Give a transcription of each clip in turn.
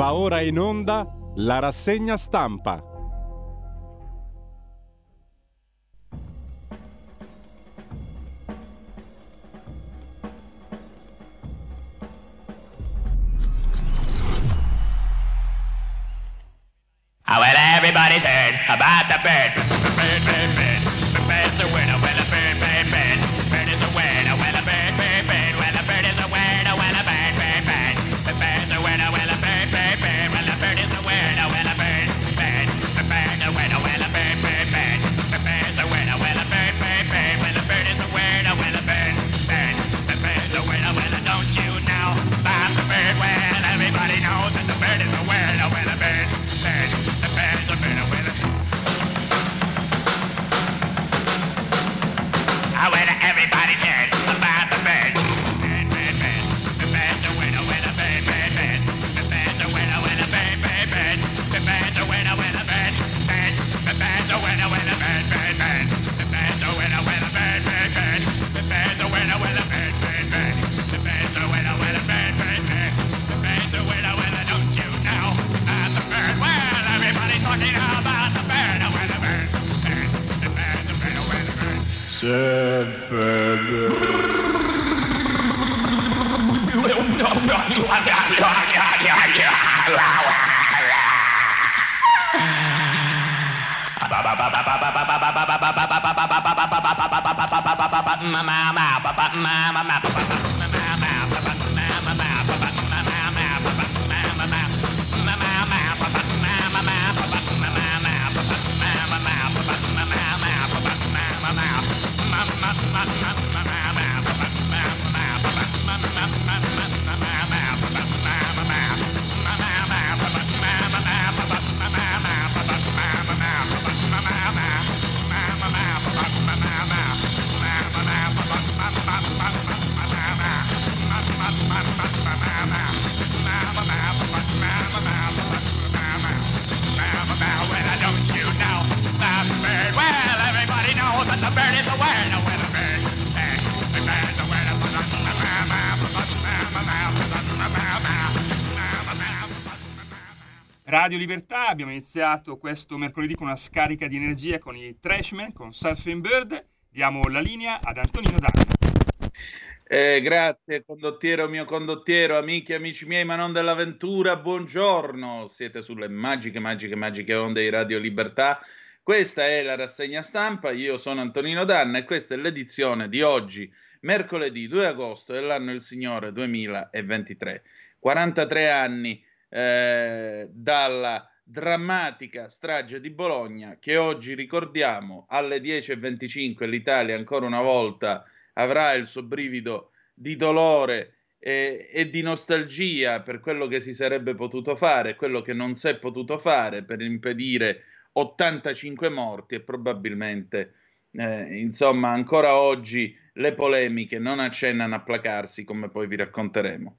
Va ora in onda la rassegna stampa. Oh, well, everybody's heard about the bird. Bird. Don't Radio Libertà, abbiamo iniziato questo mercoledì con una scarica di energia con i Trashman, con Surfing Bird. Diamo la linea ad Antonino Danna. Eh, grazie condottiero mio condottiero, amiche amici miei, ma non dell'avventura, buongiorno, siete sulle magiche, magiche, magiche onde di Radio Libertà. Questa è la rassegna stampa, io sono Antonino Danna e questa è l'edizione di oggi, mercoledì 2 agosto dell'anno del Signore 2023. 43 anni eh, dalla drammatica strage di Bologna che oggi ricordiamo alle 10.25 l'Italia ancora una volta avrà il suo brivido di dolore e, e di nostalgia per quello che si sarebbe potuto fare, quello che non si è potuto fare per impedire 85 morti e probabilmente, eh, insomma, ancora oggi le polemiche non accennano a placarsi, come poi vi racconteremo.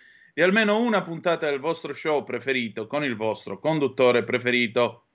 di almeno una puntata del vostro show preferito con il vostro conduttore preferito.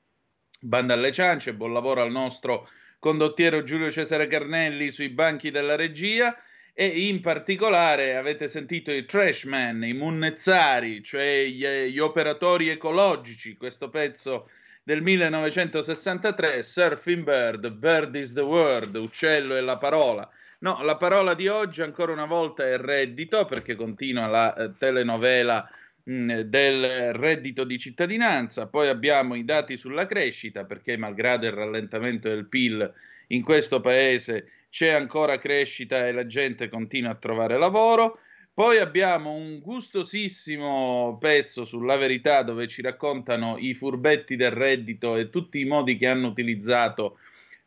Banda alle ciance, buon lavoro al nostro condottiero Giulio Cesare Carnelli sui banchi della regia e in particolare avete sentito i trashman, i munnezzari, cioè gli, gli operatori ecologici, questo pezzo del 1963, Surfing Bird, Bird is the word, uccello è la parola. No, la parola di oggi ancora una volta è reddito, perché continua la eh, telenovela mh, del reddito di cittadinanza. Poi abbiamo i dati sulla crescita, perché malgrado il rallentamento del PIL in questo paese c'è ancora crescita e la gente continua a trovare lavoro. Poi abbiamo un gustosissimo pezzo sulla verità dove ci raccontano i furbetti del reddito e tutti i modi che hanno utilizzato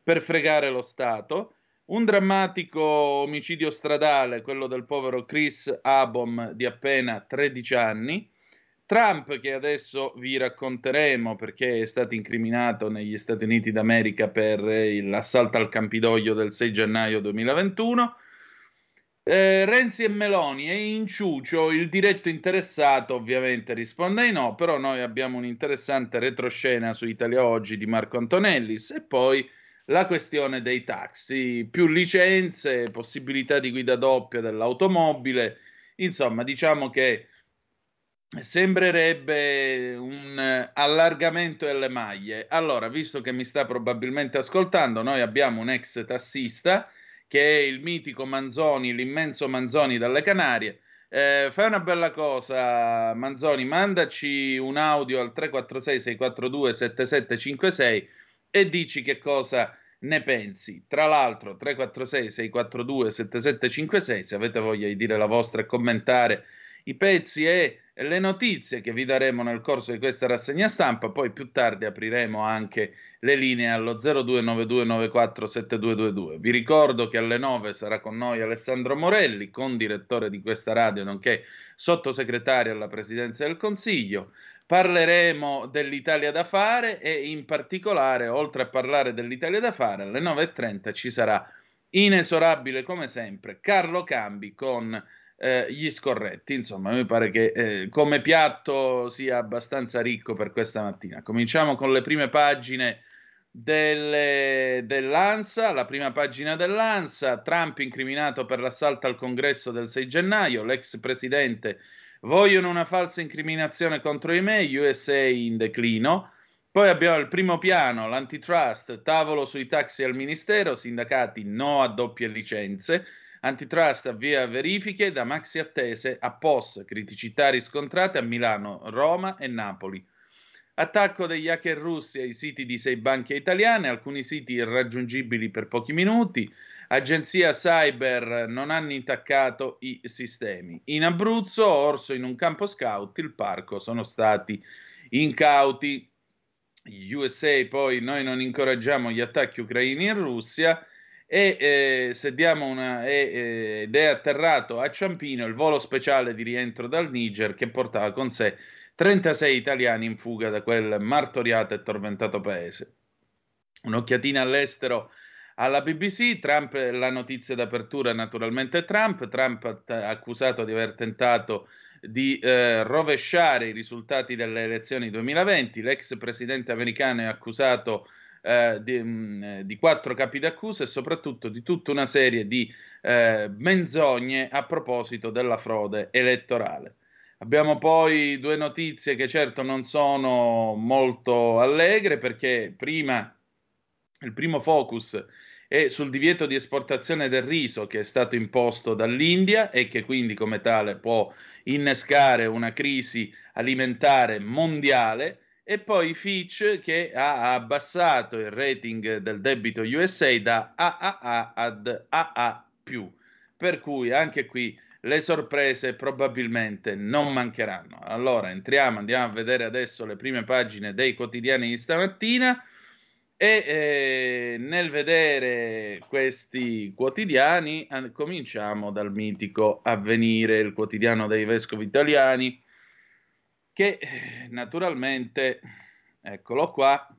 per fregare lo Stato. Un drammatico omicidio stradale, quello del povero Chris Abom di appena 13 anni. Trump, che adesso vi racconteremo perché è stato incriminato negli Stati Uniti d'America per l'assalto al Campidoglio del 6 gennaio 2021. Eh, Renzi e Meloni e Inciucio, il diretto interessato ovviamente risponde di no, però noi abbiamo un'interessante retroscena su Italia Oggi di Marco Antonellis e poi la questione dei taxi, più licenze, possibilità di guida doppia dell'automobile, insomma diciamo che sembrerebbe un allargamento delle maglie. Allora, visto che mi sta probabilmente ascoltando, noi abbiamo un ex tassista che è il mitico Manzoni, l'immenso Manzoni dalle Canarie. Eh, fai una bella cosa, Manzoni, mandaci un audio al 346 642 7756 e dici che cosa ne pensi. Tra l'altro 346 642 7756 se avete voglia di dire la vostra e commentare i pezzi e le notizie che vi daremo nel corso di questa rassegna stampa, poi più tardi apriremo anche le linee allo 0292947222. Vi ricordo che alle 9 sarà con noi Alessandro Morelli, con direttore di questa radio, nonché sottosegretario alla Presidenza del Consiglio. Parleremo dell'Italia da fare e in particolare, oltre a parlare dell'Italia da fare, alle 9.30 ci sarà inesorabile come sempre Carlo Cambi con eh, gli scorretti. Insomma, mi pare che eh, come piatto sia abbastanza ricco per questa mattina. Cominciamo con le prime pagine delle, dell'ANSA, la prima pagina dell'ANSA, Trump incriminato per l'assalto al congresso del 6 gennaio, l'ex presidente vogliono una falsa incriminazione contro i me, USA in declino. Poi abbiamo il primo piano, l'antitrust, tavolo sui taxi al ministero, sindacati no a doppie licenze. Antitrust avvia verifiche da maxi attese a POS, criticità riscontrate a Milano, Roma e Napoli. Attacco degli hacker russi ai siti di sei banche italiane, alcuni siti irraggiungibili per pochi minuti. Agenzia cyber non hanno intaccato i sistemi. In Abruzzo, orso in un campo scout, il parco sono stati incauti. USA poi noi non incoraggiamo gli attacchi ucraini in Russia e eh, se diamo una, eh, ed è atterrato a Ciampino il volo speciale di rientro dal Niger che portava con sé 36 italiani in fuga da quel martoriato e tormentato paese. Un'occhiatina all'estero alla BBC, Trump, la notizia d'apertura naturalmente Trump, Trump ha accusato di aver tentato di eh, rovesciare i risultati delle elezioni 2020, l'ex presidente americano è accusato eh, di, mh, mm, di, quattro capi d'accusa e soprattutto di tutta una serie di eh, menzogne a proposito della frode elettorale. Abbiamo poi due notizie che certo non sono molto allegre perché prima il primo focus è sul divieto di esportazione del riso che è stato imposto dall'India e che quindi come tale può innescare una crisi alimentare mondiale. E poi Fitch che ha abbassato il rating del debito USA da AAA ad AA+, per cui anche qui le sorprese probabilmente non mancheranno. Allora entriamo, andiamo a vedere adesso le prime pagine dei quotidiani di stamattina e eh, nel vedere questi quotidiani cominciamo dal mitico Avvenire, il quotidiano dei vescovi italiani che naturalmente, eccolo qua,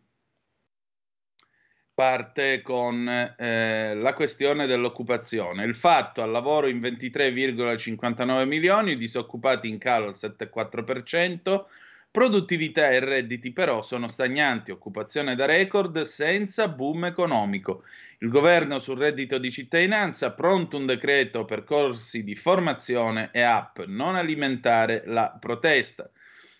parte con eh, la questione dell'occupazione. Il fatto al lavoro in 23,59 milioni, disoccupati in calo al 7,4%, produttività e redditi però sono stagnanti, occupazione da record senza boom economico. Il governo sul reddito di cittadinanza, pronto un decreto per corsi di formazione e app, non alimentare la protesta.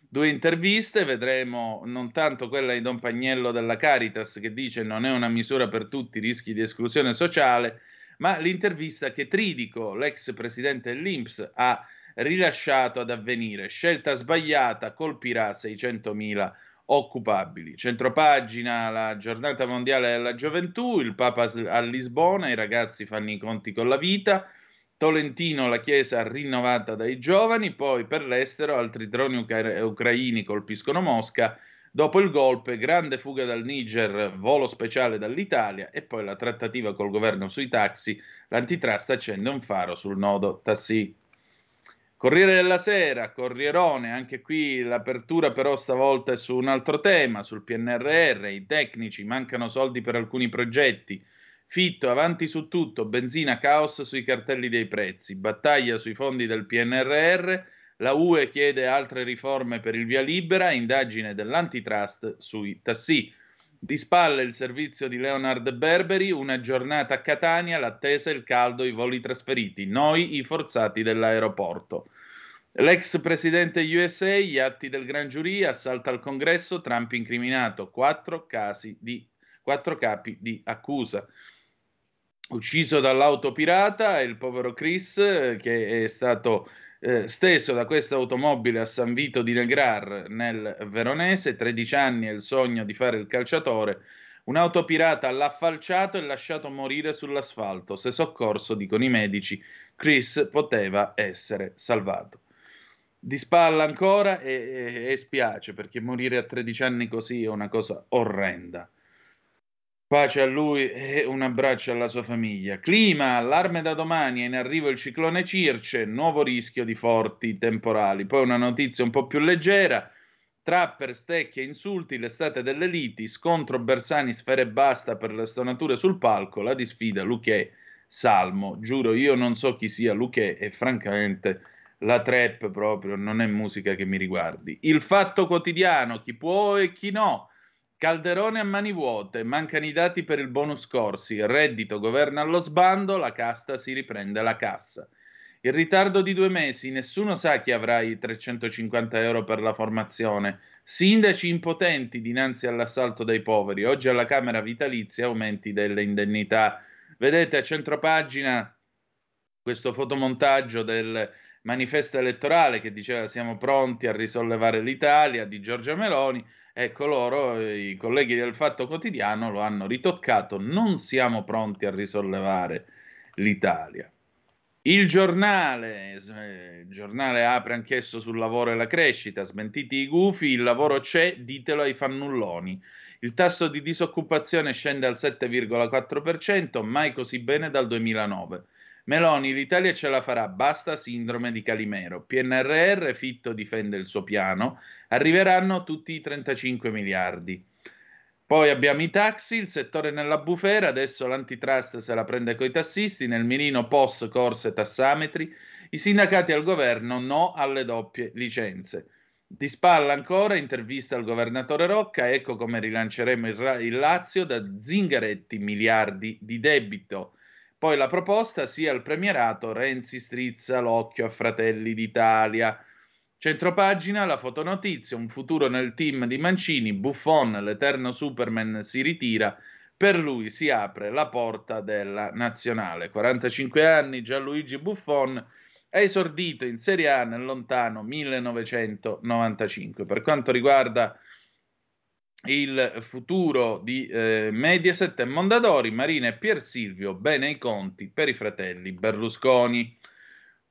Due interviste, vedremo non tanto quella di Don Pagnello della Caritas che dice non è una misura per tutti, rischi di esclusione sociale, ma l'intervista che Tridico, l'ex presidente dell'Inps, ha rilasciato ad avvenire. Scelta sbagliata, colpirà 600.000 occupabili. Centropagina, la giornata mondiale della gioventù, il Papa a Lisbona, i ragazzi fanno i conti con la vita, Tolentino la Chiesa rinnovata dai giovani, poi per l'estero altri droni ucra- ucraini colpiscono Mosca, dopo il golpe grande fuga dal Niger, volo speciale dall'Italia e poi la trattativa col governo sui taxi, l'antitrust accende un faro sul nodo Tassi. Corriere della Sera, Corrierone, anche qui l'apertura però stavolta è su un altro tema, sul PNRR, i tecnici, mancano soldi per alcuni progetti, Fitto, avanti su tutto, benzina, caos sui cartelli dei prezzi, battaglia sui fondi del PNRR, la UE chiede altre riforme per il via libera, indagine dell'antitrust sui tassi. Di spalle il servizio di Leonard Berberi, una giornata a Catania, l'attesa, il caldo, i voli trasferiti, noi i forzati dell'aeroporto. L'ex presidente USA, gli atti del gran giurì, assalta al congresso, Trump incriminato, quattro, casi di, quattro capi di accusa. Ucciso dall'auto pirata, il povero Chris, che è stato eh, steso da questa automobile a San Vito di Negrar nel Veronese, 13 anni e il sogno di fare il calciatore. Un'auto pirata l'ha falciato e lasciato morire sull'asfalto. Se soccorso, dicono i medici, Chris poteva essere salvato. Di spalla ancora e, e, e spiace perché morire a 13 anni così è una cosa orrenda. Pace a lui e un abbraccio alla sua famiglia. Clima, allarme da domani, è in arrivo il ciclone Circe, nuovo rischio di forti temporali. Poi una notizia un po' più leggera. Trapper, stecche, insulti, l'estate delle liti, scontro Bersani, sfere basta per le stonature sul palco, la disfida Luché, Salmo. Giuro, io non so chi sia Luché e francamente la trap proprio non è musica che mi riguardi. Il fatto quotidiano, chi può e chi no Calderone a mani vuote, mancano i dati per il bonus corsi, il reddito governa allo sbando, la casta si riprende la cassa. Il ritardo di due mesi, nessuno sa chi avrà i 350 euro per la formazione. Sindaci impotenti dinanzi all'assalto dei poveri. Oggi alla Camera vitalizia aumenti delle indennità. Vedete a centropagina questo fotomontaggio del manifesto elettorale che diceva siamo pronti a risollevare l'Italia di Giorgia Meloni Ecco loro, i colleghi del Fatto Quotidiano lo hanno ritoccato, non siamo pronti a risollevare l'Italia. Il giornale, il giornale apre anch'esso sul lavoro e la crescita, smentiti i gufi, il lavoro c'è, ditelo ai fannulloni. Il tasso di disoccupazione scende al 7,4%, mai così bene dal 2009. Meloni, l'Italia ce la farà, basta sindrome di Calimero. PNRR, Fitto difende il suo piano, arriveranno tutti i 35 miliardi. Poi abbiamo i taxi, il settore nella bufera, adesso l'antitrust se la prende coi tassisti, nel mirino POS, corse, tassametri, i sindacati al governo no alle doppie licenze. Di spalla ancora, intervista al governatore Rocca, ecco come rilanceremo il, il Lazio da Zingaretti, miliardi di debito. Poi la proposta sia il premierato, Renzi strizza l'occhio a Fratelli d'Italia. Centropagina, la fotonotizia, un futuro nel team di Mancini, Buffon, l'eterno Superman, si ritira, per lui si apre la porta della nazionale. 45 anni, Gianluigi Buffon ha esordito in Serie A nel lontano 1995. Per quanto riguarda il futuro di eh, Mediaset e Mondadori, Marina e Pier Silvio, bene i conti per i fratelli Berlusconi.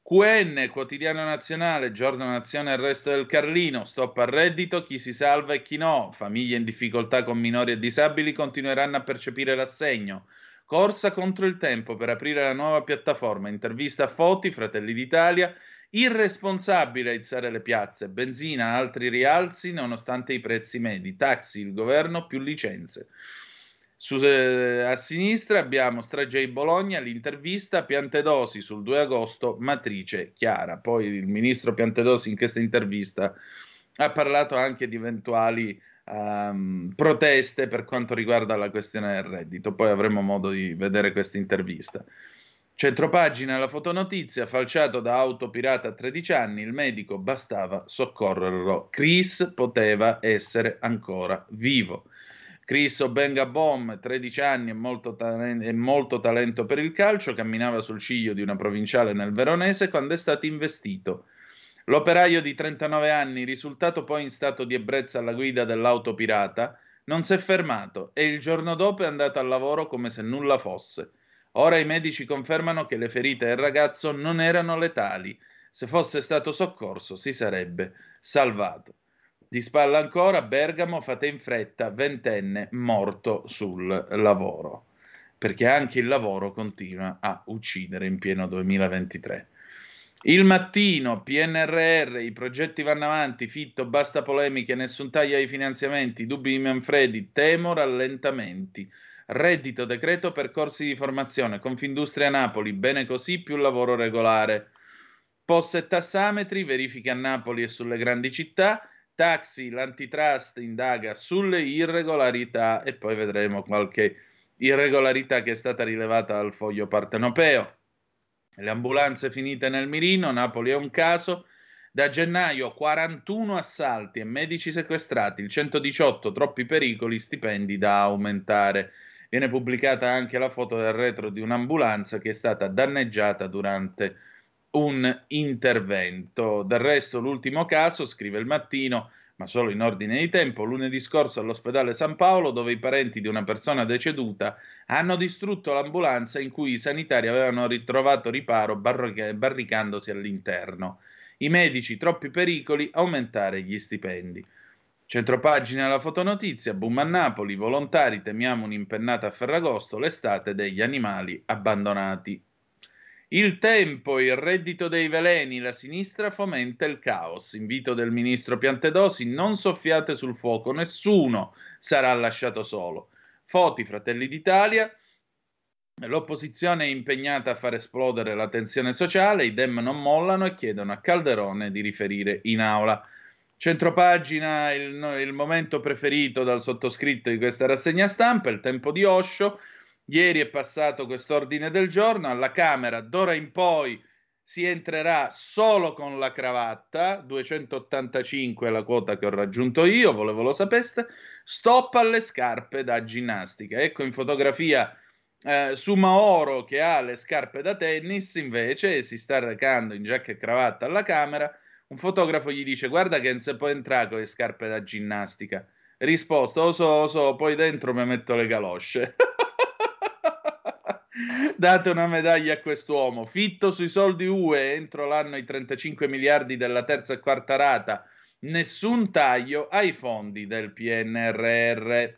QN, quotidiano nazionale, giorno nazione e il resto del Carlino, stop al reddito, chi si salva e chi no, famiglie in difficoltà con minori e disabili continueranno a percepire l'assegno. Corsa contro il tempo per aprire la nuova piattaforma, intervista a Foti, Fratelli d'Italia, Irresponsabile aizzare le piazze, benzina, altri rialzi nonostante i prezzi medi, taxi, il governo più licenze. Su, eh, a sinistra abbiamo Strage Bologna, l'intervista Piantedosi sul 2 agosto, matrice chiara. Poi il ministro Piantedosi in questa intervista ha parlato anche di eventuali um, proteste per quanto riguarda la questione del reddito. Poi avremo modo di vedere questa intervista. Centropagina la fotonotizia, falciato da auto pirata a 13 anni, il medico bastava soccorrerlo. Chris poteva essere ancora vivo. Chris Obenga Bom, 13 anni e molto, talento, molto talento per il calcio, camminava sul ciglio di una provinciale nel Veronese quando è stato investito. L'operaio di 39 anni, risultato poi in stato di ebbrezza alla guida dell'auto pirata, non si è fermato e il giorno dopo è andato al lavoro come se nulla fosse. Ora i medici confermano che le ferite del ragazzo non erano letali. Se fosse stato soccorso si sarebbe salvato. Di spalla ancora, Bergamo, fate in fretta, ventenne morto sul lavoro. Perché anche il lavoro continua a uccidere in pieno 2023. Il mattino, PNRR, i progetti vanno avanti, Fitto, basta polemiche, nessun taglio ai finanziamenti, dubbi di Manfredi, temo rallentamenti. Reddito, decreto, percorsi di formazione, Confindustria Napoli, bene così, più lavoro regolare. Post e tassametri, verifiche a Napoli e sulle grandi città, taxi, l'antitrust indaga sulle irregolarità e poi vedremo qualche irregolarità che è stata rilevata dal foglio partenopeo. Le ambulanze finite nel mirino, Napoli è un caso. Da gennaio 41 assalti e medici sequestrati, il 118 troppi pericoli, stipendi da aumentare. Viene pubblicata anche la foto del retro di un'ambulanza che è stata danneggiata durante un intervento. Del resto, l'ultimo caso, scrive il mattino, ma solo in ordine di tempo, lunedì scorso all'ospedale San Paolo, dove i parenti di una persona deceduta hanno distrutto l'ambulanza in cui i sanitari avevano ritrovato riparo barric- barricandosi all'interno. I medici, troppi pericoli, aumentare gli stipendi. Centropagina la fotonotizia, boom a Napoli, volontari, temiamo un'impennata a Ferragosto, l'estate degli animali abbandonati. Il tempo, il reddito dei veleni, la sinistra fomenta il caos. Invito del ministro Piantedosi, non soffiate sul fuoco, nessuno sarà lasciato solo. Foti, Fratelli d'Italia, l'opposizione è impegnata a far esplodere la tensione sociale, i Dem non mollano e chiedono a Calderone di riferire in aula. Centropagina, il, il momento preferito dal sottoscritto di questa rassegna stampa, il tempo di Osho, Ieri è passato quest'ordine del giorno, alla Camera d'ora in poi si entrerà solo con la cravatta, 285 è la quota che ho raggiunto io, volevo lo sapeste, stop alle scarpe da ginnastica. Ecco in fotografia eh, Sumaoro che ha le scarpe da tennis invece si sta recando in giacca e cravatta alla Camera, un fotografo gli dice guarda che non si può entrare con le scarpe da ginnastica. Risposta, o so, o so, poi dentro mi metto le galosce. Date una medaglia a quest'uomo. Fitto sui soldi UE entro l'anno i 35 miliardi della terza e quarta rata. Nessun taglio ai fondi del PNRR.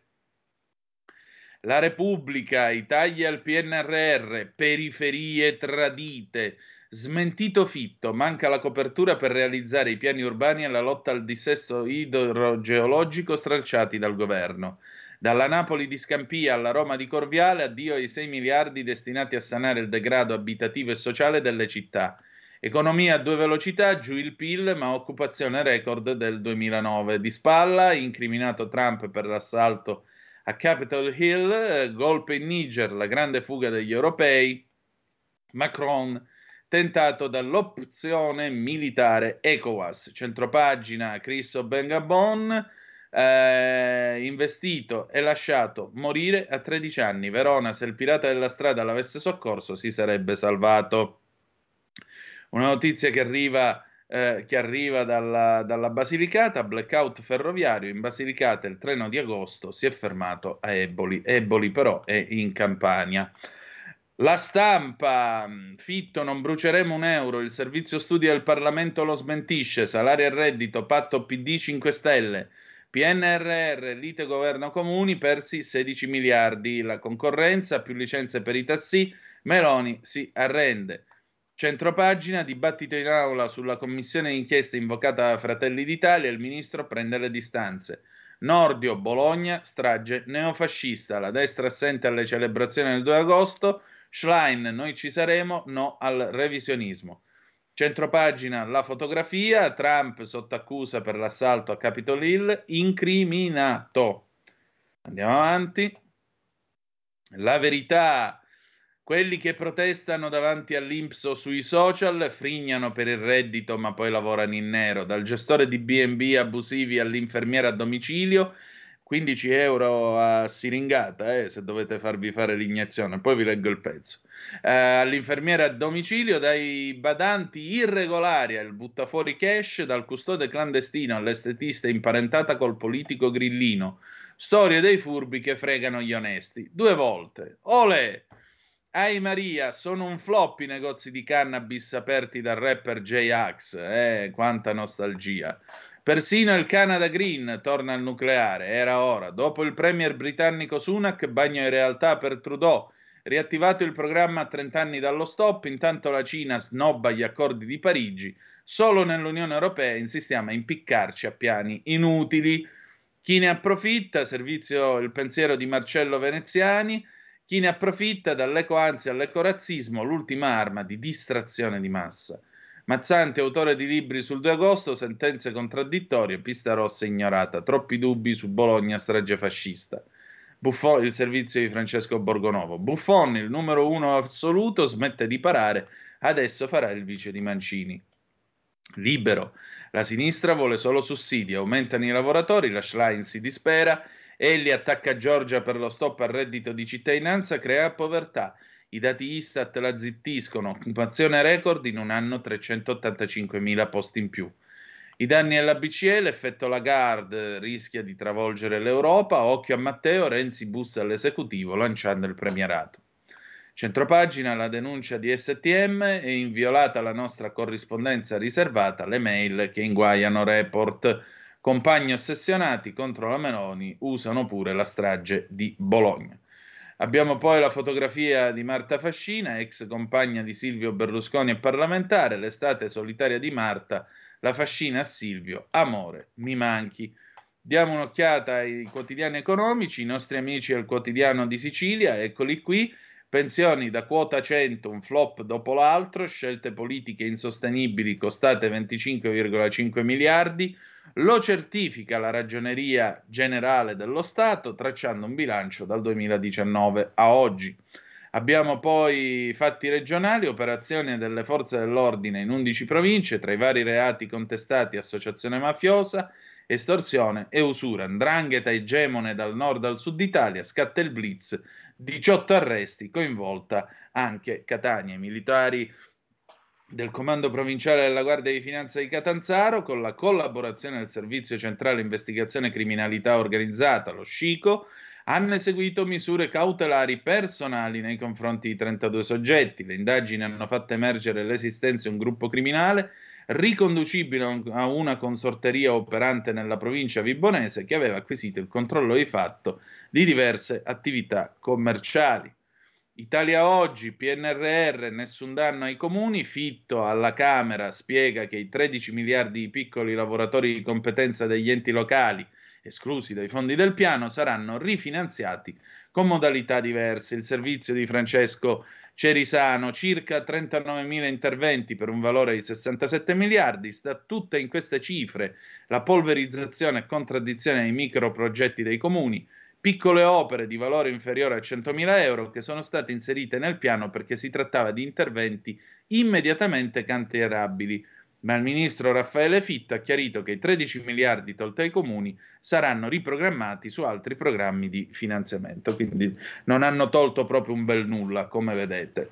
La Repubblica, i tagli al PNRR, periferie tradite. Smentito Fitto, manca la copertura per realizzare i piani urbani e la lotta al dissesto idrogeologico stralciati dal governo. Dalla Napoli di Scampia alla Roma di Corviale, addio ai 6 miliardi destinati a sanare il degrado abitativo e sociale delle città. Economia a due velocità, giù il PIL, ma occupazione record del 2009. Di spalla, incriminato Trump per l'assalto a Capitol Hill, golpe in Niger, la grande fuga degli europei. Macron, tentato dall'opzione militare ECOWAS. Centropagina, Chris Bengabon eh, investito e lasciato morire a 13 anni. Verona, se il pirata della strada l'avesse soccorso, si sarebbe salvato. Una notizia che arriva, eh, che arriva dalla, dalla, Basilicata, blackout ferroviario in Basilicata il treno di agosto si è fermato a Eboli, Eboli però è in Campania. La stampa, Fitto, non bruceremo un euro, il servizio studi del Parlamento lo smentisce, salario e reddito, patto PD 5 Stelle, PNRR, lite governo comuni, persi 16 miliardi, la concorrenza, più licenze per i tassi, Meloni si arrende. Centropagina, dibattito in aula sulla commissione d'inchiesta invocata da Fratelli d'Italia, il ministro prende le distanze. Nordio, Bologna, strage neofascista, la destra assente alle celebrazioni del 2 agosto, Schlein, noi ci saremo, no al revisionismo. Centropagina, la fotografia, Trump sotto accusa per l'assalto a Capitol Hill, incriminato. Andiamo avanti. La verità, quelli che protestano davanti all'Inpso sui social frignano per il reddito ma poi lavorano in nero, dal gestore di B&B abusivi all'infermiera a domicilio 15 euro a siringata eh, se dovete farvi fare l'iniezione. Poi vi leggo il pezzo. Eh, all'infermiera a domicilio, dai badanti irregolari al buttafuori cash, dal custode clandestino all'estetista imparentata col politico grillino. Storie dei furbi che fregano gli onesti. Due volte. Ole! Ai Maria, sono un flop i negozi di cannabis aperti dal rapper J-Ax. Eh, quanta nostalgia. Persino il Canada Green torna al nucleare, era ora. Dopo il premier britannico Sunak, bagno in realtà per Trudeau. Riattivato il programma a 30 anni dallo stop, intanto la Cina snobba gli accordi di Parigi. Solo nell'Unione Europea insistiamo a impiccarci a piani inutili. Chi ne approfitta? Servizio il pensiero di Marcello Veneziani. Chi ne approfitta dall'ecoansia all'ecorazzismo, l'ultima arma di distrazione di massa. Mazzanti, autore di libri sul 2 agosto, sentenze contraddittorie, pista rossa ignorata, troppi dubbi su Bologna, strage fascista. Buffon, il servizio di Francesco Borgonovo. Buffon, il numero uno assoluto, smette di parare, adesso farà il vice di Mancini. Libero. La sinistra vuole solo sussidi, aumentano i lavoratori, la Schlein si dispera, egli attacca Giorgia per lo stop al reddito di cittadinanza, crea povertà. I dati Istat la zittiscono, occupazione record in un anno 385.000 posti in più. I danni alla BCE, l'effetto Lagarde rischia di travolgere l'Europa. Occhio a Matteo, Renzi bussa all'esecutivo lanciando il premierato. Centropagina, la denuncia di STM è inviolata la nostra corrispondenza riservata, le mail che inguaiano report. Compagni ossessionati contro la Meloni usano pure la strage di Bologna. Abbiamo poi la fotografia di Marta Fascina, ex compagna di Silvio Berlusconi e parlamentare, l'estate solitaria di Marta la fascina a Silvio, amore, mi manchi. Diamo un'occhiata ai quotidiani economici, i nostri amici al quotidiano di Sicilia, eccoli qui, pensioni da quota 100, un flop dopo l'altro, scelte politiche insostenibili costate 25,5 miliardi, lo certifica la Ragioneria Generale dello Stato tracciando un bilancio dal 2019 a oggi. Abbiamo poi fatti regionali, operazioni delle forze dell'ordine in 11 province, tra i vari reati contestati associazione mafiosa, estorsione e usura. Ndrangheta egemone dal nord al sud Italia, scatta il blitz, 18 arresti, coinvolta anche Catania. I militari del Comando Provinciale della Guardia di Finanza di Catanzaro, con la collaborazione del Servizio Centrale Investigazione Criminalità Organizzata, lo SCICO, hanno eseguito misure cautelari personali nei confronti di 32 soggetti. Le indagini hanno fatto emergere l'esistenza di un gruppo criminale riconducibile a una consorteria operante nella provincia vibonese che aveva acquisito il controllo di fatto di diverse attività commerciali. Italia oggi, PNRR, nessun danno ai comuni, Fitto alla Camera spiega che i 13 miliardi di piccoli lavoratori di competenza degli enti locali esclusi dai fondi del piano, saranno rifinanziati con modalità diverse. Il servizio di Francesco Cerisano, circa 39.000 interventi per un valore di 67 miliardi, sta tutta in queste cifre la polverizzazione e contraddizione dei microprogetti dei comuni, piccole opere di valore inferiore a 100.000 euro che sono state inserite nel piano perché si trattava di interventi immediatamente cantierabili ma il ministro Raffaele Fitta ha chiarito che i 13 miliardi tolti ai comuni saranno riprogrammati su altri programmi di finanziamento, quindi non hanno tolto proprio un bel nulla, come vedete.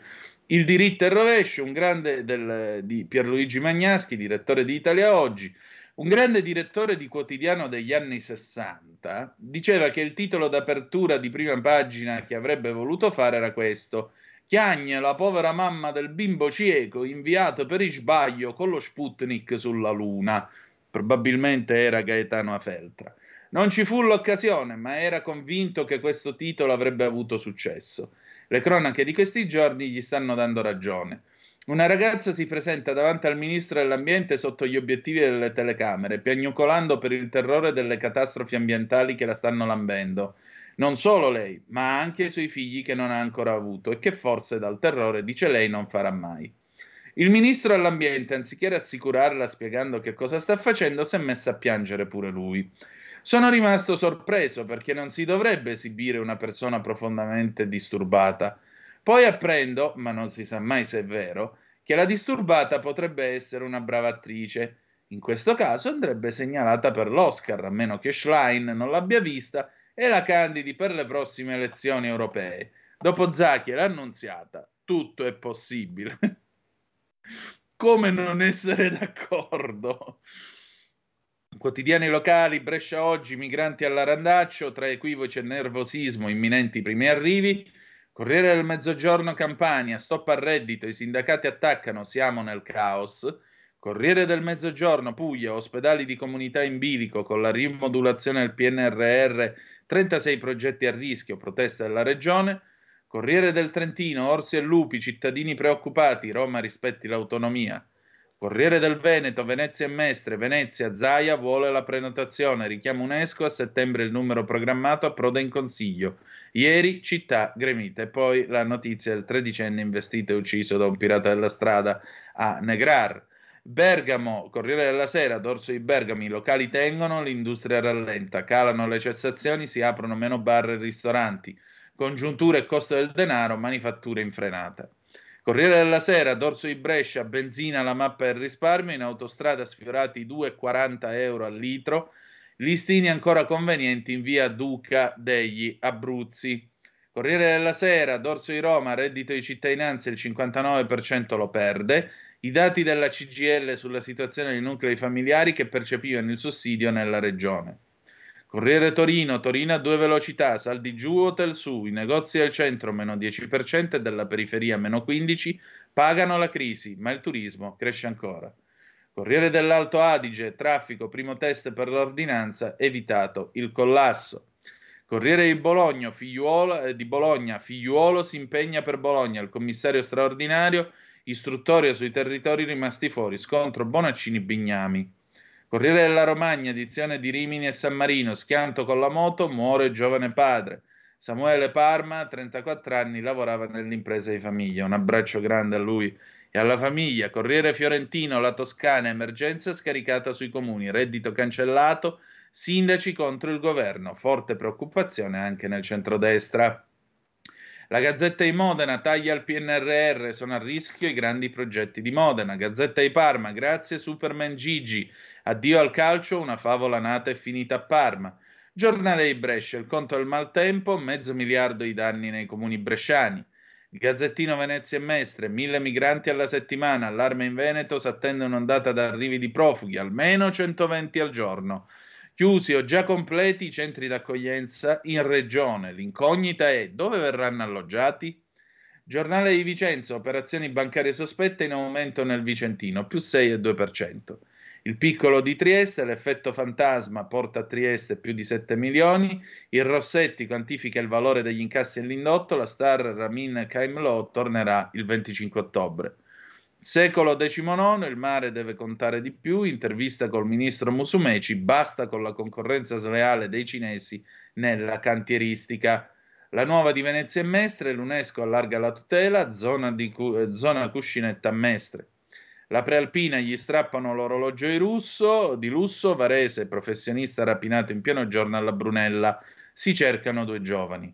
Il diritto e rovescio, un grande del, di Pierluigi Magnaschi, direttore di Italia Oggi, un grande direttore di quotidiano degli anni 60, diceva che il titolo d'apertura di prima pagina che avrebbe voluto fare era questo – Chiagne, la povera mamma del bimbo cieco, inviato per sbaglio con lo Sputnik sulla Luna. Probabilmente era Gaetano Afeltra. Non ci fu l'occasione, ma era convinto che questo titolo avrebbe avuto successo. Le cronache di questi giorni gli stanno dando ragione. Una ragazza si presenta davanti al ministro dell'ambiente sotto gli obiettivi delle telecamere, piagnucolando per il terrore delle catastrofi ambientali che la stanno lambendo non solo lei, ma anche i suoi figli che non ha ancora avuto e che forse dal terrore, dice lei, non farà mai. Il ministro dell'ambiente, anziché rassicurarla spiegando che cosa sta facendo, si è messo a piangere pure lui. Sono rimasto sorpreso perché non si dovrebbe esibire una persona profondamente disturbata. Poi apprendo, ma non si sa mai se è vero, che la disturbata potrebbe essere una brava attrice. In questo caso andrebbe segnalata per l'Oscar, a meno che Schlein non l'abbia vista e la candidi per le prossime elezioni europee. Dopo Zacchi e l'annunziata, tutto è possibile. Come non essere d'accordo? Quotidiani locali, Brescia oggi, migranti all'Arandaccio, tra equivoci e nervosismo, imminenti primi arrivi. Corriere del Mezzogiorno, Campania, stop al reddito, i sindacati attaccano, siamo nel caos. Corriere del Mezzogiorno, Puglia, ospedali di comunità in bilico con la rimodulazione del PNRR 36 progetti a rischio, protesta della regione. Corriere del Trentino, Orsi e Lupi, cittadini preoccupati, Roma rispetti l'autonomia. Corriere del Veneto, Venezia e Mestre, Venezia, Zaia vuole la prenotazione, richiama UNESCO, a settembre il numero programmato approda in consiglio. Ieri città gremita. E poi la notizia del tredicenne investito e ucciso da un pirata della strada a Negrar. Bergamo, Corriere della Sera, dorso di Bergamo, i locali tengono, l'industria rallenta, calano le cessazioni, si aprono meno bar e ristoranti, congiuntura e costo del denaro, manifatture in frenata. Corriere della Sera, dorso di Brescia, benzina, la mappa del risparmio, in autostrada sfiorati 2,40 euro al litro, listini ancora convenienti in via Duca degli Abruzzi. Corriere della Sera, dorso di Roma, reddito di cittadinanza il 59% lo perde, i dati della CGL sulla situazione dei nuclei familiari che percepivano il sussidio nella regione. Corriere Torino, Torino a due velocità, saldi giù, hotel su, i negozi del centro meno 10% e della periferia meno 15%, pagano la crisi, ma il turismo cresce ancora. Corriere dell'Alto Adige, traffico, primo test per l'ordinanza, evitato il collasso. Corriere di Bologna, figliuolo, eh, di Bologna, figliuolo si impegna per Bologna, il commissario straordinario Istruttoria sui territori rimasti fuori, scontro Bonaccini-Bignami. Corriere della Romagna, edizione di Rimini e San Marino, schianto con la moto, muore giovane padre. Samuele Parma, 34 anni, lavorava nell'impresa di famiglia. Un abbraccio grande a lui e alla famiglia. Corriere Fiorentino, la Toscana, emergenza scaricata sui comuni, reddito cancellato, sindaci contro il governo. Forte preoccupazione anche nel centrodestra. La Gazzetta di Modena taglia il PNRR, sono a rischio i grandi progetti di Modena. Gazzetta di Parma, grazie Superman Gigi. Addio al calcio, una favola nata e finita a Parma. Giornale di Brescia, il conto del maltempo, mezzo miliardo di danni nei comuni bresciani. Gazzettino Venezia e Mestre, mille migranti alla settimana, allarme in Veneto, si attende un'ondata d'arrivi di profughi, almeno 120 al giorno. Chiusi o già completi i centri d'accoglienza in regione. L'incognita è dove verranno alloggiati? Giornale di Vicenza, operazioni bancarie sospette in aumento nel Vicentino, più 6,2%. Il piccolo di Trieste, l'effetto fantasma porta a Trieste più di 7 milioni, il Rossetti quantifica il valore degli incassi all'indotto, la star Ramin Kaimlo tornerà il 25 ottobre. Secolo XIX, il mare deve contare di più, intervista col ministro Musumeci, basta con la concorrenza sleale dei cinesi nella cantieristica. La nuova di Venezia e Mestre, l'UNESCO allarga la tutela, zona, di, zona cuscinetta Mestre. La prealpina gli strappano l'orologio di, russo, di lusso, Varese, professionista rapinato in pieno giorno alla Brunella, si cercano due giovani.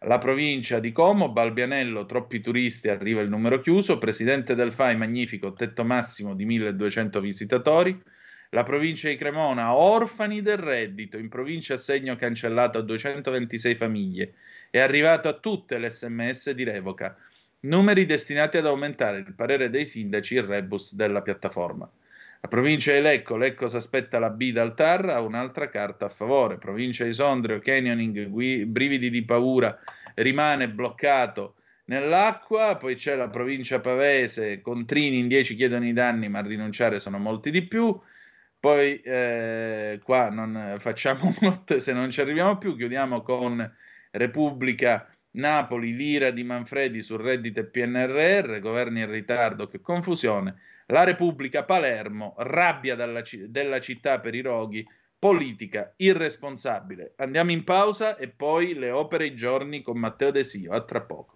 La provincia di Como, Balbianello, troppi turisti, arriva il numero chiuso, presidente del FAI, magnifico, tetto massimo di 1200 visitatori. La provincia di Cremona, orfani del reddito, in provincia assegno cancellato a 226 famiglie. È arrivato a tutte l'SMS di revoca. Numeri destinati ad aumentare il parere dei sindaci, il rebus della piattaforma. La provincia di Lecco, Lecco si aspetta la B dal TAR, ha un'altra carta a favore. Provincia di Sondrio, canyoning, gui- brividi di paura, rimane bloccato nell'acqua. Poi c'è la provincia pavese, Contrini in 10 chiedono i danni, ma a rinunciare sono molti di più. Poi eh, qua non facciamo notte se non ci arriviamo più, chiudiamo con Repubblica Napoli, l'ira di Manfredi sul reddito e PNRR, governi in ritardo, che confusione. La Repubblica Palermo, rabbia dalla, della città per i roghi, politica irresponsabile. Andiamo in pausa e poi le opere i giorni con Matteo Desio. A tra poco.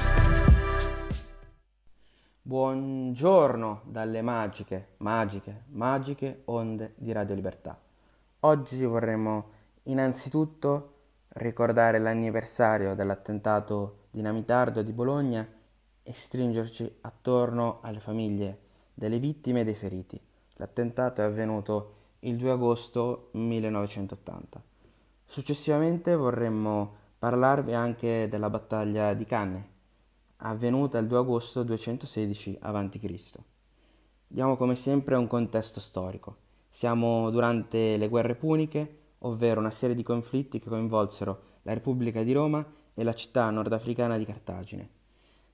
Buongiorno dalle magiche, magiche, magiche onde di Radio Libertà. Oggi vorremmo innanzitutto ricordare l'anniversario dell'attentato dinamitardo di Bologna e stringerci attorno alle famiglie delle vittime e dei feriti. L'attentato è avvenuto il 2 agosto 1980. Successivamente vorremmo parlarvi anche della battaglia di Canne, avvenuta il 2 agosto 216 a.C. Diamo come sempre un contesto storico. Siamo durante le guerre puniche, ovvero una serie di conflitti che coinvolsero la Repubblica di Roma e la città nordafricana di Cartagine.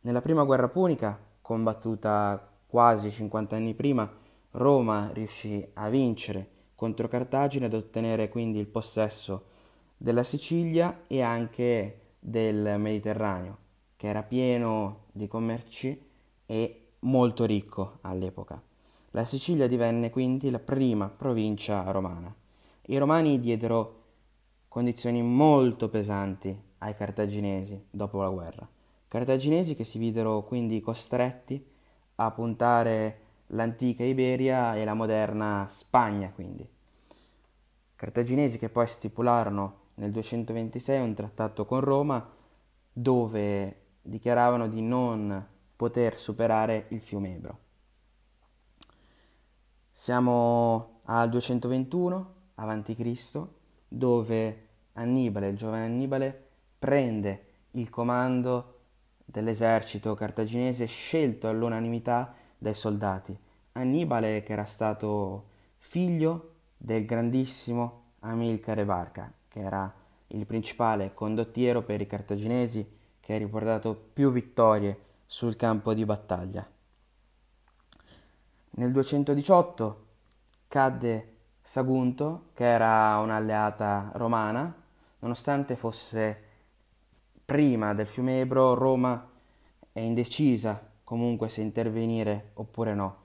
Nella prima guerra punica, combattuta quasi 50 anni prima, Roma riuscì a vincere contro Cartagine ed ottenere quindi il possesso della Sicilia e anche del Mediterraneo, che era pieno di commerci e molto ricco all'epoca. La Sicilia divenne quindi la prima provincia romana. I romani diedero condizioni molto pesanti ai cartaginesi dopo la guerra. Cartaginesi che si videro quindi costretti a puntare l'antica Iberia e la moderna Spagna quindi. Cartaginesi che poi stipularono nel 226 un trattato con Roma dove dichiaravano di non poter superare il fiume Ebro. Siamo al 221 a.C. dove Annibale, il giovane Annibale, prende il comando dell'esercito cartaginese scelto all'unanimità dai soldati. Annibale che era stato figlio del grandissimo Amilcare Barca, che era il principale condottiero per i cartaginesi che ha riportato più vittorie sul campo di battaglia. Nel 218 cadde Sagunto, che era un'alleata romana, nonostante fosse prima del fiume Ebro, Roma è indecisa comunque se intervenire oppure no.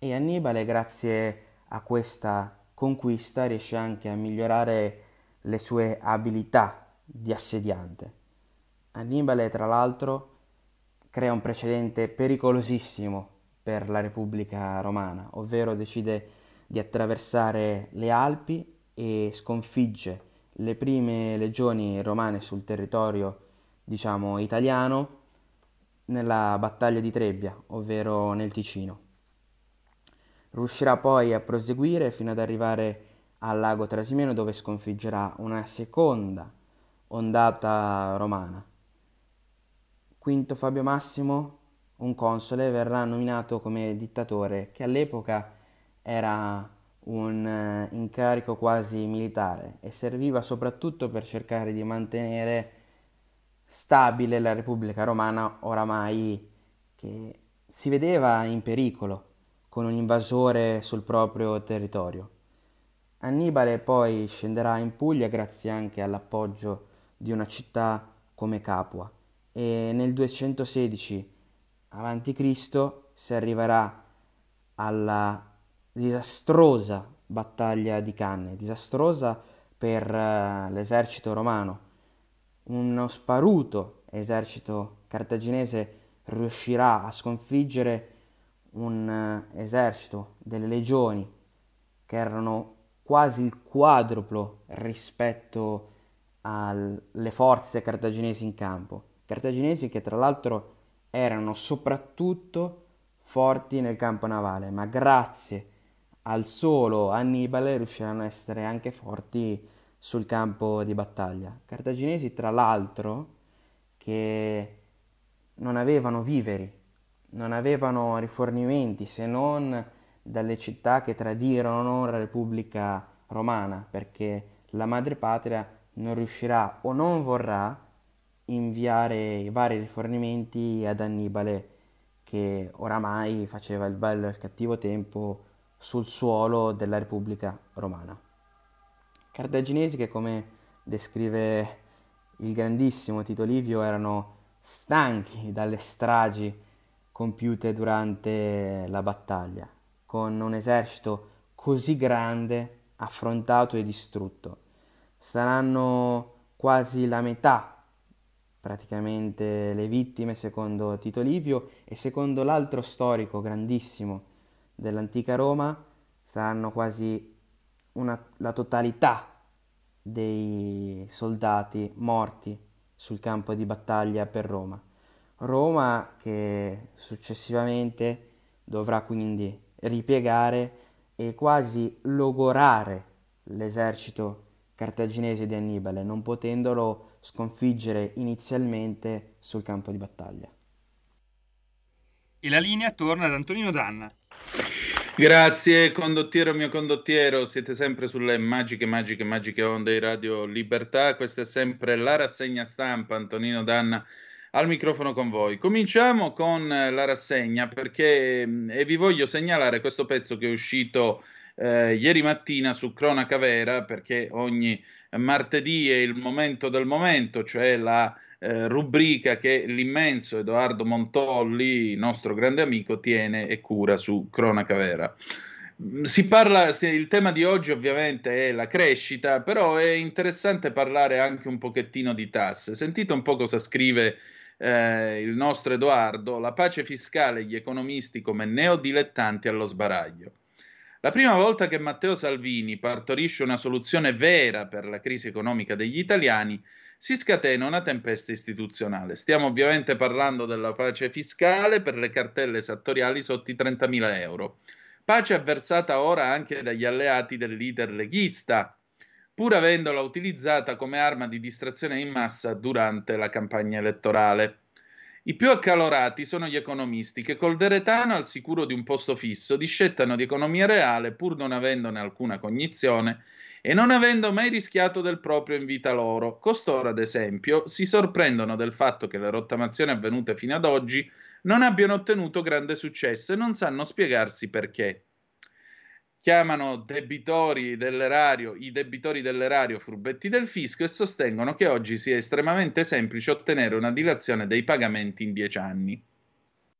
E Annibale, grazie a questa conquista, riesce anche a migliorare le sue abilità di assediante. Annibale, tra l'altro, crea un precedente pericolosissimo per la Repubblica Romana, ovvero decide di attraversare le Alpi e sconfigge le prime legioni romane sul territorio, diciamo, italiano nella battaglia di Trebbia, ovvero nel Ticino. Riuscirà poi a proseguire fino ad arrivare al lago Trasimeno dove sconfiggerà una seconda ondata romana. Quinto Fabio Massimo, un console, verrà nominato come dittatore che all'epoca era un eh, incarico quasi militare e serviva soprattutto per cercare di mantenere stabile la Repubblica Romana oramai che si vedeva in pericolo con un invasore sul proprio territorio. Annibale poi scenderà in Puglia grazie anche all'appoggio di una città come Capua e nel 216 a.C. si arriverà alla disastrosa battaglia di Canne, disastrosa per uh, l'esercito romano. Uno sparuto esercito cartaginese riuscirà a sconfiggere un uh, esercito delle legioni che erano quasi il quadruplo rispetto alle forze cartaginesi in campo. Cartaginesi che tra l'altro erano soprattutto forti nel campo navale, ma grazie al solo Annibale riusciranno a essere anche forti sul campo di battaglia. Cartaginesi, tra l'altro, che non avevano viveri, non avevano rifornimenti se non dalle città che tradirono la Repubblica Romana, perché la madrepatria non riuscirà o non vorrà inviare i vari rifornimenti ad Annibale, che oramai faceva il bello e il cattivo tempo sul suolo della Repubblica Romana. Cartaginesi che, come descrive il grandissimo Tito Livio, erano stanchi dalle stragi compiute durante la battaglia, con un esercito così grande, affrontato e distrutto. Saranno quasi la metà praticamente le vittime secondo Tito Livio e secondo l'altro storico grandissimo dell'antica Roma saranno quasi una, la totalità dei soldati morti sul campo di battaglia per Roma. Roma che successivamente dovrà quindi ripiegare e quasi logorare l'esercito cartaginese di Annibale, non potendolo sconfiggere inizialmente sul campo di battaglia. E la linea torna ad Antonino Danna. Grazie condottiero mio condottiero, siete sempre sulle magiche, magiche, magiche onde di Radio Libertà, questa è sempre la rassegna stampa, Antonino Danna al microfono con voi. Cominciamo con la rassegna perché e vi voglio segnalare questo pezzo che è uscito eh, ieri mattina su Cronaca Vera perché ogni martedì è il momento del momento, cioè la eh, rubrica che l'immenso Edoardo Montolli, nostro grande amico, tiene e cura su Cronaca Vera. Mm, si parla, il tema di oggi ovviamente è la crescita, però è interessante parlare anche un pochettino di tasse. Sentite un po' cosa scrive eh, il nostro Edoardo, la pace fiscale e gli economisti come neodilettanti allo sbaraglio. La prima volta che Matteo Salvini partorisce una soluzione vera per la crisi economica degli italiani si scatena una tempesta istituzionale. Stiamo ovviamente parlando della pace fiscale per le cartelle esattoriali sotto i 30.000 euro. Pace avversata ora anche dagli alleati del leader leghista, pur avendola utilizzata come arma di distrazione in massa durante la campagna elettorale. I più accalorati sono gli economisti che col deretano al sicuro di un posto fisso discettano di economia reale pur non avendone alcuna cognizione e non avendo mai rischiato del proprio in vita loro. Costoro, ad esempio, si sorprendono del fatto che le rottamazioni avvenute fino ad oggi non abbiano ottenuto grande successo e non sanno spiegarsi perché. Chiamano debitori dell'erario i debitori dell'erario furbetti del fisco e sostengono che oggi sia estremamente semplice ottenere una dilazione dei pagamenti in dieci anni.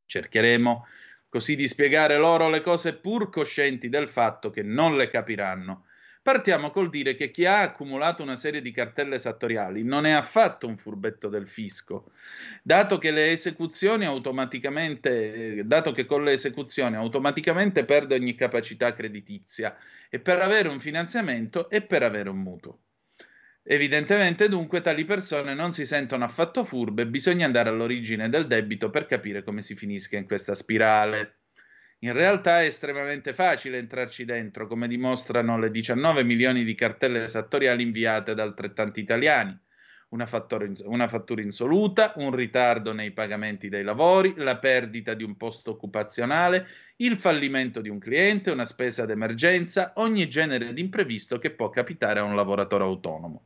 Cercheremo così di spiegare loro le cose pur coscienti del fatto che non le capiranno Partiamo col dire che chi ha accumulato una serie di cartelle esattoriali non è affatto un furbetto del fisco, dato che, le esecuzioni automaticamente, dato che con le esecuzioni automaticamente perde ogni capacità creditizia e per avere un finanziamento e per avere un mutuo. Evidentemente dunque tali persone non si sentono affatto furbe, bisogna andare all'origine del debito per capire come si finisca in questa spirale. In realtà è estremamente facile entrarci dentro, come dimostrano le 19 milioni di cartelle esattoriali inviate da altrettanti italiani. Una, una, fattura insoluta, un ritardo nei pagamenti dei lavori, la perdita di un posto occupazionale, il fallimento di un cliente, una spesa d'emergenza, ogni genere di imprevisto che può capitare a un lavoratore autonomo.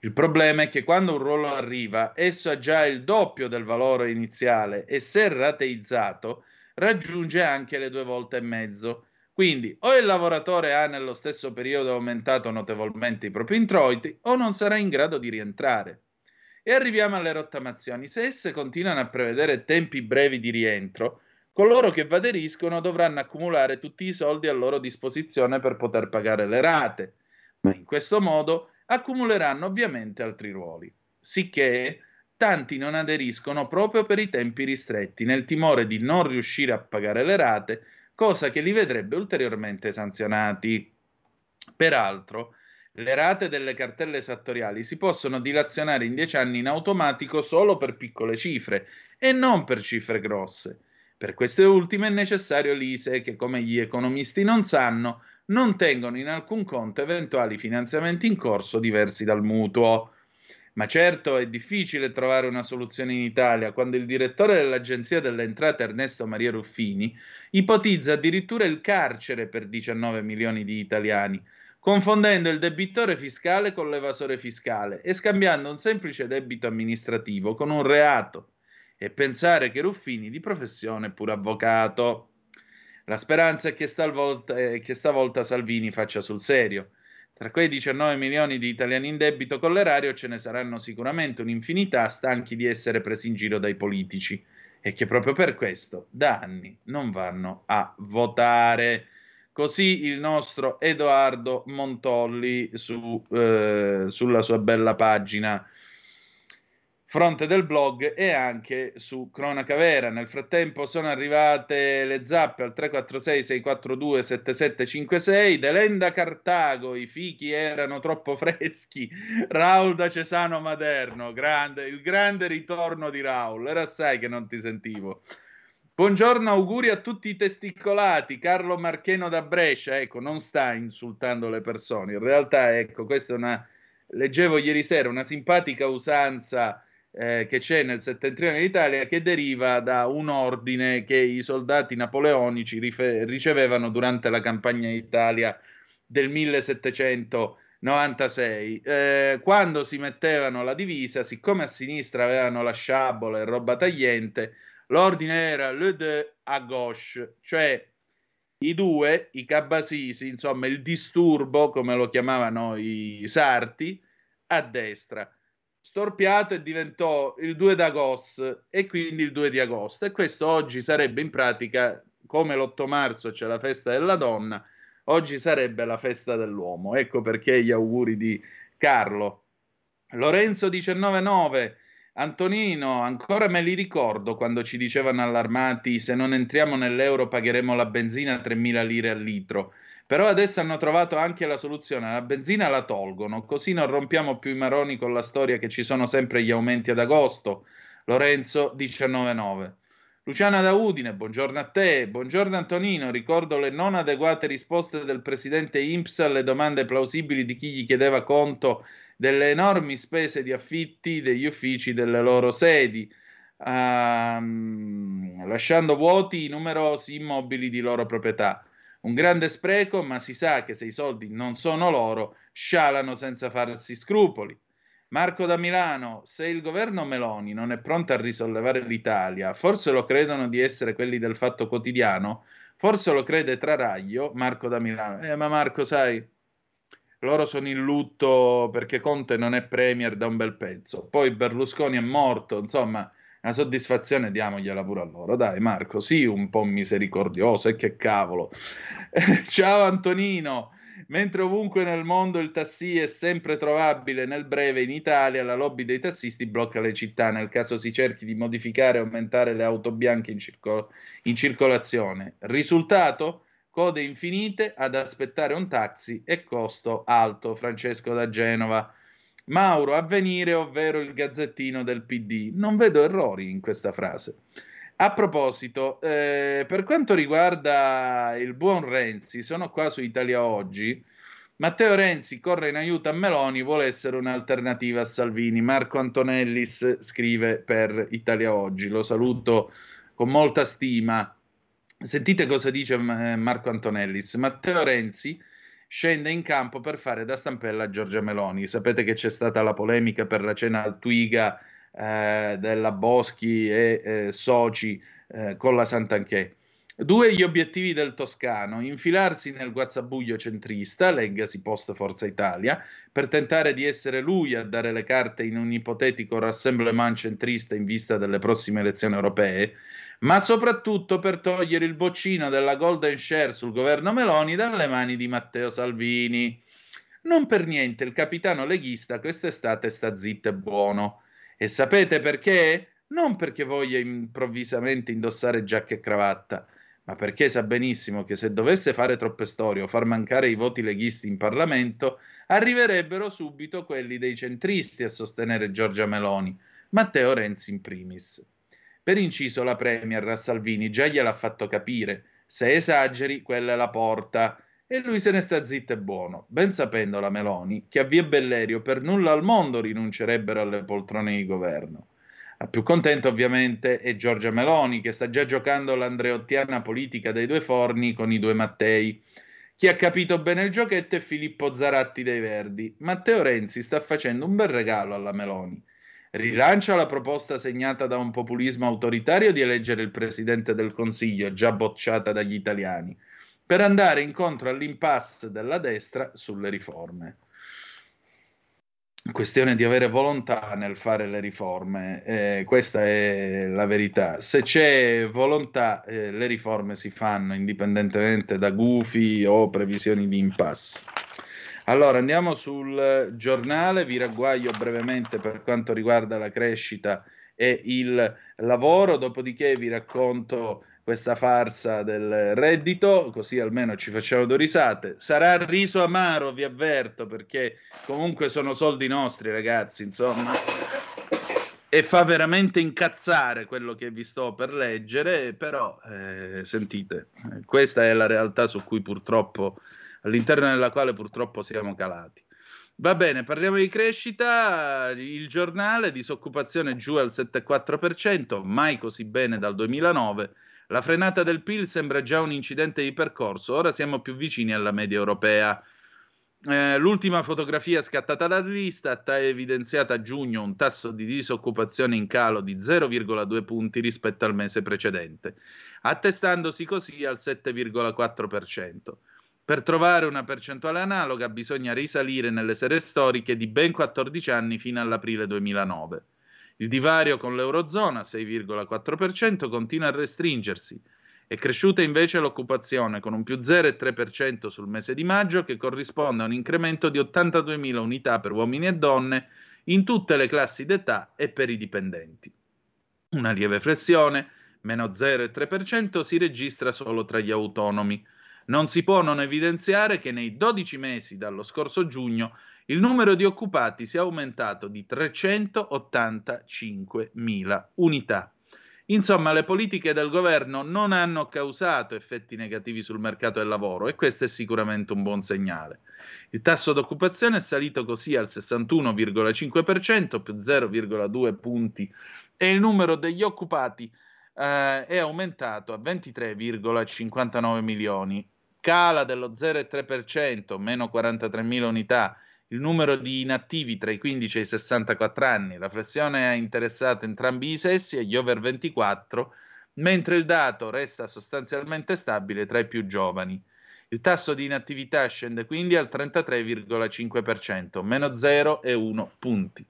Il problema è che quando un ruolo arriva, esso ha già il doppio del valore iniziale e se rateizzato, raggiunge anche le due volte e mezzo. Quindi o il lavoratore ha nello stesso periodo aumentato notevolmente i propri introiti o non sarà in grado di rientrare. E arriviamo alle rottamazioni. Se esse continuano a prevedere tempi brevi di rientro, coloro che aderiscono dovranno accumulare tutti i soldi a loro disposizione per poter pagare le rate, ma in questo modo accumuleranno ovviamente altri ruoli. Sicché tanti non aderiscono proprio per i tempi ristretti, nel timore di non riuscire a pagare le rate, cosa che li vedrebbe ulteriormente sanzionati. Peraltro, le rate delle cartelle esattoriali si possono dilazionare in dieci anni in automatico solo per piccole cifre e non per cifre grosse. Per queste ultime è necessario l'ISE che, come gli economisti non sanno, non tengono in alcun conto eventuali finanziamenti in corso diversi dal mutuo. Ma certo è difficile trovare una soluzione in Italia quando il direttore dell'Agenzia delle Entrate Ernesto Maria Ruffini ipotizza addirittura il carcere per 19 milioni di italiani, confondendo il debitore fiscale con l'evasore fiscale e scambiando un semplice debito amministrativo con un reato. E pensare che Ruffini di professione è pure avvocato. La speranza è che stavolta, eh, che stavolta Salvini faccia sul serio tra quei 19 milioni di italiani in debito con l'erario ce ne saranno sicuramente un'infinità stanchi di essere presi in giro dai politici e che proprio per questo da anni non vanno a votare. Così il nostro Edoardo Montolli su, eh, sulla sua bella pagina fronte del blog e anche su Cronaca Vera. Nel frattempo sono arrivate le zappe al 346 642 7756 Delenda Cartago, i fichi erano troppo freschi. Raul da Cesano Maderno, grande, il grande ritorno di Raul. Era assai che non ti sentivo. Buongiorno, auguri a tutti i testicolati. Carlo Marcheno da Brescia, ecco, non sta insultando le persone. In realtà, ecco, questa è una. Leggevo ieri sera una simpatica usanza eh, che c'è nel settentrione d'Italia che deriva da un ordine che i soldati napoleonici rife- ricevevano durante la campagna d'Italia del 1796. Eh, quando si mettevano la divisa, siccome a sinistra avevano la sciabola e roba tagliente, l'ordine era le deux à gauche, cioè i due, i cabasisi, insomma il disturbo, come lo chiamavano i sarti, a destra storpiato e diventò il 2 d'agosto e quindi il 2 di agosto. E questo oggi sarebbe in pratica come l'8 marzo c'è la festa della donna oggi sarebbe la festa dell'uomo. Ecco perché gli auguri di Carlo. Lorenzo 199 Antonino, ancora me li ricordo quando ci dicevano allarmati se non entriamo nell'euro pagheremo la benzina a 3.000 lire al litro. Però adesso hanno trovato anche la soluzione, la benzina la tolgono, così non rompiamo più i maroni con la storia che ci sono sempre gli aumenti ad agosto. Lorenzo 199. Luciana da Udine, buongiorno a te, buongiorno Antonino, ricordo le non adeguate risposte del presidente INPS alle domande plausibili di chi gli chiedeva conto delle enormi spese di affitti degli uffici delle loro sedi, um, lasciando vuoti i numerosi immobili di loro proprietà. Un grande spreco, ma si sa che se i soldi non sono loro, scialano senza farsi scrupoli. Marco da Milano, se il governo Meloni non è pronto a risollevare l'Italia, forse lo credono di essere quelli del Fatto Quotidiano, forse lo crede Traraglio, Marco da Milano. Eh, ma Marco, sai, loro sono in lutto perché Conte non è premier da un bel pezzo, poi Berlusconi è morto, insomma, una soddisfazione diamogliela pure a loro. Dai, Marco, sì, un po' misericordioso, e che cavolo. Ciao Antonino. Mentre ovunque nel mondo il tassi è sempre trovabile, nel breve in Italia la lobby dei tassisti blocca le città nel caso si cerchi di modificare e aumentare le auto bianche in, circol- in circolazione. Risultato? Code infinite ad aspettare un taxi e costo alto. Francesco da Genova. Mauro Avvenire, ovvero il gazzettino del PD. Non vedo errori in questa frase. A proposito, eh, per quanto riguarda il buon Renzi, sono qua su Italia Oggi. Matteo Renzi corre in aiuto a Meloni, vuole essere un'alternativa a Salvini. Marco Antonellis scrive per Italia Oggi. Lo saluto con molta stima. Sentite cosa dice eh, Marco Antonellis. Matteo Renzi scende in campo per fare da stampella a Giorgia Meloni. Sapete che c'è stata la polemica per la cena al Twiga eh, della Boschi e eh, soci eh, con la Sant'Anché. Due gli obiettivi del Toscano, infilarsi nel guazzabuglio centrista, leggasi post Forza Italia, per tentare di essere lui a dare le carte in un ipotetico rassemblement centrista in vista delle prossime elezioni europee, ma soprattutto per togliere il boccino della Golden Share sul governo Meloni dalle mani di Matteo Salvini. Non per niente il capitano leghista quest'estate sta zitto e buono. E sapete perché? Non perché voglia improvvisamente indossare giacca e cravatta, ma perché sa benissimo che se dovesse fare troppe storie o far mancare i voti leghisti in Parlamento, arriverebbero subito quelli dei centristi a sostenere Giorgia Meloni, Matteo Renzi in primis. Per inciso, la Premier a Salvini già gliel'ha fatto capire: se esageri, quella è la porta. E lui se ne sta zitto e buono, ben sapendo la Meloni che a Via Bellerio per nulla al mondo rinuncerebbero alle poltrone di governo. A più contento ovviamente è Giorgia Meloni che sta già giocando l'andreottiana politica dei due forni con i due Mattei. Chi ha capito bene il giochetto è Filippo Zaratti dei Verdi. Matteo Renzi sta facendo un bel regalo alla Meloni rilancia la proposta segnata da un populismo autoritario di eleggere il presidente del Consiglio, già bocciata dagli italiani, per andare incontro all'impasse della destra sulle riforme. Questione di avere volontà nel fare le riforme, eh, questa è la verità. Se c'è volontà, eh, le riforme si fanno indipendentemente da gufi o previsioni di impasse. Allora, andiamo sul giornale, vi ragguaglio brevemente per quanto riguarda la crescita e il lavoro, dopodiché vi racconto questa farsa del reddito, così almeno ci facciamo due risate. Sarà riso amaro, vi avverto, perché comunque sono soldi nostri, ragazzi, insomma. e fa veramente incazzare quello che vi sto per leggere, però eh, sentite, questa è la realtà su cui purtroppo, all'interno della quale purtroppo siamo calati. Va bene, parliamo di crescita, il giornale, disoccupazione giù al 7,4%, mai così bene dal 2009, la frenata del PIL sembra già un incidente di percorso, ora siamo più vicini alla media europea. Eh, l'ultima fotografia scattata dall'Istat ha evidenziato a giugno un tasso di disoccupazione in calo di 0,2 punti rispetto al mese precedente, attestandosi così al 7,4%. Per trovare una percentuale analoga bisogna risalire nelle serie storiche di ben 14 anni fino all'aprile 2009. Il divario con l'Eurozona, 6,4%, continua a restringersi è cresciuta invece l'occupazione con un più 0,3% sul mese di maggio che corrisponde a un incremento di 82.000 unità per uomini e donne in tutte le classi d'età e per i dipendenti. Una lieve flessione, meno 0,3%, si registra solo tra gli autonomi. Non si può non evidenziare che nei 12 mesi dallo scorso giugno il numero di occupati si è aumentato di 385.000 unità. Insomma, le politiche del governo non hanno causato effetti negativi sul mercato del lavoro e questo è sicuramente un buon segnale. Il tasso d'occupazione è salito così al 61,5%, più 0,2 punti, e il numero degli occupati eh, è aumentato a 23,59 milioni. Cala dello 0,3%, meno 43.000 unità il numero di inattivi tra i 15 e i 64 anni. La flessione ha interessato entrambi i sessi e gli over 24, mentre il dato resta sostanzialmente stabile tra i più giovani. Il tasso di inattività scende quindi al 33,5%, meno 0,1 punti.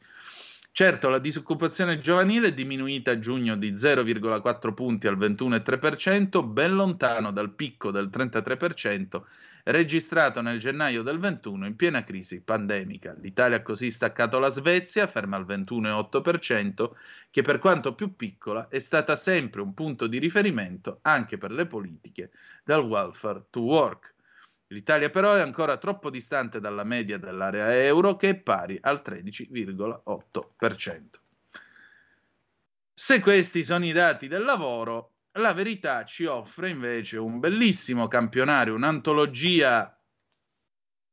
Certo, la disoccupazione giovanile è diminuita a giugno di 0,4 punti al 21,3%, ben lontano dal picco del 33% registrato nel gennaio del 21 in piena crisi pandemica. L'Italia ha così staccato la Svezia, ferma al 21,8%, che per quanto più piccola è stata sempre un punto di riferimento anche per le politiche del welfare to work. L'Italia però è ancora troppo distante dalla media dell'area euro che è pari al 13,8%. Se questi sono i dati del lavoro, la verità ci offre invece un bellissimo campionario, un'antologia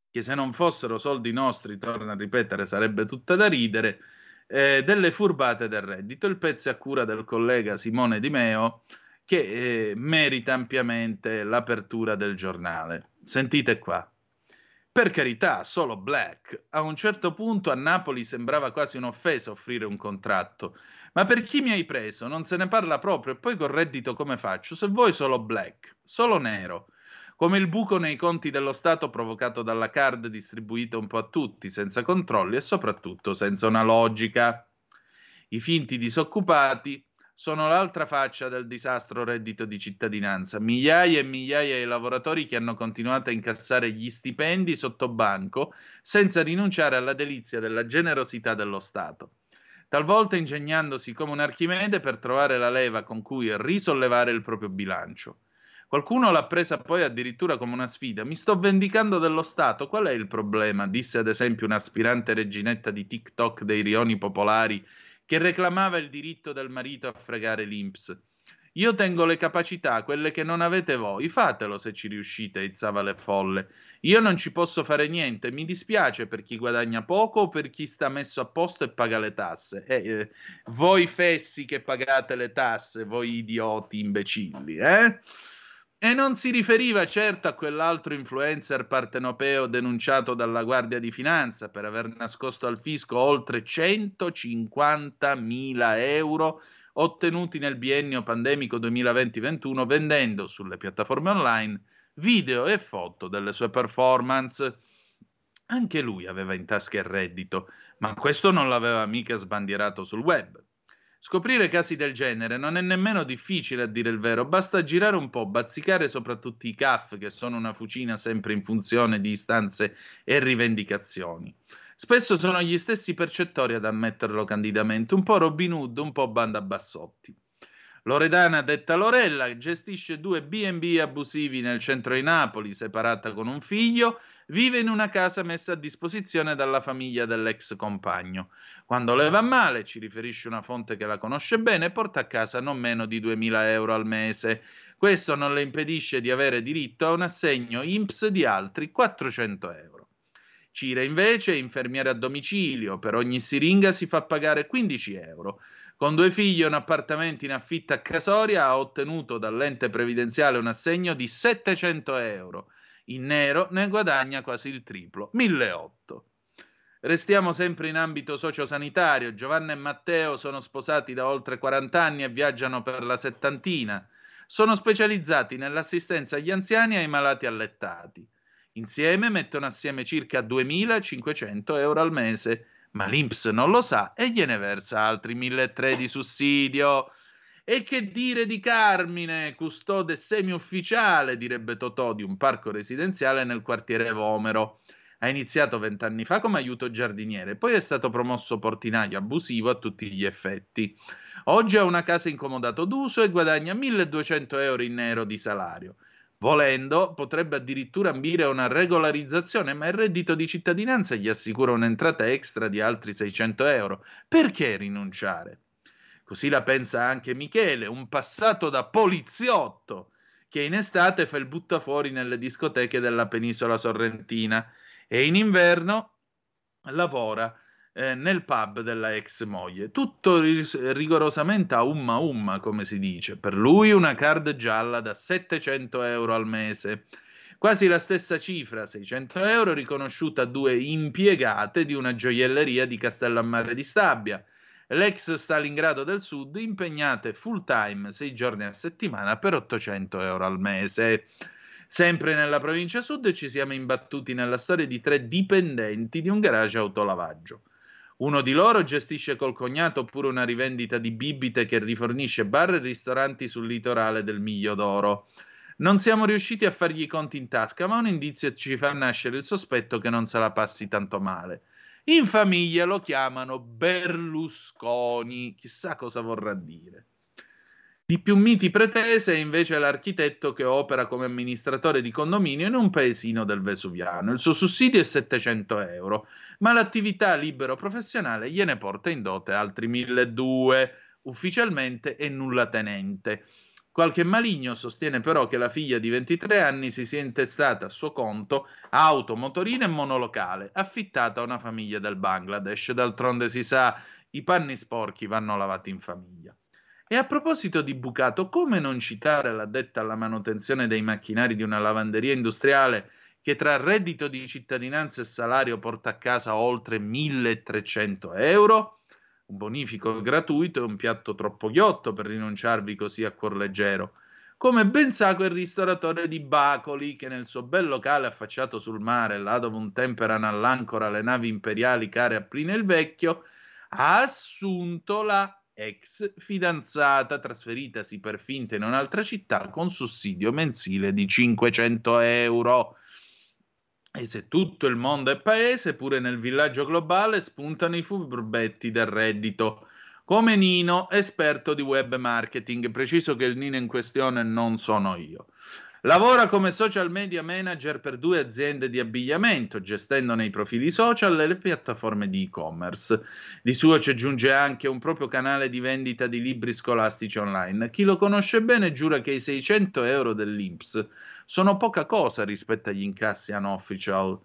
che se non fossero soldi nostri, torno a ripetere, sarebbe tutta da ridere, eh, delle furbate del reddito. Il pezzo a cura del collega Simone Di Meo che eh, merita ampiamente l'apertura del giornale. Sentite qua. Per carità, solo Black. A un certo punto a Napoli sembrava quasi un'offesa offrire un contratto. Ma per chi mi hai preso? Non se ne parla proprio. E poi col reddito come faccio? Se vuoi solo black, solo nero. Come il buco nei conti dello Stato provocato dalla card distribuita un po' a tutti, senza controlli e soprattutto senza una logica. I finti disoccupati sono l'altra faccia del disastro reddito di cittadinanza. Migliaia e migliaia di lavoratori che hanno continuato a incassare gli stipendi sotto banco senza rinunciare alla delizia della generosità dello Stato talvolta ingegnandosi come un Archimede per trovare la leva con cui risollevare il proprio bilancio. Qualcuno l'ha presa poi addirittura come una sfida. Mi sto vendicando dello Stato, qual è il problema? disse ad esempio un'aspirante reginetta di TikTok dei rioni popolari che reclamava il diritto del marito a fregare l'Inps. Io tengo le capacità, quelle che non avete voi, fatelo se ci riuscite, izzava le folle. Io non ci posso fare niente, mi dispiace per chi guadagna poco o per chi sta messo a posto e paga le tasse. Eh, eh, voi fessi che pagate le tasse, voi idioti imbecilli, eh? E non si riferiva certo a quell'altro influencer partenopeo denunciato dalla Guardia di Finanza per aver nascosto al fisco oltre 150.000 euro ottenuti nel biennio pandemico 2020-21 vendendo sulle piattaforme online video e foto delle sue performance. Anche lui aveva in tasca il reddito, ma questo non l'aveva mica sbandierato sul web. Scoprire casi del genere non è nemmeno difficile a dire il vero, basta girare un po', bazzicare soprattutto i CAF che sono una fucina sempre in funzione di istanze e rivendicazioni. Spesso sono gli stessi percettori ad ammetterlo candidamente, un po' Robin Hood, un po' Banda Bassotti. Loredana, detta Lorella, gestisce due B&B abusivi nel centro di Napoli, separata con un figlio, vive in una casa messa a disposizione dalla famiglia dell'ex compagno. Quando le va male, ci riferisce una fonte che la conosce bene, porta a casa non meno di 2.000 euro al mese. Questo non le impedisce di avere diritto a un assegno INPS di altri 400 euro. Cire invece è infermiere a domicilio, per ogni siringa si fa pagare 15 euro. Con due figli e un appartamento in affitto a Casoria ha ottenuto dall'ente previdenziale un assegno di 700 euro. In nero ne guadagna quasi il triplo, 1.800. Restiamo sempre in ambito sociosanitario. Giovanna e Matteo sono sposati da oltre 40 anni e viaggiano per la settantina. Sono specializzati nell'assistenza agli anziani e ai malati allettati. Insieme mettono assieme circa 2.500 euro al mese, ma l'Inps non lo sa e gliene versa altri 1.300 di sussidio. E che dire di Carmine, custode semi-ufficiale, direbbe Totò, di un parco residenziale nel quartiere Vomero. Ha iniziato vent'anni fa come aiuto giardiniere, poi è stato promosso portinaio abusivo a tutti gli effetti. Oggi ha una casa incomodato d'uso e guadagna 1200 euro in nero di salario. Volendo, potrebbe addirittura ambire a una regolarizzazione, ma il reddito di cittadinanza gli assicura un'entrata extra di altri 600 euro. Perché rinunciare? Così la pensa anche Michele, un passato da poliziotto, che in estate fa il buttafuori nelle discoteche della penisola sorrentina e in inverno lavora eh, nel pub della ex moglie. Tutto rigorosamente a umma umma, come si dice. Per lui una card gialla da 700 euro al mese. Quasi la stessa cifra, 600 euro, riconosciuta a due impiegate di una gioielleria di Castellammare di Stabia. L'ex Stalingrado del Sud impegnate full time, sei giorni a settimana, per 800 euro al mese. Sempre nella provincia sud ci siamo imbattuti nella storia di tre dipendenti di un garage autolavaggio. Uno di loro gestisce col cognato pure una rivendita di bibite che rifornisce bar e ristoranti sul litorale del Miglio d'Oro. Non siamo riusciti a fargli i conti in tasca, ma un indizio ci fa nascere il sospetto che non se la passi tanto male. In famiglia lo chiamano Berlusconi, chissà cosa vorrà dire. Di più miti pretese è invece l'architetto che opera come amministratore di condominio in un paesino del Vesuviano. Il suo sussidio è 700 euro ma l'attività libero professionale gliene porta in dote altri 1200, ufficialmente è nulla tenente. Qualche maligno sostiene però che la figlia di 23 anni si sia intestata a suo conto auto, motorina e monolocale, affittata a una famiglia del Bangladesh. D'altronde si sa, i panni sporchi vanno lavati in famiglia. E a proposito di bucato, come non citare l'addetta alla manutenzione dei macchinari di una lavanderia industriale che tra reddito di cittadinanza e salario porta a casa oltre 1300 euro? Un bonifico gratuito è un piatto troppo ghiotto per rinunciarvi così a cuor leggero. Come ben sa quel ristoratore di Bacoli che nel suo bel locale affacciato sul mare, là dove un tempo erano all'ancora le navi imperiali care a Pline il Vecchio, ha assunto la ex fidanzata trasferitasi per finta in un'altra città con sussidio mensile di 500 euro. E se tutto il mondo è paese, pure nel villaggio globale spuntano i furbetti del reddito. Come Nino, esperto di web marketing. Preciso che il Nino in questione non sono io. Lavora come social media manager per due aziende di abbigliamento, gestendo nei profili social le piattaforme di e-commerce. Di suo ci aggiunge anche un proprio canale di vendita di libri scolastici online. Chi lo conosce bene giura che i 600 euro dell'Inps sono poca cosa rispetto agli incassi unofficial.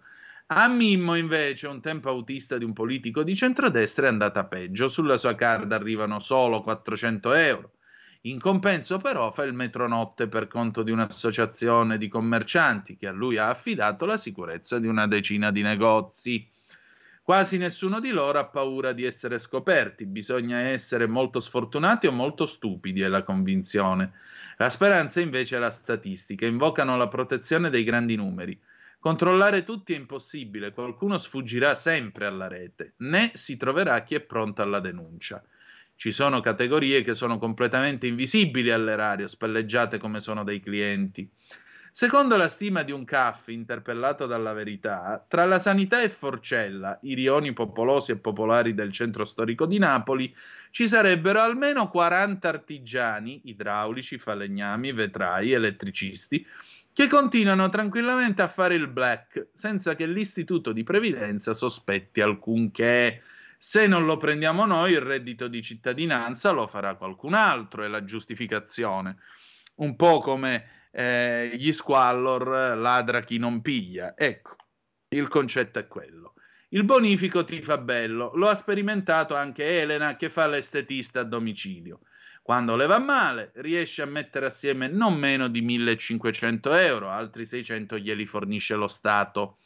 A Mimmo, invece, un tempo autista di un politico di centrodestra, è andata peggio. Sulla sua card arrivano solo 400 euro. In compenso, però, fa il metronotte per conto di un'associazione di commercianti che a lui ha affidato la sicurezza di una decina di negozi. Quasi nessuno di loro ha paura di essere scoperti, bisogna essere molto sfortunati o molto stupidi, è la convinzione. La speranza invece è la statistica, invocano la protezione dei grandi numeri. Controllare tutti è impossibile, qualcuno sfuggirà sempre alla rete, né si troverà chi è pronto alla denuncia. Ci sono categorie che sono completamente invisibili all'erario, spelleggiate come sono dei clienti. Secondo la stima di un CAF interpellato dalla verità, tra la sanità e Forcella, i rioni popolosi e popolari del centro storico di Napoli, ci sarebbero almeno 40 artigiani, idraulici, falegnami, vetrai, elettricisti, che continuano tranquillamente a fare il black senza che l'istituto di previdenza sospetti alcunché. Se non lo prendiamo noi, il reddito di cittadinanza lo farà qualcun altro, è la giustificazione. Un po' come eh, gli squallor ladra chi non piglia. Ecco, il concetto è quello. Il bonifico ti fa bello, lo ha sperimentato anche Elena che fa l'estetista a domicilio. Quando le va male, riesce a mettere assieme non meno di 1500 euro, altri 600 glieli fornisce lo Stato.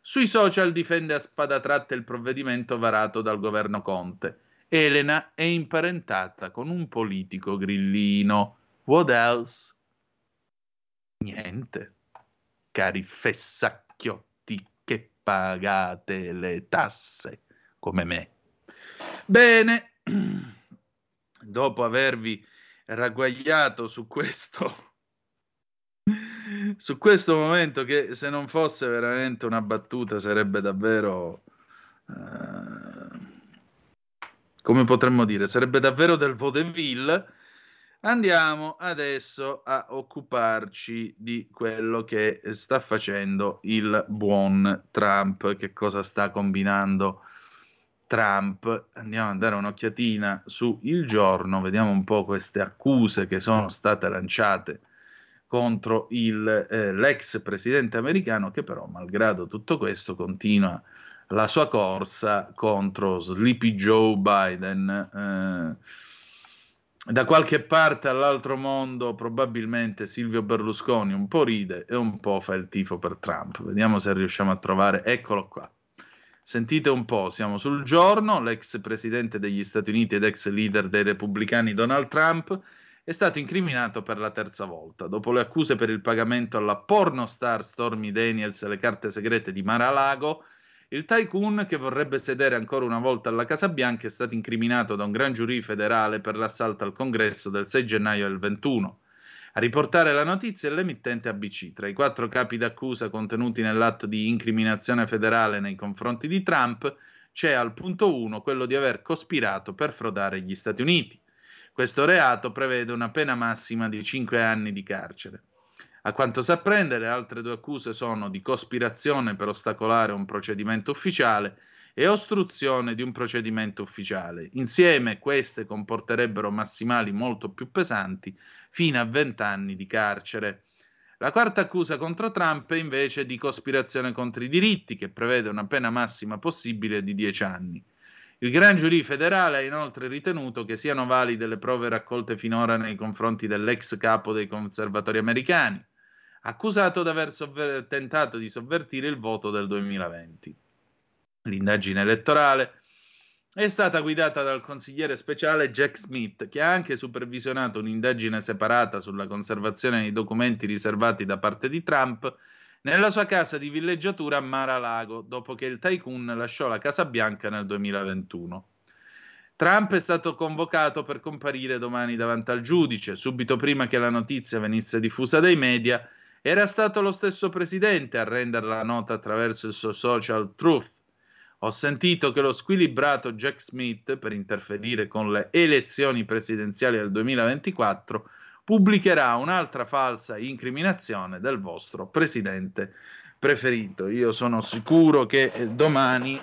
Sui social difende a spada tratta il provvedimento varato dal governo Conte. Elena è imparentata con un politico grillino. What else? Niente. Cari fessacchiotti che pagate le tasse come me. Bene, dopo avervi ragguagliato su questo su questo momento che se non fosse veramente una battuta sarebbe davvero eh, come potremmo dire sarebbe davvero del vaudeville Andiamo adesso a occuparci di quello che sta facendo il buon Trump, che cosa sta combinando Trump. Andiamo a dare un'occhiatina su Il Giorno, vediamo un po' queste accuse che sono state lanciate contro il, eh, l'ex presidente americano che però, malgrado tutto questo, continua la sua corsa contro Sleepy Joe Biden. Eh, da qualche parte all'altro mondo probabilmente Silvio Berlusconi un po' ride e un po' fa il tifo per Trump. Vediamo se riusciamo a trovare. Eccolo qua. Sentite un po', siamo sul giorno, l'ex presidente degli Stati Uniti ed ex leader dei repubblicani Donald Trump è stato incriminato per la terza volta. Dopo le accuse per il pagamento alla pornostar Stormy Daniels e le carte segrete di Mar-a-Lago, il tycoon, che vorrebbe sedere ancora una volta alla Casa Bianca, è stato incriminato da un gran giurì federale per l'assalto al congresso del 6 gennaio del 21. A riportare la notizia è l'emittente ABC. Tra i quattro capi d'accusa contenuti nell'atto di incriminazione federale nei confronti di Trump c'è al punto 1 quello di aver cospirato per frodare gli Stati Uniti. Questo reato prevede una pena massima di 5 anni di carcere. A quanto si apprende, le altre due accuse sono di cospirazione per ostacolare un procedimento ufficiale e ostruzione di un procedimento ufficiale. Insieme queste comporterebbero massimali molto più pesanti, fino a 20 anni di carcere. La quarta accusa contro Trump è invece di cospirazione contro i diritti, che prevede una pena massima possibile di 10 anni. Il Gran Giurì federale ha inoltre ritenuto che siano valide le prove raccolte finora nei confronti dell'ex capo dei conservatori americani accusato di aver sovver- tentato di sovvertire il voto del 2020. L'indagine elettorale è stata guidata dal consigliere speciale Jack Smith, che ha anche supervisionato un'indagine separata sulla conservazione dei documenti riservati da parte di Trump nella sua casa di villeggiatura a Mar-a-Lago, dopo che il tycoon lasciò la Casa Bianca nel 2021. Trump è stato convocato per comparire domani davanti al giudice, subito prima che la notizia venisse diffusa dai media era stato lo stesso presidente a renderla nota attraverso il suo social Truth. Ho sentito che lo squilibrato Jack Smith, per interferire con le elezioni presidenziali del 2024, pubblicherà un'altra falsa incriminazione del vostro presidente preferito. Io sono sicuro che domani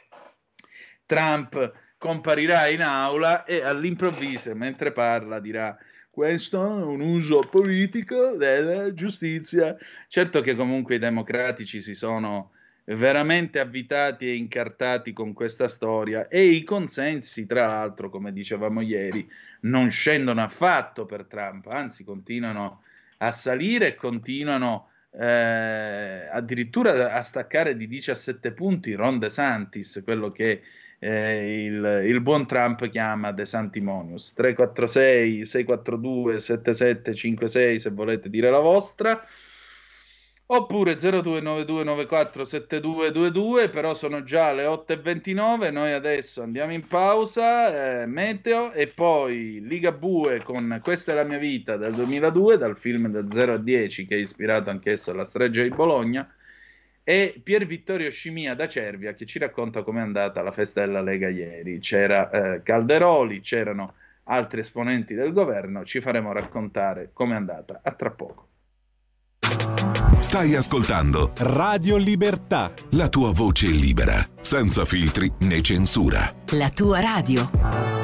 Trump comparirà in aula e all'improvviso, mentre parla, dirà questo è un uso politico della giustizia. Certo che comunque i democratici si sono veramente avvitati e incartati con questa storia e i consensi, tra l'altro, come dicevamo ieri, non scendono affatto per Trump, anzi continuano a salire e continuano eh, addirittura a staccare di 17 punti Ron DeSantis, quello che eh, il, il, buon Trump chiama De Santimonius. 346 642 7756 se volete dire la vostra. Oppure 0292947222 però sono già le 8.29 noi adesso andiamo in pausa eh, meteo e poi Liga Bue con Questa è la mia vita del 2002 dal film da 0 a 10 che è ispirato anch'esso alla streggia di Bologna e Pier Vittorio Scimia da Cervia che ci racconta com'è andata la festa della Lega ieri. C'era eh, Calderoli, c'erano altri esponenti del governo, ci faremo raccontare com'è andata. A tra poco. Stai ascoltando Radio Libertà. la tua voce libera, senza filtri né censura. La tua radio.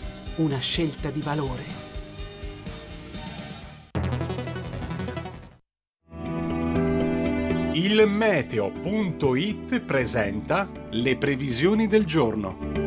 una scelta di valore. Il meteo.it presenta le previsioni del giorno.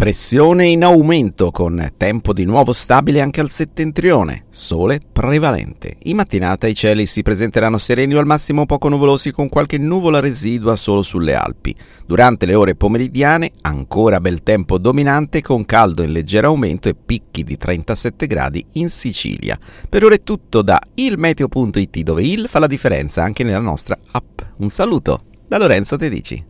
Pressione in aumento con tempo di nuovo stabile anche al settentrione, sole prevalente. In mattinata i cieli si presenteranno sereni o al massimo poco nuvolosi con qualche nuvola residua solo sulle Alpi. Durante le ore pomeridiane ancora bel tempo dominante con caldo in leggero aumento e picchi di 37 gradi in Sicilia. Per ora è tutto da ilmeteo.it dove il fa la differenza anche nella nostra app. Un saluto da Lorenzo Tedici.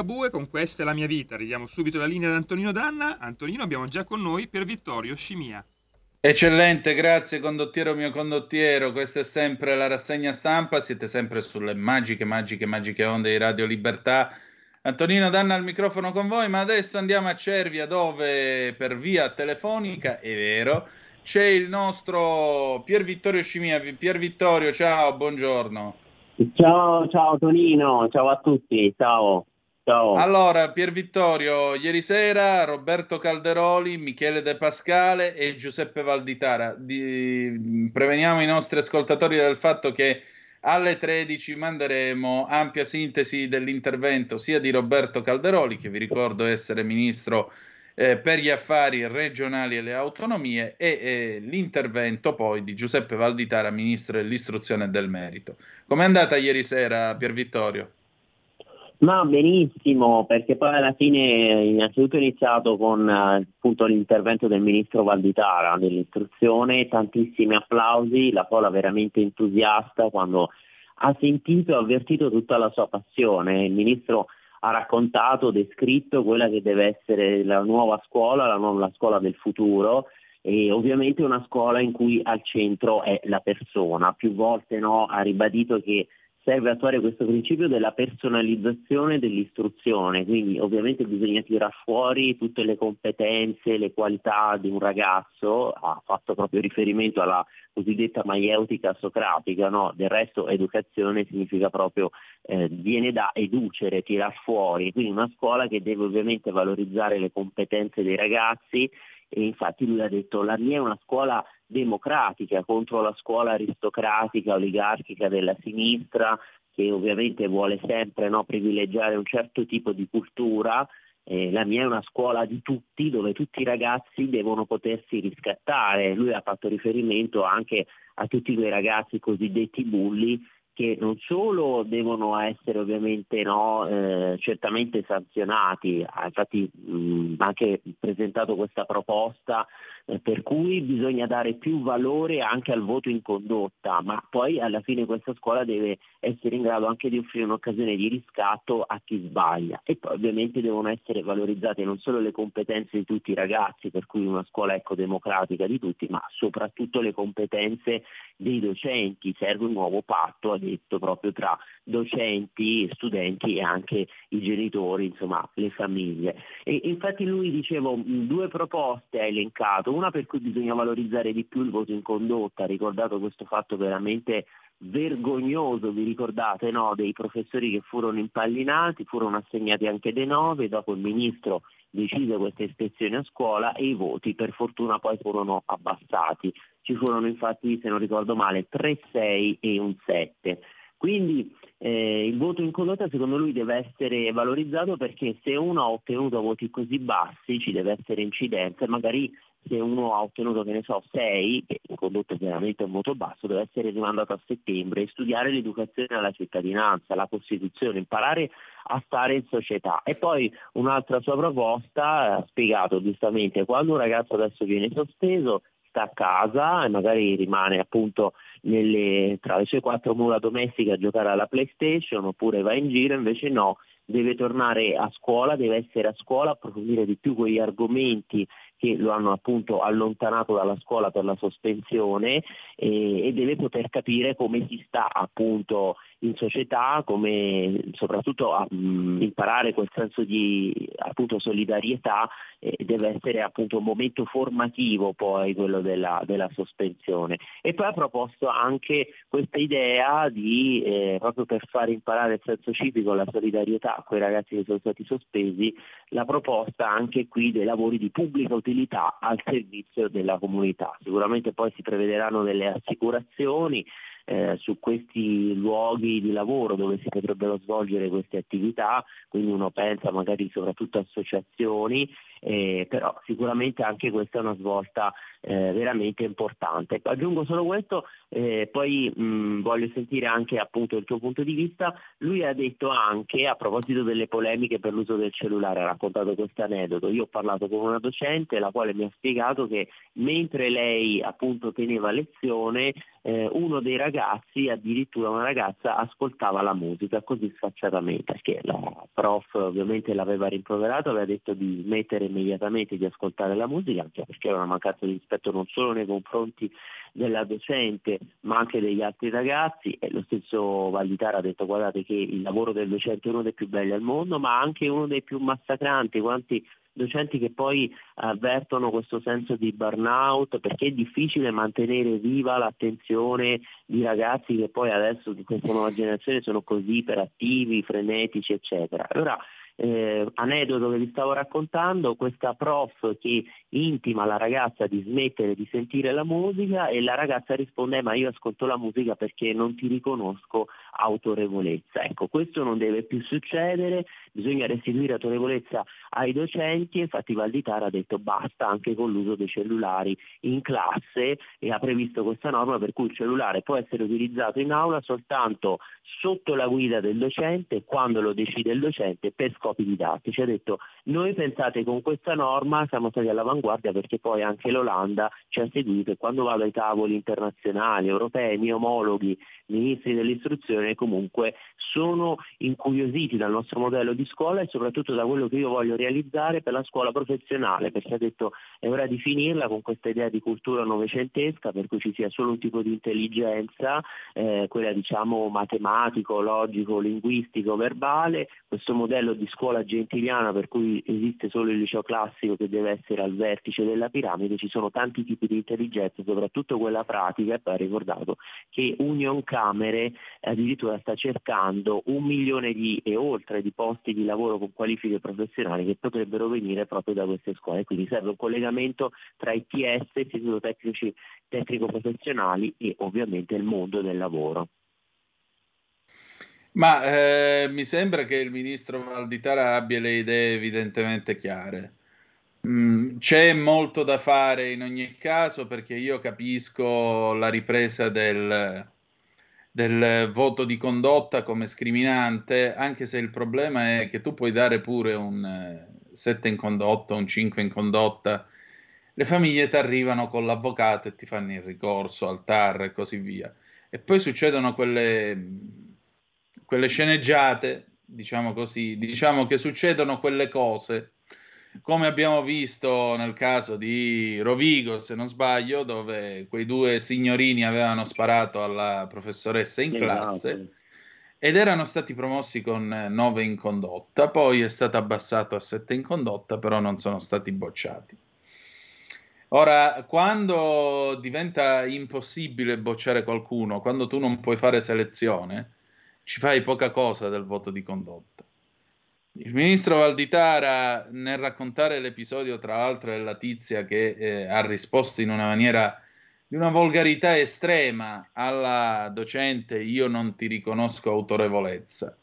Ligabue con Questa è la mia vita. Ridiamo subito la linea ad Antonino Danna. Antonino, abbiamo già con noi Pier Vittorio Scimia. Eccellente, grazie condottiero mio condottiero, questa è sempre la rassegna stampa, siete sempre sulle magiche, magiche, magiche onde di Radio Libertà. Antonino Danna al microfono con voi, ma adesso andiamo a Cervia dove per via telefonica, è vero, c'è il nostro Pier Vittorio Scimia. Pier Vittorio, ciao, buongiorno. Ciao, ciao Tonino, ciao a tutti, ciao. Ciao. Allora, Pier Vittorio, ieri sera Roberto Calderoli, Michele De Pascale e Giuseppe Valditara. Di... Preveniamo i nostri ascoltatori del fatto che alle 13 manderemo ampia sintesi dell'intervento sia di Roberto Calderoli, che vi ricordo essere ministro eh, per gli affari regionali e le autonomie, e eh, l'intervento poi di Giuseppe Valditara, ministro dell'istruzione e del merito. Com'è andata ieri sera, Pier Vittorio? Ma benissimo, perché poi alla fine innanzitutto è iniziato con eh, appunto, l'intervento del ministro Valditara dell'istruzione, tantissimi applausi, la Pola veramente entusiasta quando ha sentito e avvertito tutta la sua passione. Il ministro ha raccontato, descritto quella che deve essere la nuova scuola, la, nuova, la scuola del futuro e ovviamente una scuola in cui al centro è la persona. Più volte no, ha ribadito che serve attuare questo principio della personalizzazione dell'istruzione, quindi ovviamente bisogna tirar fuori tutte le competenze, le qualità di un ragazzo, ha fatto proprio riferimento alla cosiddetta maieutica socratica, no? del resto educazione significa proprio eh, viene da educere, tirar fuori, quindi una scuola che deve ovviamente valorizzare le competenze dei ragazzi e infatti lui ha detto la mia è una scuola democratica contro la scuola aristocratica, oligarchica della sinistra che ovviamente vuole sempre no, privilegiare un certo tipo di cultura. Eh, la mia è una scuola di tutti dove tutti i ragazzi devono potersi riscattare. Lui ha fatto riferimento anche a tutti quei ragazzi cosiddetti bulli che non solo devono essere ovviamente no, eh, certamente sanzionati, ha infatti mh, anche presentato questa proposta eh, per cui bisogna dare più valore anche al voto in condotta, ma poi alla fine questa scuola deve essere in grado anche di offrire un'occasione di riscatto a chi sbaglia. E poi ovviamente devono essere valorizzate non solo le competenze di tutti i ragazzi, per cui una scuola ecco, democratica di tutti, ma soprattutto le competenze dei docenti, serve un nuovo patto, ha detto, proprio tra docenti, studenti e anche i genitori, insomma le famiglie. E infatti lui dicevo due proposte ha elencato, una per cui bisogna valorizzare di più il voto in condotta, ha ricordato questo fatto veramente vergognoso, vi ricordate, no? dei professori che furono impallinati, furono assegnati anche dei nove, dopo il ministro decise questa ispezione a scuola e i voti per fortuna poi furono abbassati. Ci furono infatti, se non ricordo male, 3 6 e un 7. Quindi eh, il voto in condotta secondo lui deve essere valorizzato perché se uno ha ottenuto voti così bassi ci deve essere incidenza e magari se uno ha ottenuto, che ne so, 6, che in condotta è chiaramente un voto basso, deve essere rimandato a settembre studiare l'educazione alla cittadinanza, la Costituzione, imparare a stare in società. E poi un'altra sua proposta ha spiegato giustamente quando un ragazzo adesso viene sospeso sta a casa e magari rimane appunto nelle, tra le sue quattro mura domestiche a giocare alla PlayStation oppure va in giro, invece no, deve tornare a scuola, deve essere a scuola, approfondire di più quegli argomenti che lo hanno appunto allontanato dalla scuola per la sospensione e, e deve poter capire come si sta appunto in società, come soprattutto a, mh, imparare quel senso di appunto solidarietà eh, deve essere appunto un momento formativo poi quello della, della sospensione. E poi ha proposto anche questa idea di eh, proprio per fare imparare il senso civico, la solidarietà a quei ragazzi che sono stati sospesi, la proposta anche qui dei lavori di pubblica utilità al servizio della comunità. Sicuramente poi si prevederanno delle assicurazioni, eh, su questi luoghi di lavoro dove si potrebbero svolgere queste attività, quindi uno pensa magari soprattutto a associazioni, eh, però sicuramente anche questa è una svolta eh, veramente importante. Aggiungo solo questo, eh, poi mh, voglio sentire anche appunto il tuo punto di vista. Lui ha detto anche, a proposito delle polemiche per l'uso del cellulare, ha raccontato questo aneddoto. Io ho parlato con una docente la quale mi ha spiegato che mentre lei appunto teneva lezione, eh, uno dei ragazzi, addirittura una ragazza ascoltava la musica così sfacciatamente, perché la prof ovviamente l'aveva rimproverato, aveva detto di smettere immediatamente di ascoltare la musica, anche perché era una mancanza di rispetto non solo nei confronti della docente ma anche degli altri ragazzi e lo stesso Valditara ha detto guardate che il lavoro del docente è uno dei più belli al mondo ma anche uno dei più massacranti, quanti docenti che poi avvertono questo senso di burnout perché è difficile mantenere viva l'attenzione di ragazzi che poi adesso di questa nuova generazione sono così iperattivi, frenetici, eccetera. Allora, eh, aneddoto che vi stavo raccontando, questa prof che intima alla ragazza di smettere di sentire la musica e la ragazza risponde eh, ma io ascolto la musica perché non ti riconosco autorevolezza. Ecco, questo non deve più succedere, bisogna restituire autorevolezza ai docenti, infatti Valditara ha detto basta anche con l'uso dei cellulari in classe e ha previsto questa norma per cui il cellulare può essere utilizzato in aula soltanto sotto la guida del docente quando lo decide il docente per scopi didattici. Ha detto noi pensate con questa norma siamo stati all'avanguardia perché poi anche l'Olanda ci ha seguito e quando vado ai tavoli internazionali, europei, miei omologhi, ministri dell'istruzione comunque sono incuriositi dal nostro modello di scuola e soprattutto da quello che io voglio realizzare per la scuola professionale perché ha detto è ora di finirla con questa idea di cultura novecentesca per cui ci sia solo un tipo di intelligenza, eh, quella diciamo matematico, logico, linguistico, verbale, questo modello di scuola gentiliana per cui esiste solo il liceo classico che deve essere al vertice della piramide, ci sono tanti tipi di intelligenza, soprattutto quella pratica, e poi ha ricordato che Union Camere addirittura sta cercando un milione di, e oltre di posti di lavoro con qualifiche professionali che potrebbero venire proprio da queste scuole, quindi serve un collegamento tra ITS, Istituto Tecnici Tecnico Professionali e ovviamente il mondo del lavoro. Ma eh, mi sembra che il ministro Valditara abbia le idee evidentemente chiare. Mm, c'è molto da fare in ogni caso perché io capisco la ripresa del, del voto di condotta come scriminante, anche se il problema è che tu puoi dare pure un 7 eh, in condotta, un 5 in condotta. Le famiglie ti arrivano con l'avvocato e ti fanno il ricorso al TAR e così via. E poi succedono quelle quelle sceneggiate, diciamo così, diciamo che succedono quelle cose, come abbiamo visto nel caso di Rovigo, se non sbaglio, dove quei due signorini avevano sparato alla professoressa in classe ed erano stati promossi con 9 in condotta, poi è stato abbassato a 7 in condotta, però non sono stati bocciati. Ora, quando diventa impossibile bocciare qualcuno, quando tu non puoi fare selezione, ci fai poca cosa del voto di condotta. Il ministro Valditara, nel raccontare l'episodio, tra l'altro, della tizia che eh, ha risposto in una maniera di una volgarità estrema alla docente, io non ti riconosco autorevolezza.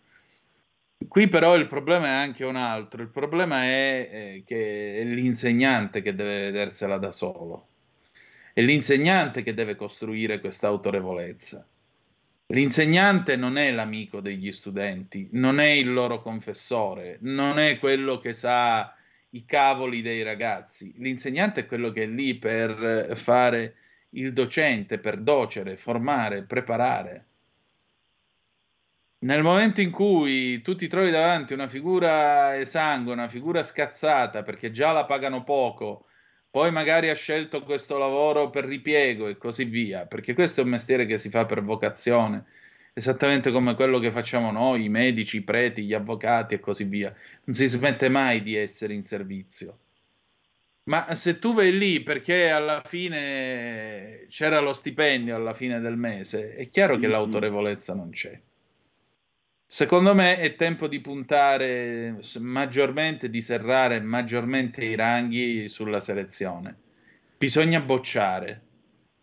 Qui però il problema è anche un altro, il problema è eh, che è l'insegnante che deve vedersela da solo, è l'insegnante che deve costruire questa autorevolezza. L'insegnante non è l'amico degli studenti, non è il loro confessore, non è quello che sa i cavoli dei ragazzi. L'insegnante è quello che è lì per fare il docente, per docere, formare, preparare. Nel momento in cui tu ti trovi davanti una figura esangue, una figura scazzata perché già la pagano poco, poi magari ha scelto questo lavoro per ripiego e così via, perché questo è un mestiere che si fa per vocazione, esattamente come quello che facciamo noi, i medici, i preti, gli avvocati e così via. Non si smette mai di essere in servizio. Ma se tu vai lì perché alla fine c'era lo stipendio alla fine del mese, è chiaro che mm-hmm. l'autorevolezza non c'è. Secondo me è tempo di puntare maggiormente, di serrare maggiormente i ranghi sulla selezione. Bisogna bocciare,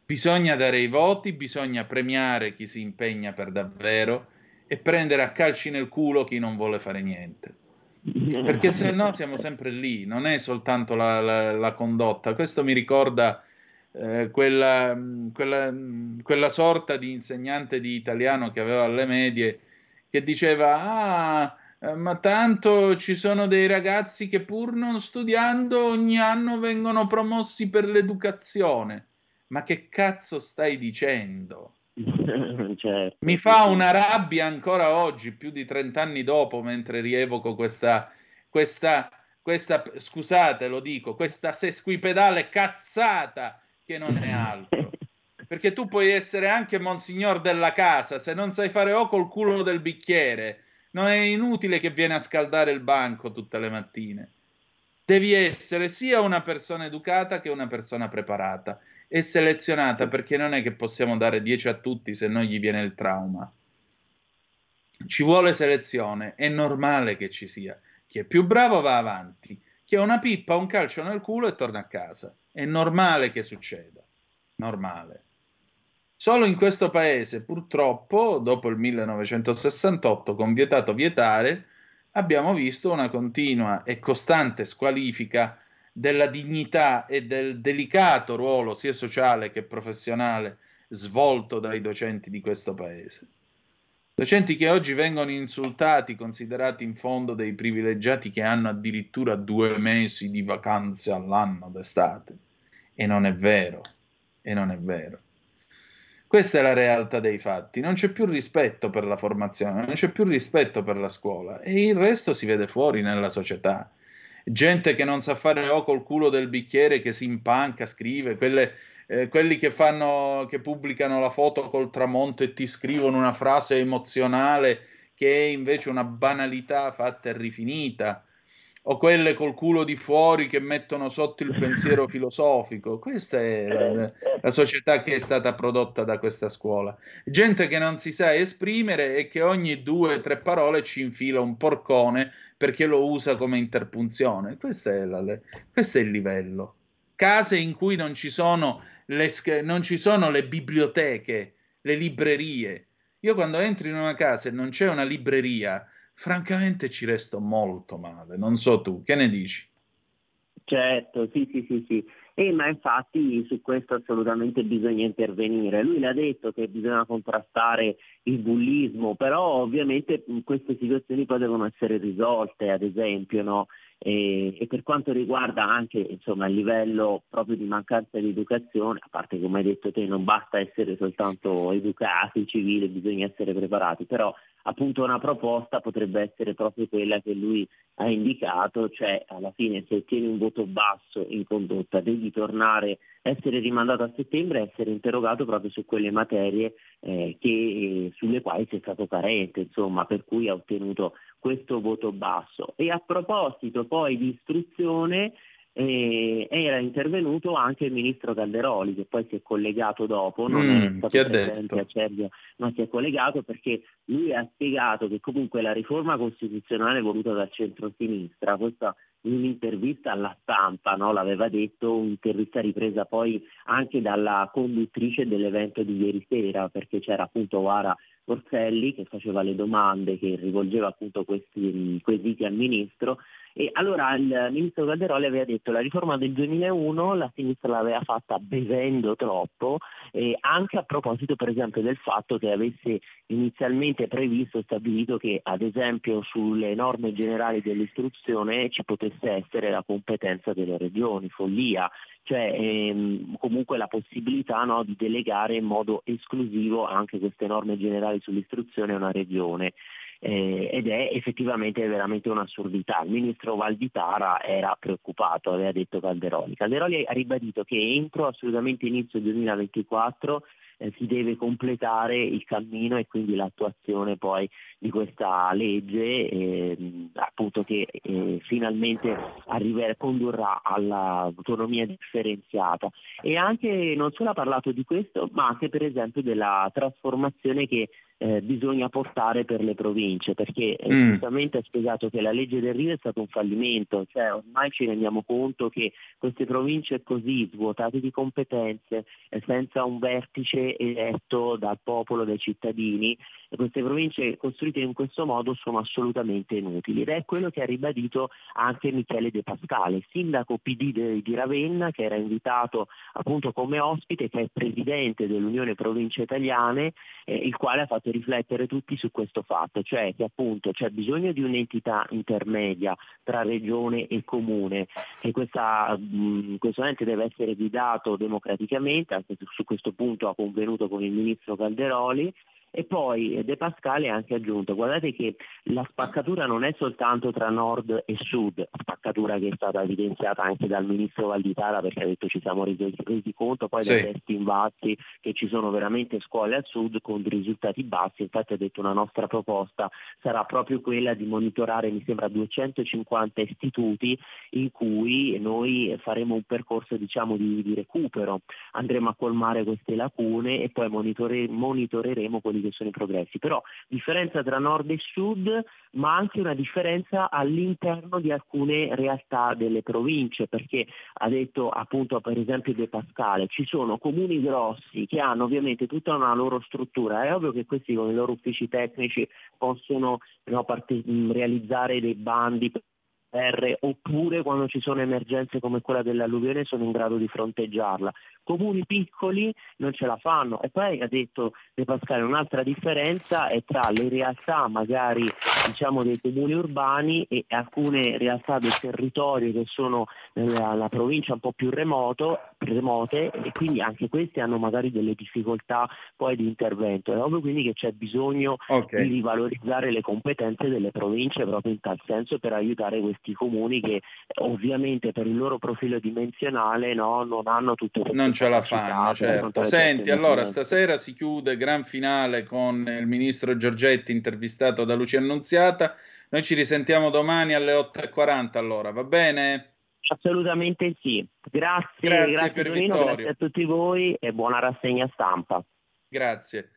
bisogna dare i voti, bisogna premiare chi si impegna per davvero e prendere a calci nel culo chi non vuole fare niente. Perché se no siamo sempre lì, non è soltanto la, la, la condotta. Questo mi ricorda eh, quella, quella, quella sorta di insegnante di italiano che aveva alle medie che diceva ah eh, ma tanto ci sono dei ragazzi che pur non studiando ogni anno vengono promossi per l'educazione. Ma che cazzo stai dicendo? certo. Mi fa una rabbia ancora oggi, più di 30 anni dopo, mentre rievoco questa, questa, questa scusate, lo dico, questa sesquipedale cazzata che non è altro. Perché tu puoi essere anche monsignor della casa, se non sai fare o col culo del bicchiere, non è inutile che vieni a scaldare il banco tutte le mattine. Devi essere sia una persona educata che una persona preparata e selezionata, perché non è che possiamo dare 10 a tutti se non gli viene il trauma. Ci vuole selezione, è normale che ci sia. Chi è più bravo va avanti, chi ha una pippa, un calcio nel culo e torna a casa. È normale che succeda. Normale. Solo in questo paese, purtroppo, dopo il 1968, con vietato vietare, abbiamo visto una continua e costante squalifica della dignità e del delicato ruolo sia sociale che professionale svolto dai docenti di questo paese. Docenti che oggi vengono insultati, considerati in fondo dei privilegiati che hanno addirittura due mesi di vacanze all'anno d'estate. E non è vero, e non è vero. Questa è la realtà dei fatti. Non c'è più rispetto per la formazione, non c'è più rispetto per la scuola e il resto si vede fuori nella società. Gente che non sa fare o col culo del bicchiere, che si impanca, scrive, quelle, eh, quelli che, fanno, che pubblicano la foto col tramonto e ti scrivono una frase emozionale che è invece una banalità fatta e rifinita o quelle col culo di fuori che mettono sotto il pensiero filosofico. Questa è la, la, società che è stata prodotta da questa scuola. Gente che non si sa esprimere e che ogni due o tre parole ci infila un porcone perché lo usa come interpunzione. Questo è, la, questo è il livello. Case in cui non ci, sono le, non ci sono le biblioteche, le librerie. Io quando entro in una casa e non c'è una libreria, francamente ci resto molto male. Non so tu, che ne dici? Certo, sì, sì, sì, sì. Eh, ma infatti su questo assolutamente bisogna intervenire. Lui l'ha detto che bisogna contrastare il bullismo, però ovviamente queste situazioni poi devono essere risolte, ad esempio, no? E, e, per quanto riguarda anche insomma, il livello proprio di mancanza di educazione, a parte come hai detto te non basta essere soltanto educati, civili, bisogna essere preparati, però appunto una proposta potrebbe essere proprio quella che lui ha indicato, cioè alla fine se ottieni un voto basso in condotta devi tornare, essere rimandato a settembre e essere interrogato proprio su quelle materie eh, che, eh, sulle quali sei stato carente, insomma, per cui ha ottenuto questo voto basso. E a proposito poi di istruzione, eh, era intervenuto anche il ministro Calderoli che poi si è collegato dopo, non mm, è stato presente a Cervio, ma si è collegato perché lui ha spiegato che comunque la riforma costituzionale voluta dal centro-sinistra, questa in un'intervista alla stampa, no? l'aveva detto, un'intervista ripresa poi anche dalla conduttrice dell'evento di ieri sera, perché c'era appunto Vara Orselli che faceva le domande, che rivolgeva appunto questi quesiti al ministro e allora il ministro Calderoli aveva detto che la riforma del 2001 la sinistra l'aveva fatta bevendo troppo, eh, anche a proposito per esempio del fatto che avesse inizialmente previsto e stabilito che ad esempio sulle norme generali dell'istruzione ci potesse essere la competenza delle regioni, follia, cioè ehm, comunque la possibilità no, di delegare in modo esclusivo anche queste norme generali sull'istruzione a una regione eh, ed è effettivamente veramente un'assurdità. Il ministro Valditara era preoccupato, aveva detto Calderoli. Calderoli ha ribadito che entro assolutamente inizio 2024 eh, si deve completare il cammino e quindi l'attuazione poi di questa legge eh, appunto che eh, finalmente arriverà, condurrà all'autonomia differenziata e anche non solo ha parlato di questo ma anche per esempio della trasformazione che eh, bisogna portare per le province, perché eh, mm. giustamente ha spiegato che la legge del Rio è stato un fallimento, cioè ormai ci rendiamo conto che queste province così svuotate di competenze, eh, senza un vertice eletto dal popolo, dai cittadini, queste province costruite in questo modo sono assolutamente inutili. Ed è quello che ha ribadito anche Michele De Pascale, sindaco PD di Ravenna che era invitato appunto come ospite, che è presidente dell'Unione Province Italiane, eh, il quale ha fatto riflettere tutti su questo fatto, cioè che appunto c'è bisogno di un'entità intermedia tra regione e comune, che questa, mh, questo ente deve essere guidato democraticamente, anche su questo punto ha, convenuto con il ministro Calderoli e poi De Pascale ha anche aggiunto, guardate che la spaccatura non è soltanto tra nord e sud, spaccatura che è stata evidenziata anche dal ministro Valditara perché ha detto ci siamo resi, resi conto poi sì. dai testi invasi che ci sono veramente scuole al sud con risultati bassi, infatti ha detto una nostra proposta sarà proprio quella di monitorare mi sembra 250 istituti in cui noi faremo un percorso diciamo di, di recupero, andremo a colmare queste lacune e poi monitore, monitoreremo quelli che sono i progressi, però differenza tra nord e sud, ma anche una differenza all'interno di alcune realtà delle province, perché ha detto appunto per esempio De Pascale, ci sono comuni grossi che hanno ovviamente tutta una loro struttura, è ovvio che questi con i loro uffici tecnici possono no, parte- realizzare dei bandi R, oppure quando ci sono emergenze come quella dell'alluvione sono in grado di fronteggiarla. Comuni piccoli non ce la fanno e poi ha detto De Pascale un'altra differenza è tra le realtà magari diciamo dei comuni urbani e alcune realtà del territorio che sono nella provincia un po' più remoto, remote e quindi anche queste hanno magari delle difficoltà poi di intervento. È ovvio quindi che c'è bisogno okay. di rivalorizzare le competenze delle province proprio in tal senso per aiutare questi questi comuni che ovviamente per il loro profilo dimensionale no, non hanno tutte queste Non ce la fanno, certo. Senti, allora stasera si chiude gran finale con il ministro Giorgetti intervistato da Lucia Annunziata. Noi ci risentiamo domani alle 8.40 allora, va bene? Assolutamente sì. Grazie, grazie, grazie, per Tonino, grazie a tutti voi e buona rassegna stampa. Grazie.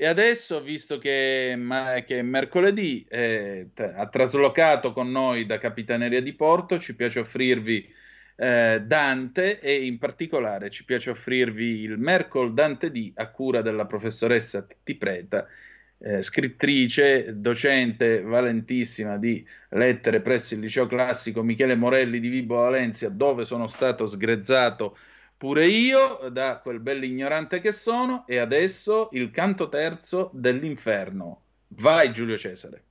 E adesso, visto che, ma, che mercoledì eh, ha traslocato con noi da Capitaneria di Porto, ci piace offrirvi eh, Dante e in particolare ci piace offrirvi il Mercol Dante D a cura della professoressa Titti Preta, eh, scrittrice, docente valentissima di lettere presso il liceo classico Michele Morelli di Vibo Valencia, dove sono stato sgrezzato pure io da quel bell'ignorante che sono e adesso il canto terzo dell'inferno. Vai Giulio Cesare.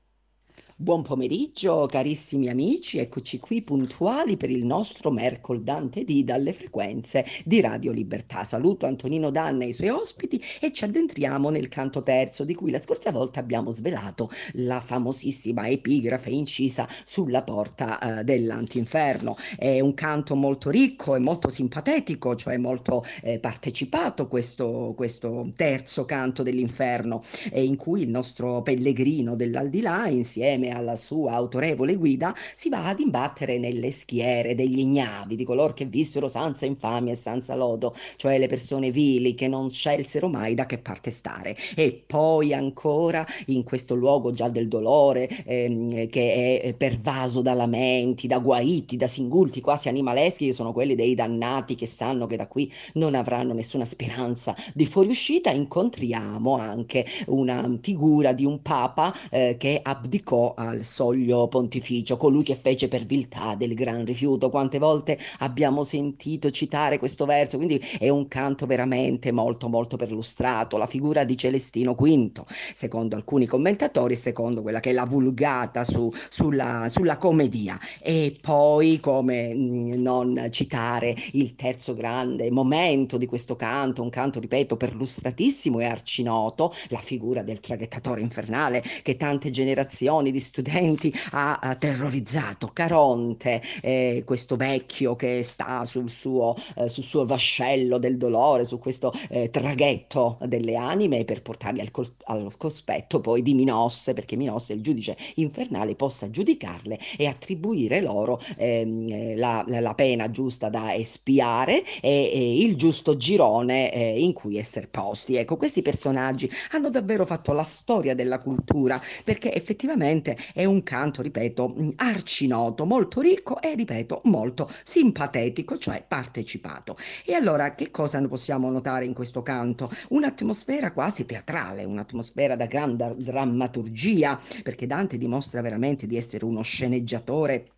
Buon pomeriggio carissimi amici, eccoci qui puntuali per il nostro Mercol Dante D dalle frequenze di Radio Libertà. Saluto Antonino Danna e i suoi ospiti e ci addentriamo nel canto terzo di cui la scorsa volta abbiamo svelato la famosissima epigrafe incisa sulla porta eh, dell'antinferno. È un canto molto ricco e molto simpatetico, cioè molto eh, partecipato questo, questo terzo canto dell'inferno eh, in cui il nostro pellegrino dell'aldilà insieme insieme alla sua autorevole guida, si va ad imbattere nelle schiere degli ignavi, di coloro che vissero senza infamia e senza lodo, cioè le persone vili che non scelsero mai da che parte stare. E poi ancora in questo luogo già del dolore, ehm, che è pervaso da lamenti, da guaiti, da singulti quasi animaleschi, che sono quelli dei dannati che sanno che da qui non avranno nessuna speranza di fuoriuscita, incontriamo anche una figura di un papa eh, che abdicò al soglio pontificio, colui che fece per viltà del gran rifiuto. Quante volte abbiamo sentito citare questo verso, quindi è un canto veramente molto molto perlustrato, la figura di Celestino V, secondo alcuni commentatori, secondo quella che è la vulgata su, sulla, sulla commedia. E poi come mm, non citare il terzo grande momento di questo canto, un canto, ripeto, perlustratissimo e arcinoto, la figura del traghettatore infernale che tante generazioni di studenti ha, terrorizzato. Caronte, eh, questo vecchio che sta sul suo, eh, sul suo vascello del dolore, su questo eh, traghetto delle anime per portarli al col- allo cospetto poi di Minosse, perché Minosse, il giudice infernale, possa giudicarle e attribuire loro ehm, la, la, pena giusta da espiare e, e il giusto girone eh, in cui essere posti. Ecco, questi personaggi hanno davvero fatto la storia della cultura perché effettivamente è un canto, ripeto, arcinoto, molto ricco e, ripeto, molto simpatetico, cioè partecipato. E allora che cosa possiamo notare in questo canto? Un'atmosfera quasi teatrale, un'atmosfera da grande drammaturgia, perché Dante dimostra veramente di essere uno sceneggiatore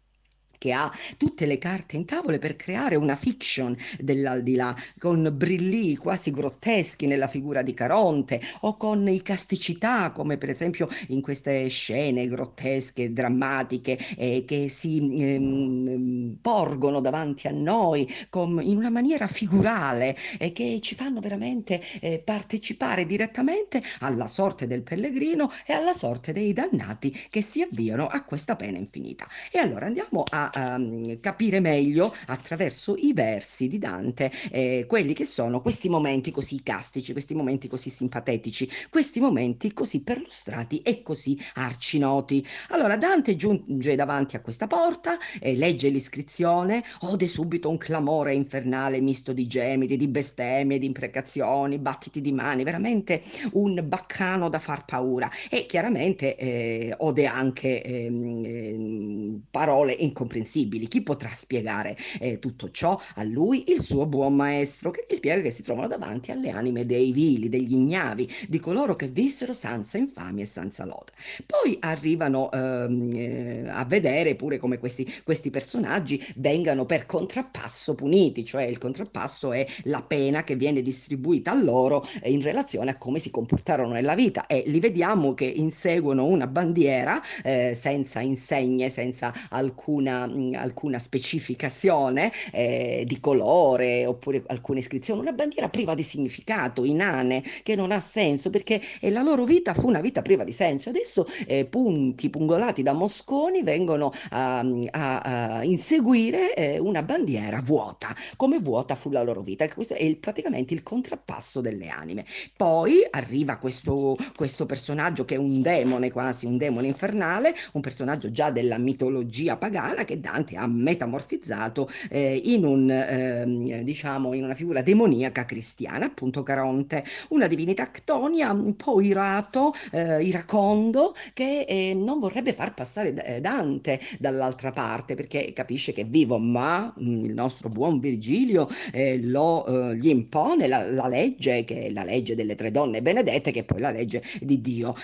che ha tutte le carte in tavola per creare una fiction dell'aldilà, con brilli quasi grotteschi nella figura di Caronte o con icasticità, come per esempio in queste scene grottesche, drammatiche, eh, che si ehm, porgono davanti a noi con, in una maniera figurale e che ci fanno veramente eh, partecipare direttamente alla sorte del pellegrino e alla sorte dei dannati che si avviano a questa pena infinita. E allora andiamo a um, capire meglio attraverso i versi di Dante eh, quelli che sono questi momenti così castici, questi momenti così simpatetici, questi momenti così perlustrati e così arcinoti. Allora Dante giunge davanti a questa porta, eh, legge l'iscrizione, ode subito un clamore infernale misto di gemiti, di bestemmie, di imprecazioni, battiti di mani, veramente un baccano da far paura e chiaramente eh, ode anche eh, parole incomprensibili incomprensibili. Chi potrà spiegare eh, tutto ciò a lui? Il suo buon maestro, che gli spiega che si trovano davanti alle anime dei vili, degli ignavi, di coloro che vissero senza infamia e senza lode. Poi arrivano ehm, eh, a vedere pure come questi, questi personaggi vengano per contrappasso puniti, cioè il contrappasso è la pena che viene distribuita a loro eh, in relazione a come si comportarono nella vita e li vediamo che inseguono una bandiera eh, senza insegne, senza alcuna alcuna specificazione eh, di colore oppure alcuna iscrizione, una bandiera priva di significato, inane, che non ha senso perché eh, la loro vita fu una vita priva di senso. Adesso eh, punti pungolati da Mosconi vengono a, a, a inseguire eh, una bandiera vuota, come vuota fu la loro vita. Questo è il, praticamente il contrappasso delle anime. Poi arriva questo, questo personaggio che è un demone quasi, un demone infernale, un personaggio già della mitologia pagana che Dante ha metamorfizzato eh, in, un, eh, diciamo, in una figura demoniaca cristiana, appunto Caronte, una divinità ctonia un po' irato, eh, iracondo, che eh, non vorrebbe far passare eh, Dante dall'altra parte perché capisce che è vivo, ma mh, mm, il nostro buon Virgilio eh, lo, gli impone la, la, legge, che è la legge delle tre donne benedette, che è poi la legge di Dio.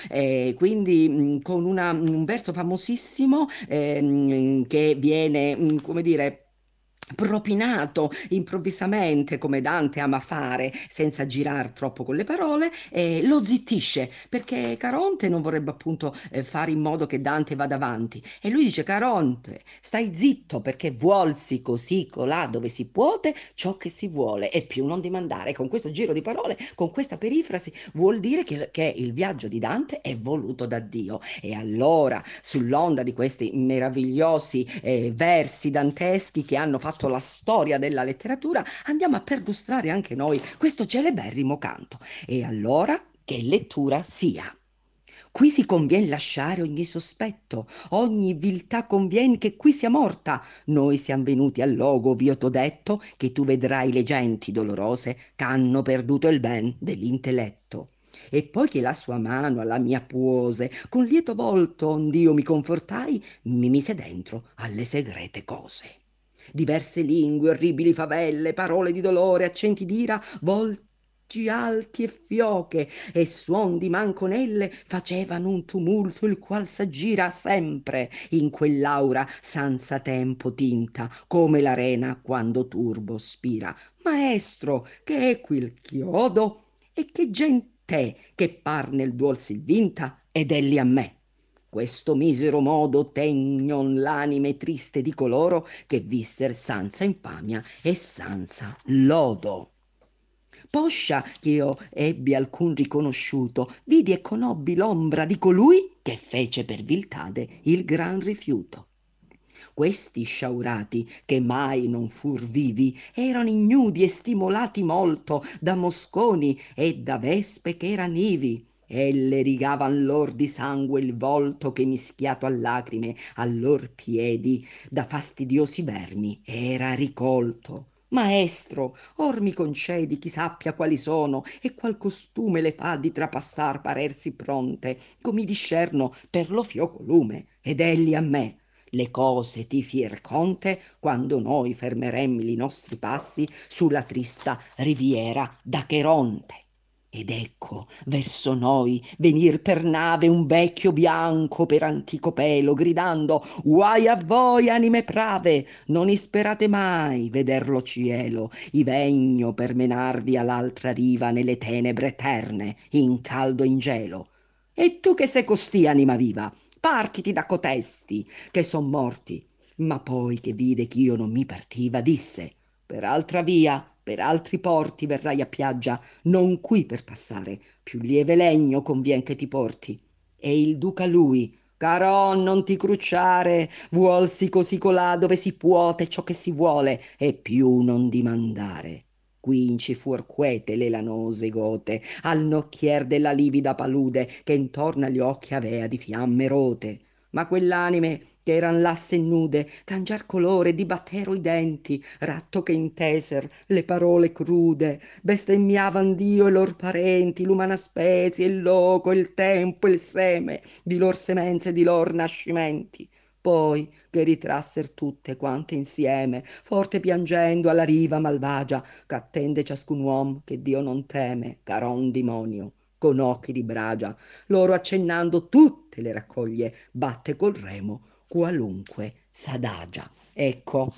quindi mh, mm, con una, un verso famosissimo ehm, che viene, mm, come dire, propinato improvvisamente come Dante ama fare senza girare troppo con le parole eh, lo zittisce perché Caronte non vorrebbe appunto eh, fare in modo che Dante vada avanti. E lui dice Caronte stai zitto perché vuolsi così colà dove si puote ciò che si vuole e più non dimandare. Con questo giro di parole con questa perifrasi vuol dire che, che il viaggio di Dante è voluto da Dio. E allora sull'onda di questi meravigliosi eh, versi danteschi che hanno fatto fatto la storia della letteratura, andiamo a perlustrare anche noi questo celeberrimo canto. E allora che lettura sia. Qui si convien lasciare ogni sospetto, ogni viltà convien che qui sia morta. Noi siam venuti al logo, v'io t'ho detto, che tu vedrai le genti dolorose ch'hanno perduto il ben dell'intelletto. E poi che la sua mano alla mia puose, con lieto volto, ond'io mi confortai, mi mise dentro alle segrete cose diverse lingue, orribili favelle, parole di dolore, accenti d'ira, volti alti e fioche e suon di manconelle facevano un tumulto il qual s'aggira sempre in quell'aura senza tempo tinta come l'arena quando turbo spira. Maestro che è qui il chiodo? E che gente che par nel duol si vinta ed elli a me questo misero modo tegnon l'anime triste di coloro che visser senza infamia e senza lodo. Poscia che io ebbi alcun riconosciuto, vidi e conobbi l'ombra di colui che fece per viltade il gran rifiuto. Questi sciaurati, che mai non fur vivi, erano ignudi e stimolati molto da mosconi e da vespe che eran ivi, elle rigavan lor di sangue il volto che mischiato a lacrime a lor piedi da fastidiosi vermi era ricolto. Maestro or mi concedi chi sappia quali sono e qual costume le fa di trapassar parersi pronte comi discerno per lo fioco lume ed egli a me. Le cose ti fier conte quando noi fermeremmi i nostri passi sulla trista riviera da Cheronte Ed ecco verso noi venir per nave un vecchio bianco per antico pelo, gridando Guai a voi, anime prave, non isperate mai vederlo cielo, i vegno per menarvi all'altra riva nelle tenebre eterne, in caldo in gelo. E tu che sei costì, anima viva, partiti da cotesti, che son morti. Ma poi che vide ch'io non mi partiva, disse per altra via per altri porti verrai a piaggia, non qui per passare, più lieve legno convien che ti porti. E il duca lui, Carò, non ti crucciare, vuolsi così colà dove si puote ciò che si vuole, e più non dimandare. Quinci fuor quete le lanose gote, al nocchier della livida palude, che intorno agli occhi avea di fiamme rote ma quell'anime che eran lasse nude, cangiar colore, dibattero i denti, ratto che inteser le parole crude, bestemmiavan Dio e lor parenti, l'umana spezie, il loco, il tempo, il seme, di lor semenze e di lor nascimenti. Poi che ritrasser tutte quante insieme, forte piangendo alla riva malvagia, ch'attende ciascun uom che Dio non teme, caron dimonio con occhi di bragia, loro accennando tutte le raccoglie, batte col remo qualunque s'adagia. Ecco,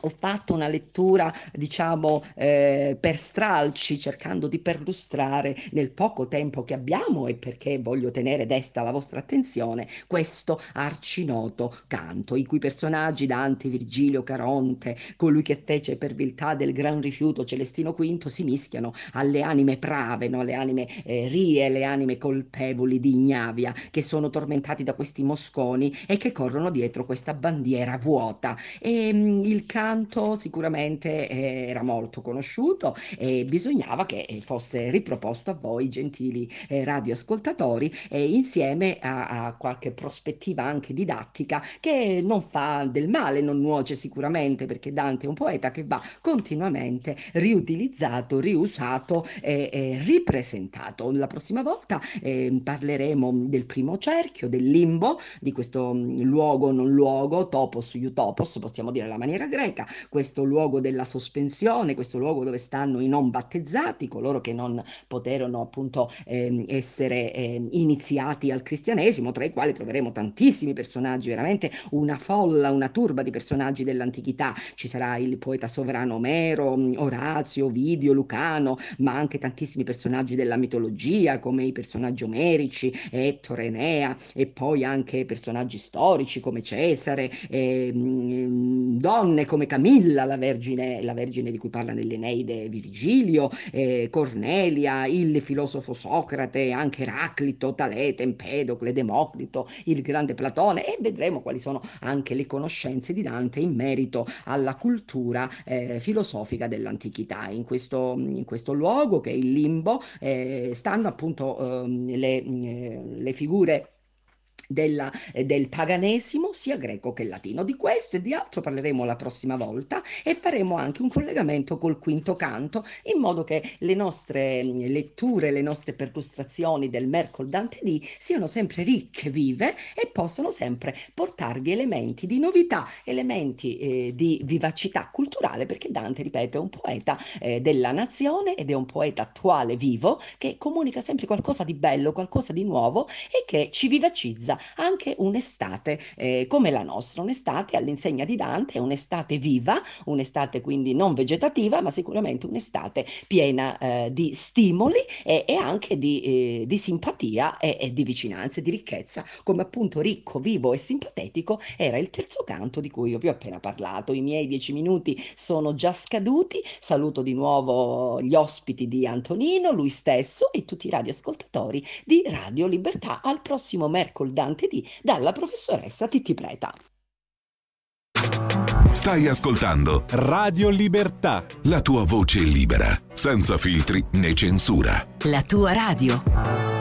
ho fatto una lettura, diciamo, eh, per stralci, cercando di perlustrare nel poco tempo che abbiamo e perché voglio tenere desta la vostra attenzione questo arcinoto canto, i cui personaggi Dante, Virgilio, Caronte, colui che fece per viltà del gran rifiuto Celestino V, si mischiano alle anime prave, no? alle anime eh, rie, le anime colpevoli di ignavia, che sono tormentati da questi mosconi e che corrono dietro questa bandiera vuota. E mh, mm, il canto canto sicuramente eh, era molto conosciuto e bisognava che eh, fosse riproposto a voi, gentili eh, radioascoltatori, eh, insieme a, a, qualche prospettiva anche didattica che non fa del male, non nuoce sicuramente, perché Dante è un poeta che va continuamente riutilizzato, riusato e, ripresentato. La prossima volta eh, parleremo del primo cerchio, del limbo, di questo mm, luogo non luogo, topos, utopos, possiamo dire alla maniera greca, greca, questo luogo della sospensione, questo luogo dove stanno i non battezzati, coloro che non poterono appunto eh, essere eh, iniziati al cristianesimo, tra i quali troveremo tantissimi personaggi, veramente una folla, una turba di personaggi dell'antichità. Ci sarà il poeta sovrano Omero, Orazio, Ovidio, Lucano, ma anche tantissimi personaggi della mitologia come i personaggi omerici, Ettore, Enea e poi anche personaggi storici come Cesare, eh, donne come Camilla, la vergine, la vergine di cui parla nell'Eneide Virgilio, eh, Cornelia, il filosofo Socrate, anche Eraclito, Talete, Empedocle, Democrito, il grande Platone e vedremo quali sono anche le conoscenze di Dante in merito alla cultura eh, filosofica dell'antichità. In questo, in questo, luogo che è il limbo eh, stanno appunto ehm, le, eh, le figure della, eh, del paganesimo, sia greco che latino. Di questo e di altro parleremo la prossima volta e faremo anche un collegamento col quinto canto, in modo che le nostre mm, letture, le nostre perlustrazioni del Mercol Dante D siano sempre ricche, vive e possano sempre portarvi elementi di novità, elementi eh, di vivacità culturale, perché Dante, ripeto, è un poeta eh, della nazione ed è un poeta attuale, vivo, che comunica sempre qualcosa di bello, qualcosa di nuovo e che ci vivacizza anche un'estate eh, come la nostra, un'estate all'insegna di Dante, un'estate viva, un'estate quindi non vegetativa, ma sicuramente un'estate piena eh, di stimoli e, e anche di, eh, di simpatia e, e, di vicinanza, di ricchezza, come appunto ricco, vivo e simpatetico era il terzo canto di cui io vi ho appena parlato. I miei dieci minuti sono già scaduti, saluto di nuovo gli ospiti di Antonino, lui stesso e tutti i radioascoltatori di Radio Libertà. Al prossimo mercoledì D dalla professoressa Titti Preta. Stai ascoltando Radio Libertà. La tua voce libera, senza filtri né censura. La tua radio.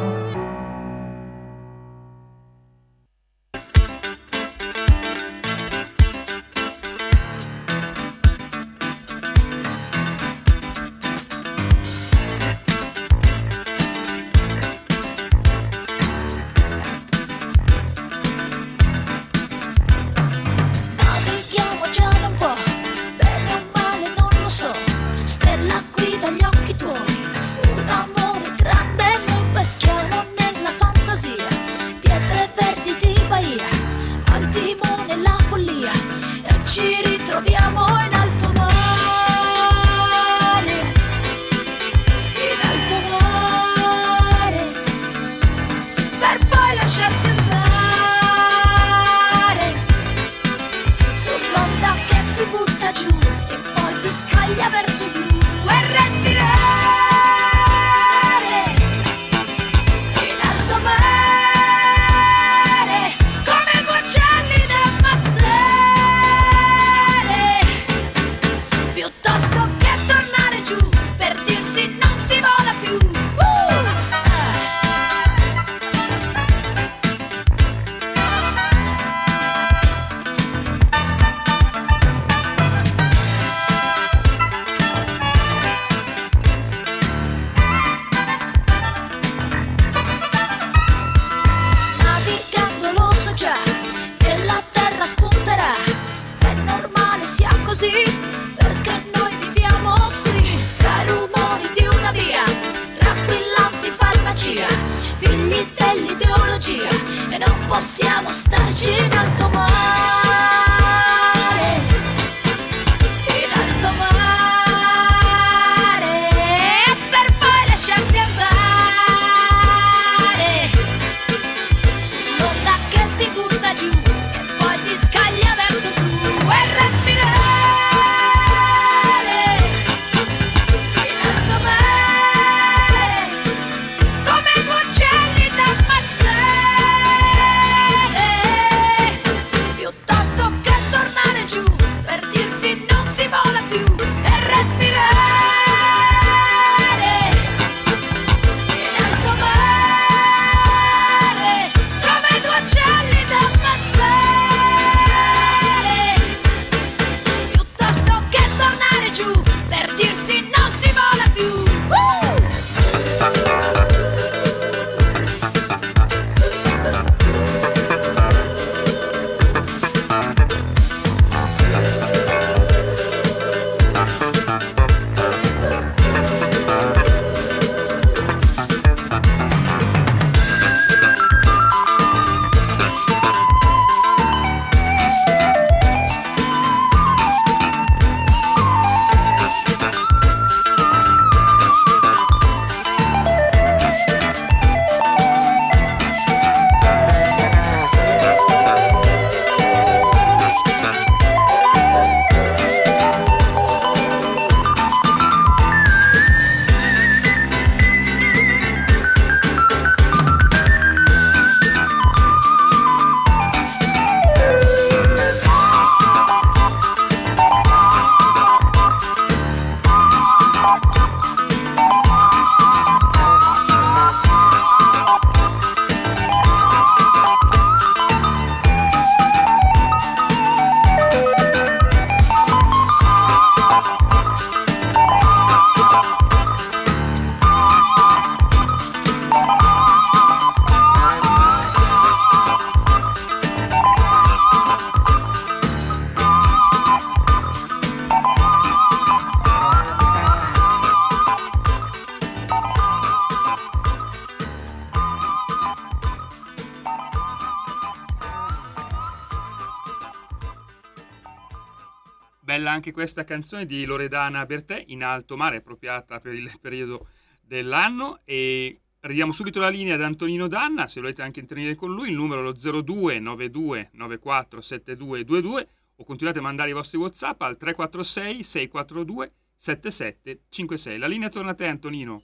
Anche questa canzone di Loredana Bertè, In alto mare, appropriata per il periodo dell'anno. E ridiamo subito la linea ad Antonino Danna, se volete anche intervenire con lui, il numero è lo 02 92 94 7222 o continuate a mandare i vostri WhatsApp al 346 642 7756. La linea torna a te Antonino.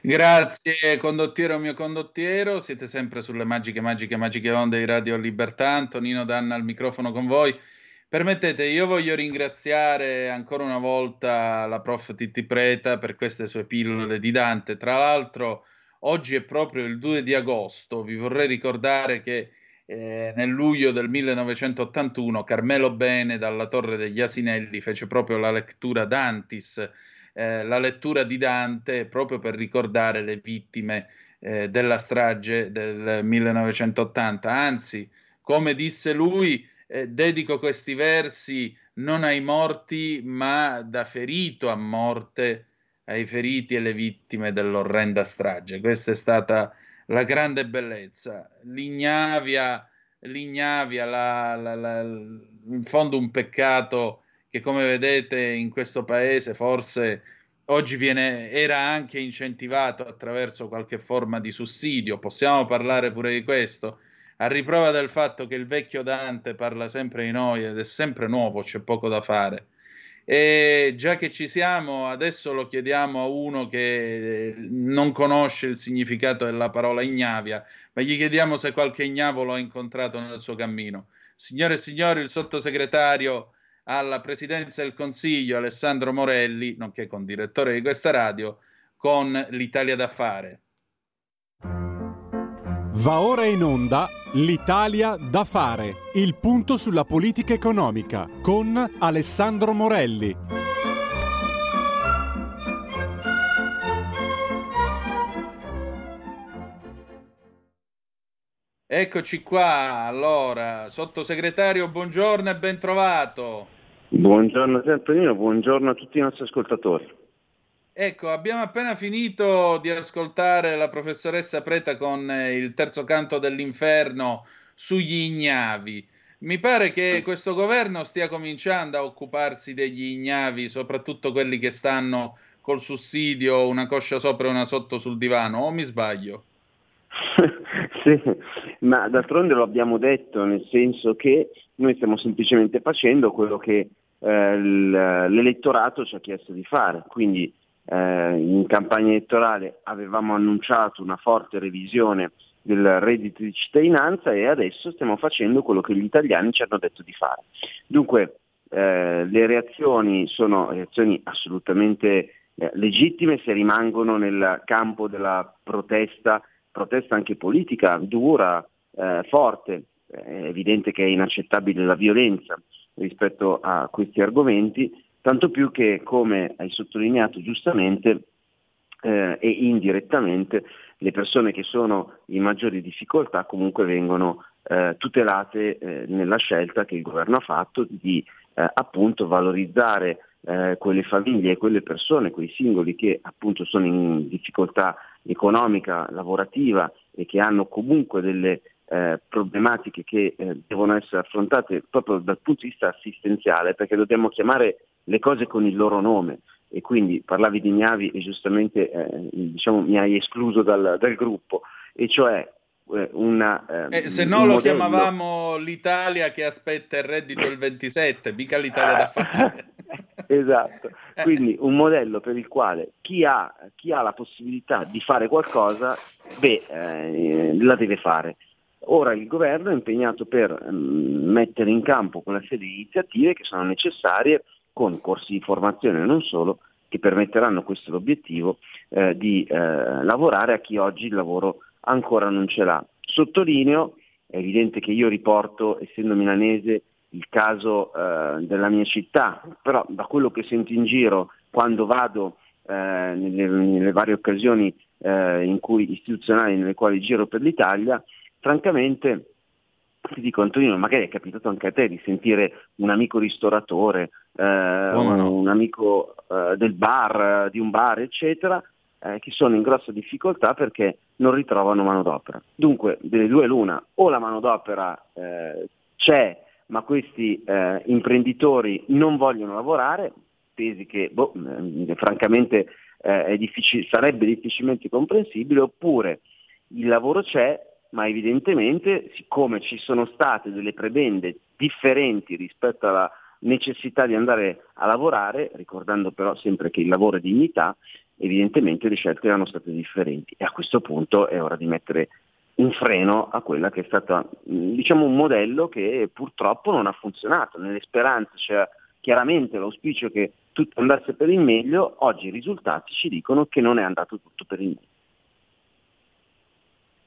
Grazie condottiero mio condottiero, siete sempre sulle magiche, magiche, magiche onde di Radio Libertà, Antonino Danna al microfono con voi. Permettete, io voglio ringraziare ancora una volta la prof Titti Preta per queste sue pillole di Dante. Tra l'altro, oggi è proprio il 2 di agosto, vi vorrei ricordare che eh, nel luglio del 1981 Carmelo Bene dalla Torre degli Asinelli fece proprio la lettura Dantis, eh, la lettura di Dante proprio per ricordare le vittime eh, della strage del 1980. Anzi, come disse lui, eh, dedico questi versi non ai morti, ma da ferito a morte ai feriti e le vittime dell'orrenda strage. Questa è stata la grande bellezza. L'ignavia, l'ignavia la, la, la, in fondo un peccato che come vedete in questo paese forse oggi viene, era anche incentivato attraverso qualche forma di sussidio, possiamo parlare pure di questo, a riprova del fatto che il vecchio Dante parla sempre di noi ed è sempre nuovo, c'è poco da fare. E già che ci siamo, adesso lo chiediamo a uno che non conosce il significato della parola ignavia, ma gli chiediamo se qualche ignavo lo ha incontrato nel suo cammino. Signore e signori, il sottosegretario alla presidenza del Consiglio, Alessandro Morelli, nonché con direttore di questa radio, con l'Italia da fare. Va ora in onda L'Italia da fare, il punto sulla politica economica con Alessandro Morelli. Eccoci qua, allora, sottosegretario, buongiorno e ben trovato. Buongiorno Antonino, buongiorno a tutti i nostri ascoltatori. Ecco, abbiamo appena finito di ascoltare la professoressa Preta con eh, il terzo canto dell'inferno sugli ignavi. Mi pare che questo governo stia cominciando a occuparsi degli ignavi, soprattutto quelli che stanno col sussidio, una coscia sopra e una sotto sul divano, o mi sbaglio? sì, ma d'altronde lo abbiamo detto, nel senso che noi stiamo semplicemente facendo quello che eh, l'elettorato ci ha chiesto di fare. Quindi eh, in campagna elettorale avevamo annunciato una forte revisione del reddito di cittadinanza e adesso stiamo facendo quello che gli italiani ci hanno detto di fare. Dunque eh, le reazioni sono reazioni assolutamente eh, legittime se rimangono nel campo della protesta, protesta anche politica, dura, eh, forte. È evidente che è inaccettabile la violenza rispetto a questi argomenti, tanto più che, come hai sottolineato giustamente eh, e indirettamente, le persone che sono in maggiori difficoltà comunque vengono eh, tutelate eh, nella scelta che il governo ha fatto di eh, appunto valorizzare eh, quelle famiglie e quelle persone, quei singoli che appunto sono in difficoltà economica, lavorativa e che hanno comunque delle eh, problematiche che eh, devono essere affrontate proprio dal punto di vista assistenziale, perché dobbiamo chiamare le cose con il loro nome e quindi parlavi di Gnavi e giustamente eh, diciamo, mi hai escluso dal, dal gruppo, e cioè eh, una, eh, se no lo modello... chiamavamo l'Italia che aspetta il reddito il 27, mica l'Italia da fare. esatto, quindi un modello per il quale chi ha, chi ha la possibilità di fare qualcosa, beh, eh, la deve fare. Ora il governo è impegnato per um, mettere in campo quella serie di iniziative che sono necessarie con corsi di formazione e non solo, che permetteranno, questo l'obiettivo, eh, di eh, lavorare a chi oggi il lavoro ancora non ce l'ha. Sottolineo, è evidente che io riporto, essendo milanese, il caso eh, della mia città, però da quello che sento in giro quando vado eh, nelle, nelle, varie occasioni eh, in cui, istituzionali nelle quali giro per l'Italia, francamente ti dico Antonino, magari è capitato anche a te di sentire un amico ristoratore, eh, no. un amico eh, del bar, di un bar, eccetera, eh, che sono in grossa difficoltà perché non ritrovano manodopera. Dunque, delle due l'una, o la manodopera eh, c'è, ma questi eh, imprenditori non vogliono lavorare, tesi che boh, eh, francamente difficil- sarebbe difficilmente comprensibile, oppure il lavoro c'è, ma evidentemente siccome ci sono state delle prebende differenti rispetto alla necessità di andare a lavorare, ricordando però sempre che il lavoro è dignità, evidentemente le scelte erano state differenti e a questo punto è ora di mettere un freno a quella che è stata diciamo, un modello che purtroppo non ha funzionato. Nelle speranze c'era chiaramente l'auspicio che tutto andasse per il meglio, oggi i risultati ci dicono che non è andato tutto per il meglio.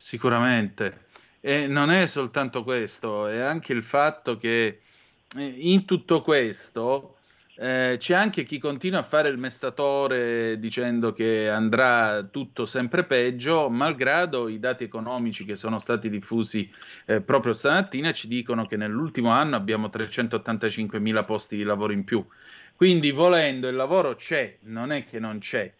Sicuramente. E non è soltanto questo, è anche il fatto che eh, in tutto questo eh, c'è anche chi continua a fare il mestatore dicendo che andrà tutto sempre peggio, malgrado i dati economici che sono stati diffusi eh, proprio stamattina ci dicono che nell'ultimo anno abbiamo 385 mila posti di lavoro in più. Quindi volendo il lavoro c'è, non è che non c'è.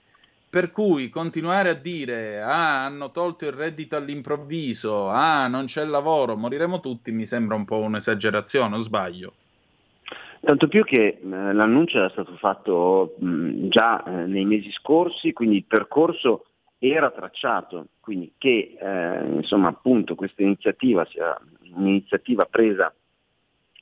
Per cui continuare a dire ah, hanno tolto il reddito all'improvviso, ah, non c'è lavoro, moriremo tutti, mi sembra un po' un'esagerazione, o sbaglio? Tanto più che eh, l'annuncio era stato fatto mh, già eh, nei mesi scorsi, quindi il percorso era tracciato, quindi che eh, insomma appunto questa iniziativa sia un'iniziativa presa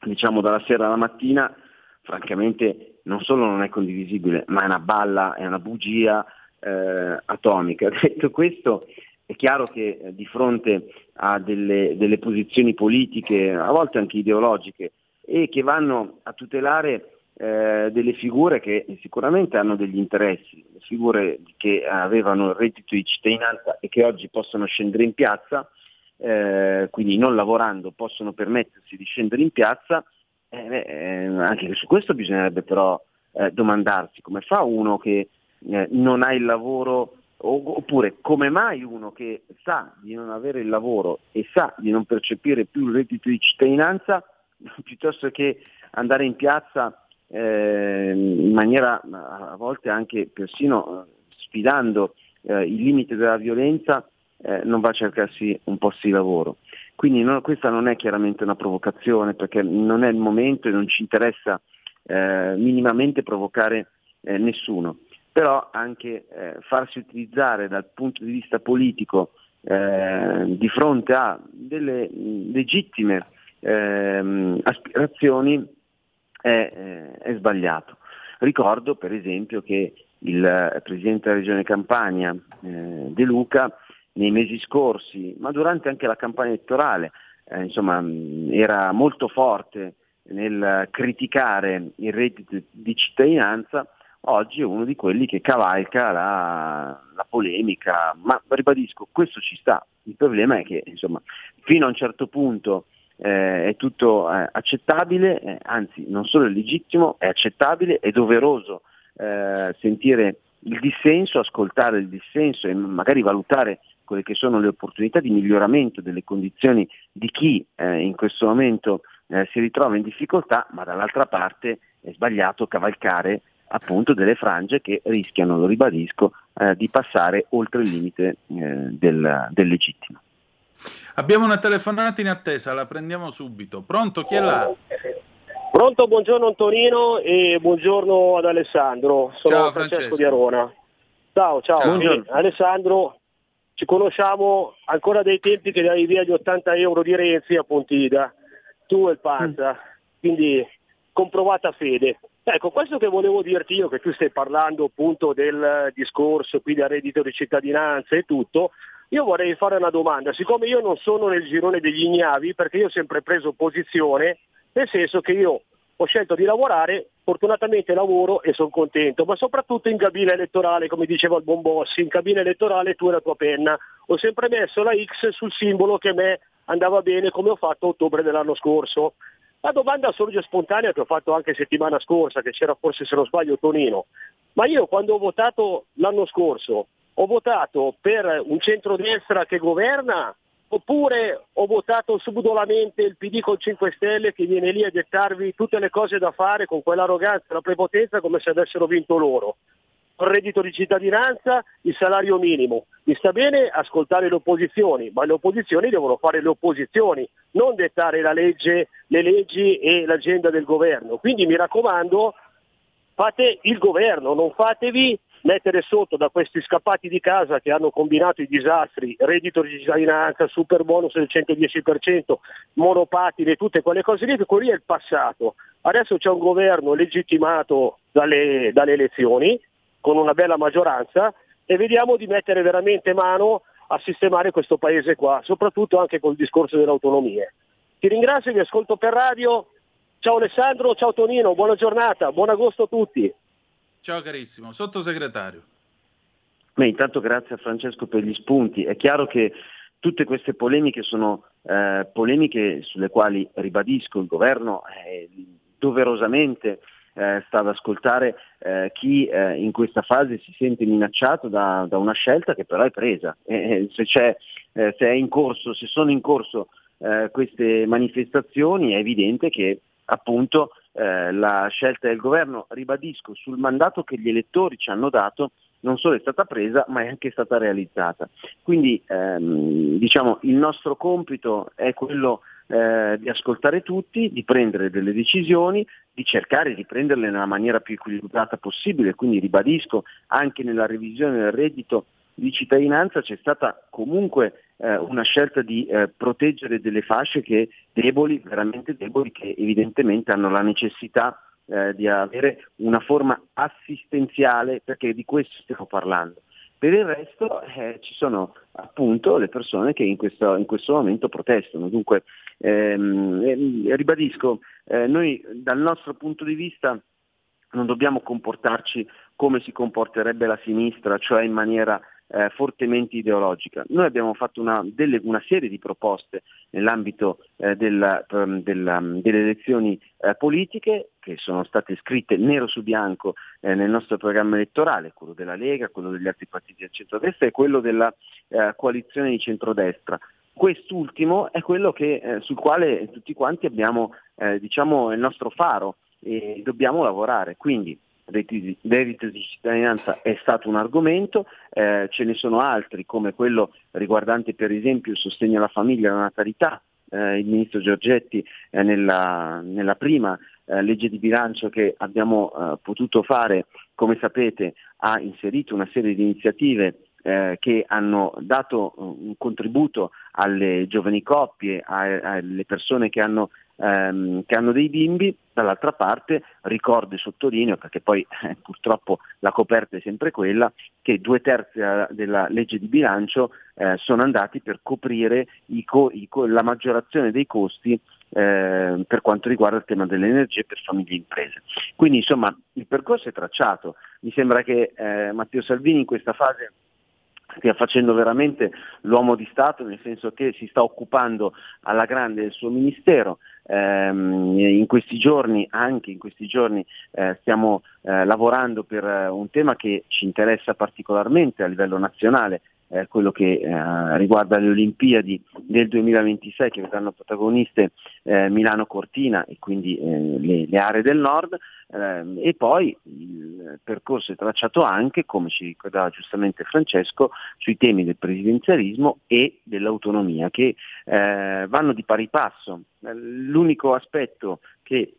diciamo dalla sera alla mattina, francamente non solo non è condivisibile, ma è una balla, è una bugia, eh, atomica. Detto questo, è chiaro che eh, di fronte a delle, delle, posizioni politiche, a volte anche ideologiche, e che vanno a tutelare eh, delle figure che sicuramente hanno degli interessi, figure che avevano il reddito di cittadinanza e che oggi possono scendere in piazza, eh, quindi non lavorando possono permettersi di scendere in piazza, eh, eh anche su questo bisognerebbe però domandarsi come fa uno che eh, non ha il lavoro oppure come mai uno che sa di non avere il lavoro e sa di non percepire più il reddito di cittadinanza piuttosto che andare in piazza eh, in maniera a volte anche persino eh, sfidando eh, il limite della violenza, eh, non va a cercarsi un posto di lavoro. Quindi no, questa non è chiaramente una provocazione perché non è il momento e non ci interessa eh, minimamente provocare nessuno, però anche eh, farsi utilizzare dal punto di vista politico eh, di fronte a delle legittime ehm, aspirazioni è, eh, è sbagliato. Ricordo per esempio che il Presidente della Regione Campania, eh, De Luca, nei mesi scorsi, ma durante anche la campagna elettorale, eh, insomma, era molto forte nel criticare il reddito di cittadinanza, oggi è uno di quelli che cavalca la, la polemica, ma ribadisco, questo ci sta, il problema è che insomma, fino a un certo punto eh, è tutto eh, accettabile, eh, anzi non solo è legittimo, è accettabile, è doveroso eh, sentire il dissenso, ascoltare il dissenso e magari valutare quelle che sono le opportunità di miglioramento delle condizioni di chi eh, in questo momento eh, si ritrova in difficoltà, ma dall'altra parte è sbagliato cavalcare appunto delle frange che rischiano, lo ribadisco, eh, di passare oltre il limite eh, del, del legittimo. Abbiamo una telefonata in attesa, la prendiamo subito. Pronto, chi è là? Pronto, buongiorno Antonino e buongiorno ad Alessandro. Sono Ciao, Francesco, Francesco. di Arona. Ciao, ciao. Ciao. Sì, Alessandro, ci conosciamo ancora dai tempi che davi via gli 80 euro di Renzi a Pontida, tu e il Panza, quindi comprovata fede. Ecco, questo che volevo dirti io, che tu stai parlando appunto del discorso qui del reddito di cittadinanza e tutto, io vorrei fare una domanda, siccome io non sono nel girone degli ignavi, perché io ho sempre preso posizione, nel senso che io ho scelto di lavorare, fortunatamente lavoro e sono contento, ma soprattutto in cabina elettorale, come diceva il buon boss, in cabina elettorale tu e la tua penna. Ho sempre messo la X sul simbolo che a me andava bene come ho fatto a ottobre dell'anno scorso. La domanda sorge spontanea che ho fatto anche settimana scorsa, che c'era forse se non sbaglio Tonino. Ma io quando ho votato l'anno scorso, ho votato per un centrodestra che governa oppure ho votato subdolamente il PD con 5 Stelle che viene lì a dettarvi tutte le cose da fare con quell'arroganza e la prepotenza come se avessero vinto loro. Il reddito di cittadinanza, il salario minimo. Mi sta bene ascoltare le opposizioni, ma le opposizioni devono fare le opposizioni, non dettare la legge, le leggi e l'agenda del governo. Quindi mi raccomando, fate il governo, non fatevi mettere sotto da questi scappati di casa che hanno combinato i disastri, reddito di cittadinanza, super bonus del 110%, monopatine, tutte quelle cose lì, quello lì è il passato. Adesso c'è un governo legittimato dalle, dalle elezioni, con una bella maggioranza, e vediamo di mettere veramente mano a sistemare questo paese qua, soprattutto anche col discorso delle autonomie. Ti ringrazio, vi ascolto per radio. Ciao Alessandro, ciao Tonino, buona giornata, buon agosto a tutti. Ciao carissimo, sottosegretario. Beh, intanto grazie a Francesco per gli spunti. È chiaro che tutte queste polemiche sono eh, polemiche sulle quali, ribadisco, il governo eh, doverosamente eh, sta ad ascoltare eh, chi eh, in questa fase si sente minacciato da, da una scelta che però è presa. E, se, c'è, eh, se, è in corso, se sono in corso eh, queste manifestazioni è evidente che appunto eh, la scelta del governo, ribadisco, sul mandato che gli elettori ci hanno dato non solo è stata presa ma è anche stata realizzata. Quindi ehm, diciamo, il nostro compito è quello eh, di ascoltare tutti, di prendere delle decisioni, di cercare di prenderle nella maniera più equilibrata possibile, quindi ribadisco anche nella revisione del reddito di cittadinanza c'è stata comunque eh, una scelta di eh, proteggere delle fasce che deboli, veramente deboli, che evidentemente hanno la necessità eh, di avere una forma assistenziale, perché di questo stiamo parlando. Per il resto eh, ci sono appunto le persone che in questo, in questo momento protestano. Dunque, ehm, eh, ribadisco, eh, noi dal nostro punto di vista non dobbiamo comportarci come si comporterebbe la sinistra, cioè in maniera eh, fortemente ideologica. Noi abbiamo fatto una, delle, una serie di proposte nell'ambito eh, della, ehm, della, delle elezioni eh, politiche che sono state scritte nero su bianco eh, nel nostro programma elettorale, quello della Lega, quello degli altri partiti del centrodestra e quello della eh, coalizione di centrodestra. Quest'ultimo è quello che, eh, sul quale tutti quanti abbiamo diciamo, il nostro faro e dobbiamo lavorare. Quindi reddito di cittadinanza è stato un argomento, eh, ce ne sono altri come quello riguardante per esempio il sostegno alla famiglia e alla natalità. Eh, il ministro Giorgetti eh, nella, nella, prima eh, legge di bilancio che abbiamo eh, potuto fare, come sapete, ha inserito una serie di iniziative eh, che hanno dato un contributo alle giovani coppie, a, alle persone che hanno ehm, che hanno dei bimbi, dall'altra parte ricordo e sottolineo, perché poi eh, purtroppo la coperta è sempre quella, che due terzi della, legge di bilancio eh, sono andati per coprire i co- i co- la maggiorazione dei costi eh, per quanto riguarda il tema dell'energia per famiglie e imprese. Quindi insomma il percorso è tracciato, mi sembra che eh, Matteo Salvini in questa fase stia facendo veramente l'uomo di Stato, nel senso che si sta occupando alla grande del suo ministero. Eh, in questi giorni, anche in questi giorni, eh, stiamo eh, lavorando per eh, un tema che ci interessa particolarmente a livello nazionale, eh, quello che eh, riguarda le Olimpiadi del 2026 che vedranno protagoniste eh, Milano Cortina e quindi eh, le, le, aree del nord ehm, e poi il percorso è tracciato anche, come ci ricordava giustamente Francesco, sui temi del presidenzialismo e dell'autonomia che eh, vanno di pari passo. L'unico aspetto che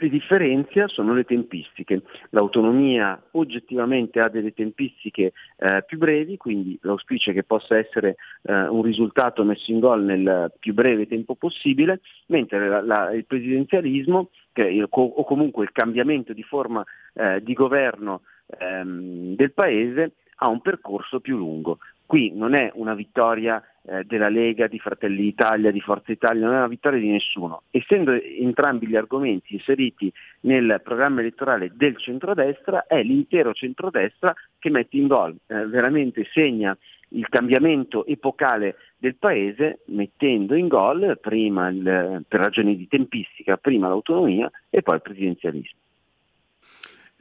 li differenzia sono le tempistiche. L'autonomia oggettivamente ha delle tempistiche eh, più brevi, quindi l'auspicio è che possa essere eh, un risultato messo in gol nel più breve tempo possibile, mentre la, la, il presidenzialismo che, o comunque il cambiamento di forma eh, di governo ehm, del Paese ha un percorso più lungo. Qui non è una vittoria eh, della Lega, di Fratelli d'Italia, di Forza Italia, non è una vittoria di nessuno. Essendo entrambi gli argomenti inseriti nel programma elettorale del centrodestra, è l'intero centrodestra che mette in gol, eh, veramente segna il cambiamento epocale del paese mettendo in gol prima il, per ragioni di tempistica, prima l'autonomia e poi il presidenzialismo.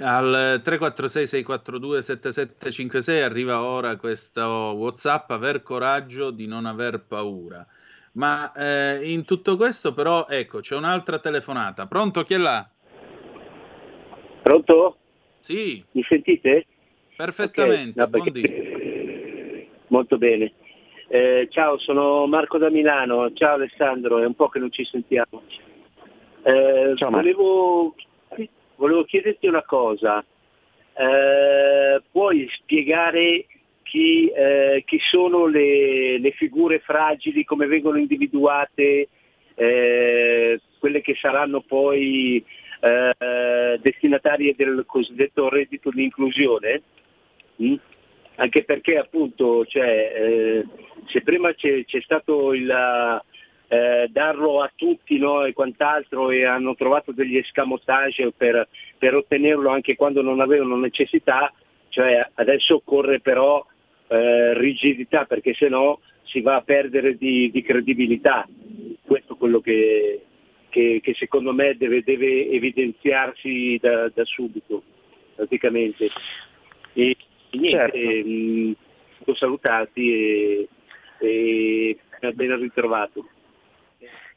Al 346-642-7756 arriva ora questo WhatsApp, aver coraggio di non aver paura. Ma eh, in tutto questo però, ecco, c'è un'altra telefonata. Pronto, chi è là? Pronto? Sì. Mi sentite? Perfettamente, okay. no, perché... Molto bene. Eh, ciao, sono Marco da Milano. Ciao Alessandro, è un po' che non ci sentiamo. Eh, ciao, volevo volevo chiederti una cosa, eh, puoi spiegare chi, eh, chi sono le, le, figure fragili, come vengono individuate, eh, quelle che saranno poi eh, destinatarie del cosiddetto reddito di inclusione? Mm? Anche perché appunto cioè, eh, se prima c'è, c'è stato il, eh, darlo a tutti no, e quant'altro e hanno trovato degli escamotage per, per ottenerlo anche quando non avevano necessità, cioè adesso occorre però eh, rigidità perché se no si va a perdere di, di credibilità. Questo è quello che, che, che secondo me deve, deve evidenziarsi da, da, subito, praticamente. E, niente, certo. mh, mm, salutati e, e ben ritrovato.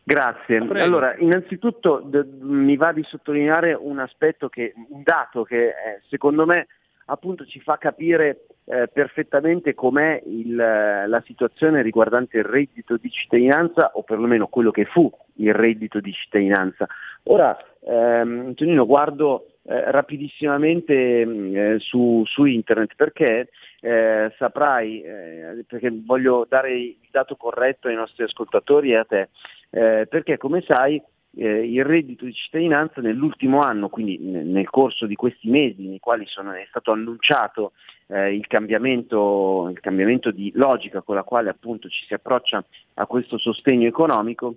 Grazie. Prego. Allora, innanzitutto d- mi va di sottolineare un aspetto che, un dato che eh, secondo me appunto ci fa capire eh, perfettamente com'è il, la situazione riguardante il reddito di cittadinanza o perlomeno quello che fu il reddito di cittadinanza. Ora, ehm, Antonino, guardo eh, rapidissimamente mm, eh, su, su, internet perché eh, saprai, eh, perché voglio dare il dato corretto ai nostri ascoltatori e a te, eh, perché come sai eh, il reddito di cittadinanza nell'ultimo anno, quindi nel corso di questi mesi nei quali sono, è stato annunciato il cambiamento, il cambiamento di logica con la quale appunto ci si approccia a questo sostegno economico,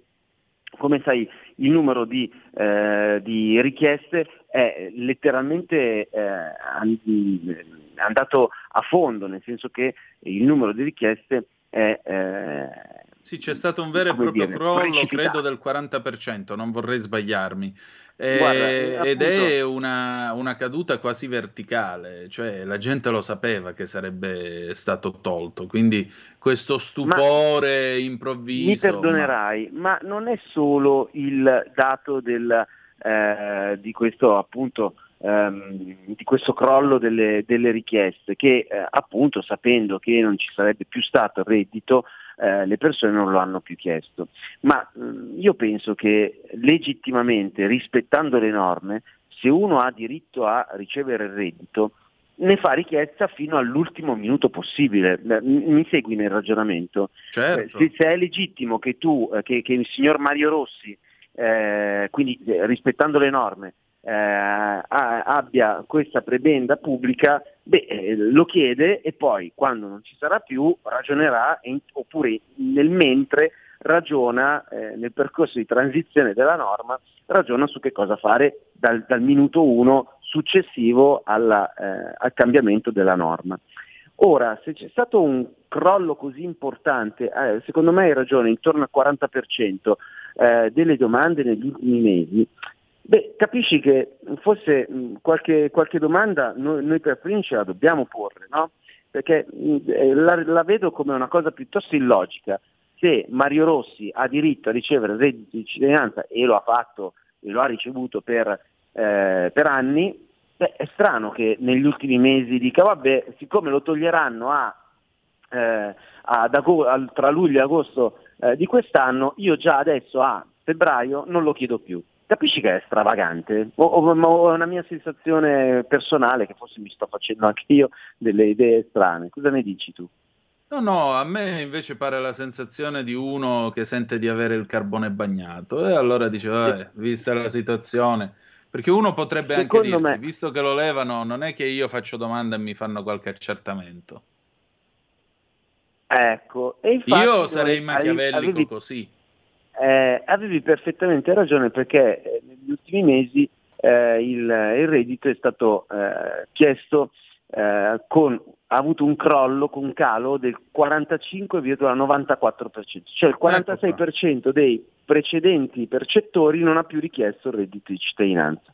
come sai il numero di, eh, di richieste è letteralmente eh, andato a fondo, nel senso che il numero di richieste è... Eh, sì, c'è stato un vero e proprio crollo, credo del 40%, non vorrei sbagliarmi. Guarda, eh, ed è una, una, caduta quasi verticale, cioè la gente lo sapeva che sarebbe stato tolto, quindi questo stupore ma improvviso. Mi perdonerai, ma... ma non è solo il dato del, eh, di questo appunto ehm, di questo crollo delle, delle richieste che eh, appunto sapendo che non ci sarebbe più stato reddito eh, le persone non lo hanno più chiesto. Ma mh, io penso che legittimamente, rispettando le norme, se uno ha diritto a ricevere il reddito, ne fa richiesta fino all'ultimo minuto possibile. Mi segui nel ragionamento? Certo. Eh, Se, se è legittimo che tu, eh, che, che il signor Mario Rossi, eh, quindi eh, rispettando le norme, eh, abbia questa prebenda pubblica, beh, eh, lo chiede e poi quando non ci sarà più ragionerà in- oppure nel mentre ragiona eh, nel percorso di transizione della norma, ragiona su che cosa fare dal, dal minuto 1 successivo alla, eh, al cambiamento della norma. Ora, se c'è stato un crollo così importante, eh, secondo me hai ragione, intorno al 40% eh, delle domande negli ultimi mesi, beh, capisci che forse qualche, qualche domanda noi, noi per ce la dobbiamo porre, no? Perché eh, la, la vedo come una cosa piuttosto illogica. Se Mario Rossi ha diritto a ricevere il reddito di cittadinanza e lo ha fatto e lo ha ricevuto per, eh, per anni, beh, è strano che negli ultimi mesi dica vabbè, siccome lo toglieranno a, eh, ad ago- al- tra luglio e agosto eh, di quest'anno, io già adesso a febbraio non lo chiedo più. Capisci che è stravagante? O, o- o è una mia sensazione personale che forse mi sto facendo anche io delle idee strane. Cosa ne dici tu? No, no, a me invece pare la sensazione di uno che sente di avere il carbone bagnato e allora dice, vabbè, vista la situazione, perché uno potrebbe anche Secondo dirsi, me- visto che lo levano, non è che io faccio domanda e mi fanno qualche accertamento. Ecco, infatti Io sarei ave- machiavellico avevi- così. Eh, avevi perfettamente ragione perché eh, negli ultimi mesi eh, il, il reddito è stato eh, chiesto eh, con, ha avuto un crollo, con un calo del 45,94%, cioè il 46% dei precedenti percettori non ha più richiesto il reddito di cittadinanza.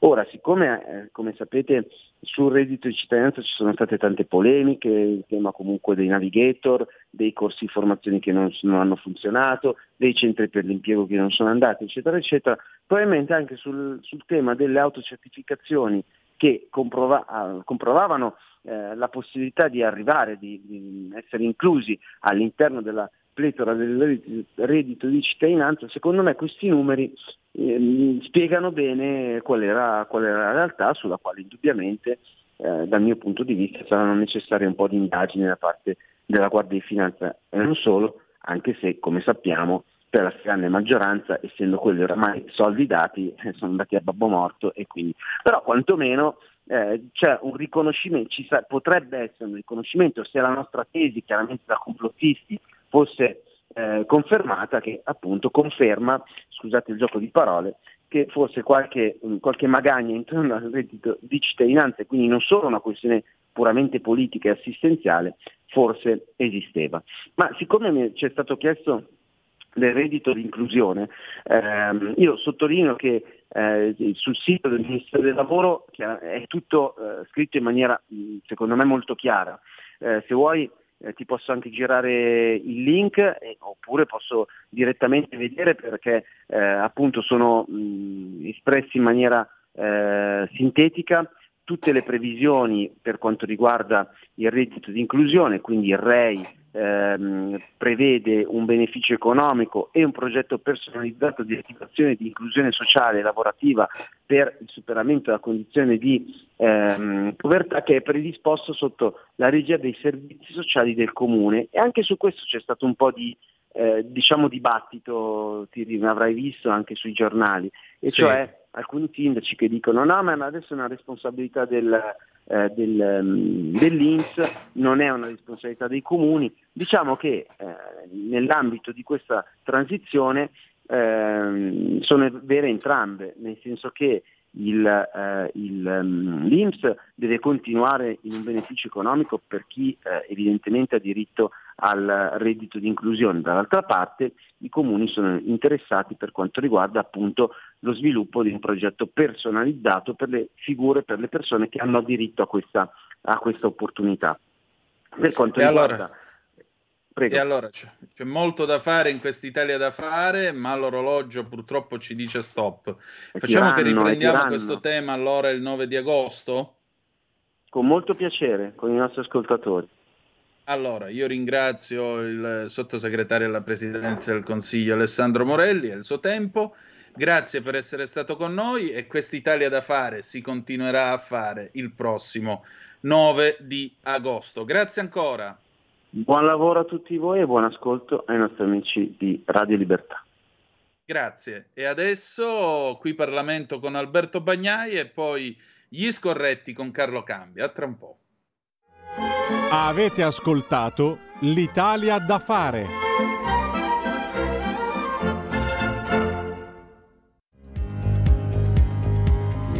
Ora, siccome eh, come sapete sul reddito di cittadinanza ci sono state tante polemiche, il tema comunque dei navigator, dei corsi di formazione che non, non hanno funzionato, dei centri per l'impiego che non sono andati, eccetera, eccetera, probabilmente anche sul, sul tema delle autocertificazioni che comprova- ah, comprovavano eh, la possibilità di arrivare, di, di essere inclusi all'interno della pletora del reddito- di cittadinanza, secondo me questi numeri ehm, spiegano bene qual era, qual era la realtà sulla quale indubbiamente eh, dal mio punto di vista saranno necessarie un po' di indagini da parte della Guardia di Finanza. E non solo, anche se come sappiamo per la stragrande maggioranza, essendo quelli oramai soldi dati, eh, sono andati a babbo morto e quindi, però quantomeno eh, c'è un riconoscimento, ci sa- potrebbe essere un riconoscimento se la nostra tesi, chiaramente da complottisti, fosse eh, confermata, che appunto conferma, scusate il gioco di parole, che forse qualche, mh, qualche magagna intorno al reddito di cittadinanza, e quindi non solo una questione puramente politica e assistenziale, forse esisteva. Ma siccome ci è stato chiesto del reddito di inclusione, ehm, io sottolineo che eh, sul sito del Ministero del Lavoro è tutto eh, scritto in maniera mh, secondo me molto chiara. Eh, se vuoi eh, ti posso anche girare il link eh, oppure posso direttamente vedere perché eh, appunto sono mh, espressi in maniera eh, sintetica tutte le previsioni per quanto riguarda il reddito di inclusione, quindi il REI ehm, prevede un beneficio economico e un progetto personalizzato di attivazione di inclusione sociale e lavorativa per il superamento della condizione di ehm, povertà che è predisposto sotto la regia dei servizi sociali del comune e anche su questo c'è stato un po' di eh, diciamo dibattito, ti avrai visto anche sui giornali, e Sì. cioè alcuni sindaci che dicono no ma adesso è una responsabilità del, eh, del, dell'Inps, non è una responsabilità dei comuni. Diciamo che eh, nell'ambito di questa transizione ehm, sono vere entrambe, nel senso che il, eh, il, ehm, l'Inps deve continuare in un beneficio economico per chi eh, evidentemente ha diritto al reddito di inclusione. Dall'altra parte i comuni sono interessati per quanto riguarda appunto lo sviluppo di un progetto personalizzato per le figure, per le persone che hanno diritto a questa, a questa opportunità. Per quanto E riguarda allora, Prego. E allora c'è, c'è molto da fare in quest'Italia da fare, ma l'orologio purtroppo ci dice stop. È Facciamo che tiranno, è riprendiamo questo tema allora il 9 di agosto? Con molto piacere, con i nostri ascoltatori. Allora, io ringrazio il sottosegretario alla presidenza del Consiglio Alessandro Morelli e il suo tempo. Grazie per essere stato con noi e quest'Italia da fare si continuerà a fare il prossimo 9 di agosto. Grazie ancora. Buon lavoro a tutti voi e buon ascolto ai nostri amici di Radio Libertà. Grazie. E adesso qui Parlamento con Alberto Bagnai e poi gli scorretti con Carlo Cambia. A tra un po'. Avete ascoltato l'Italia da fare.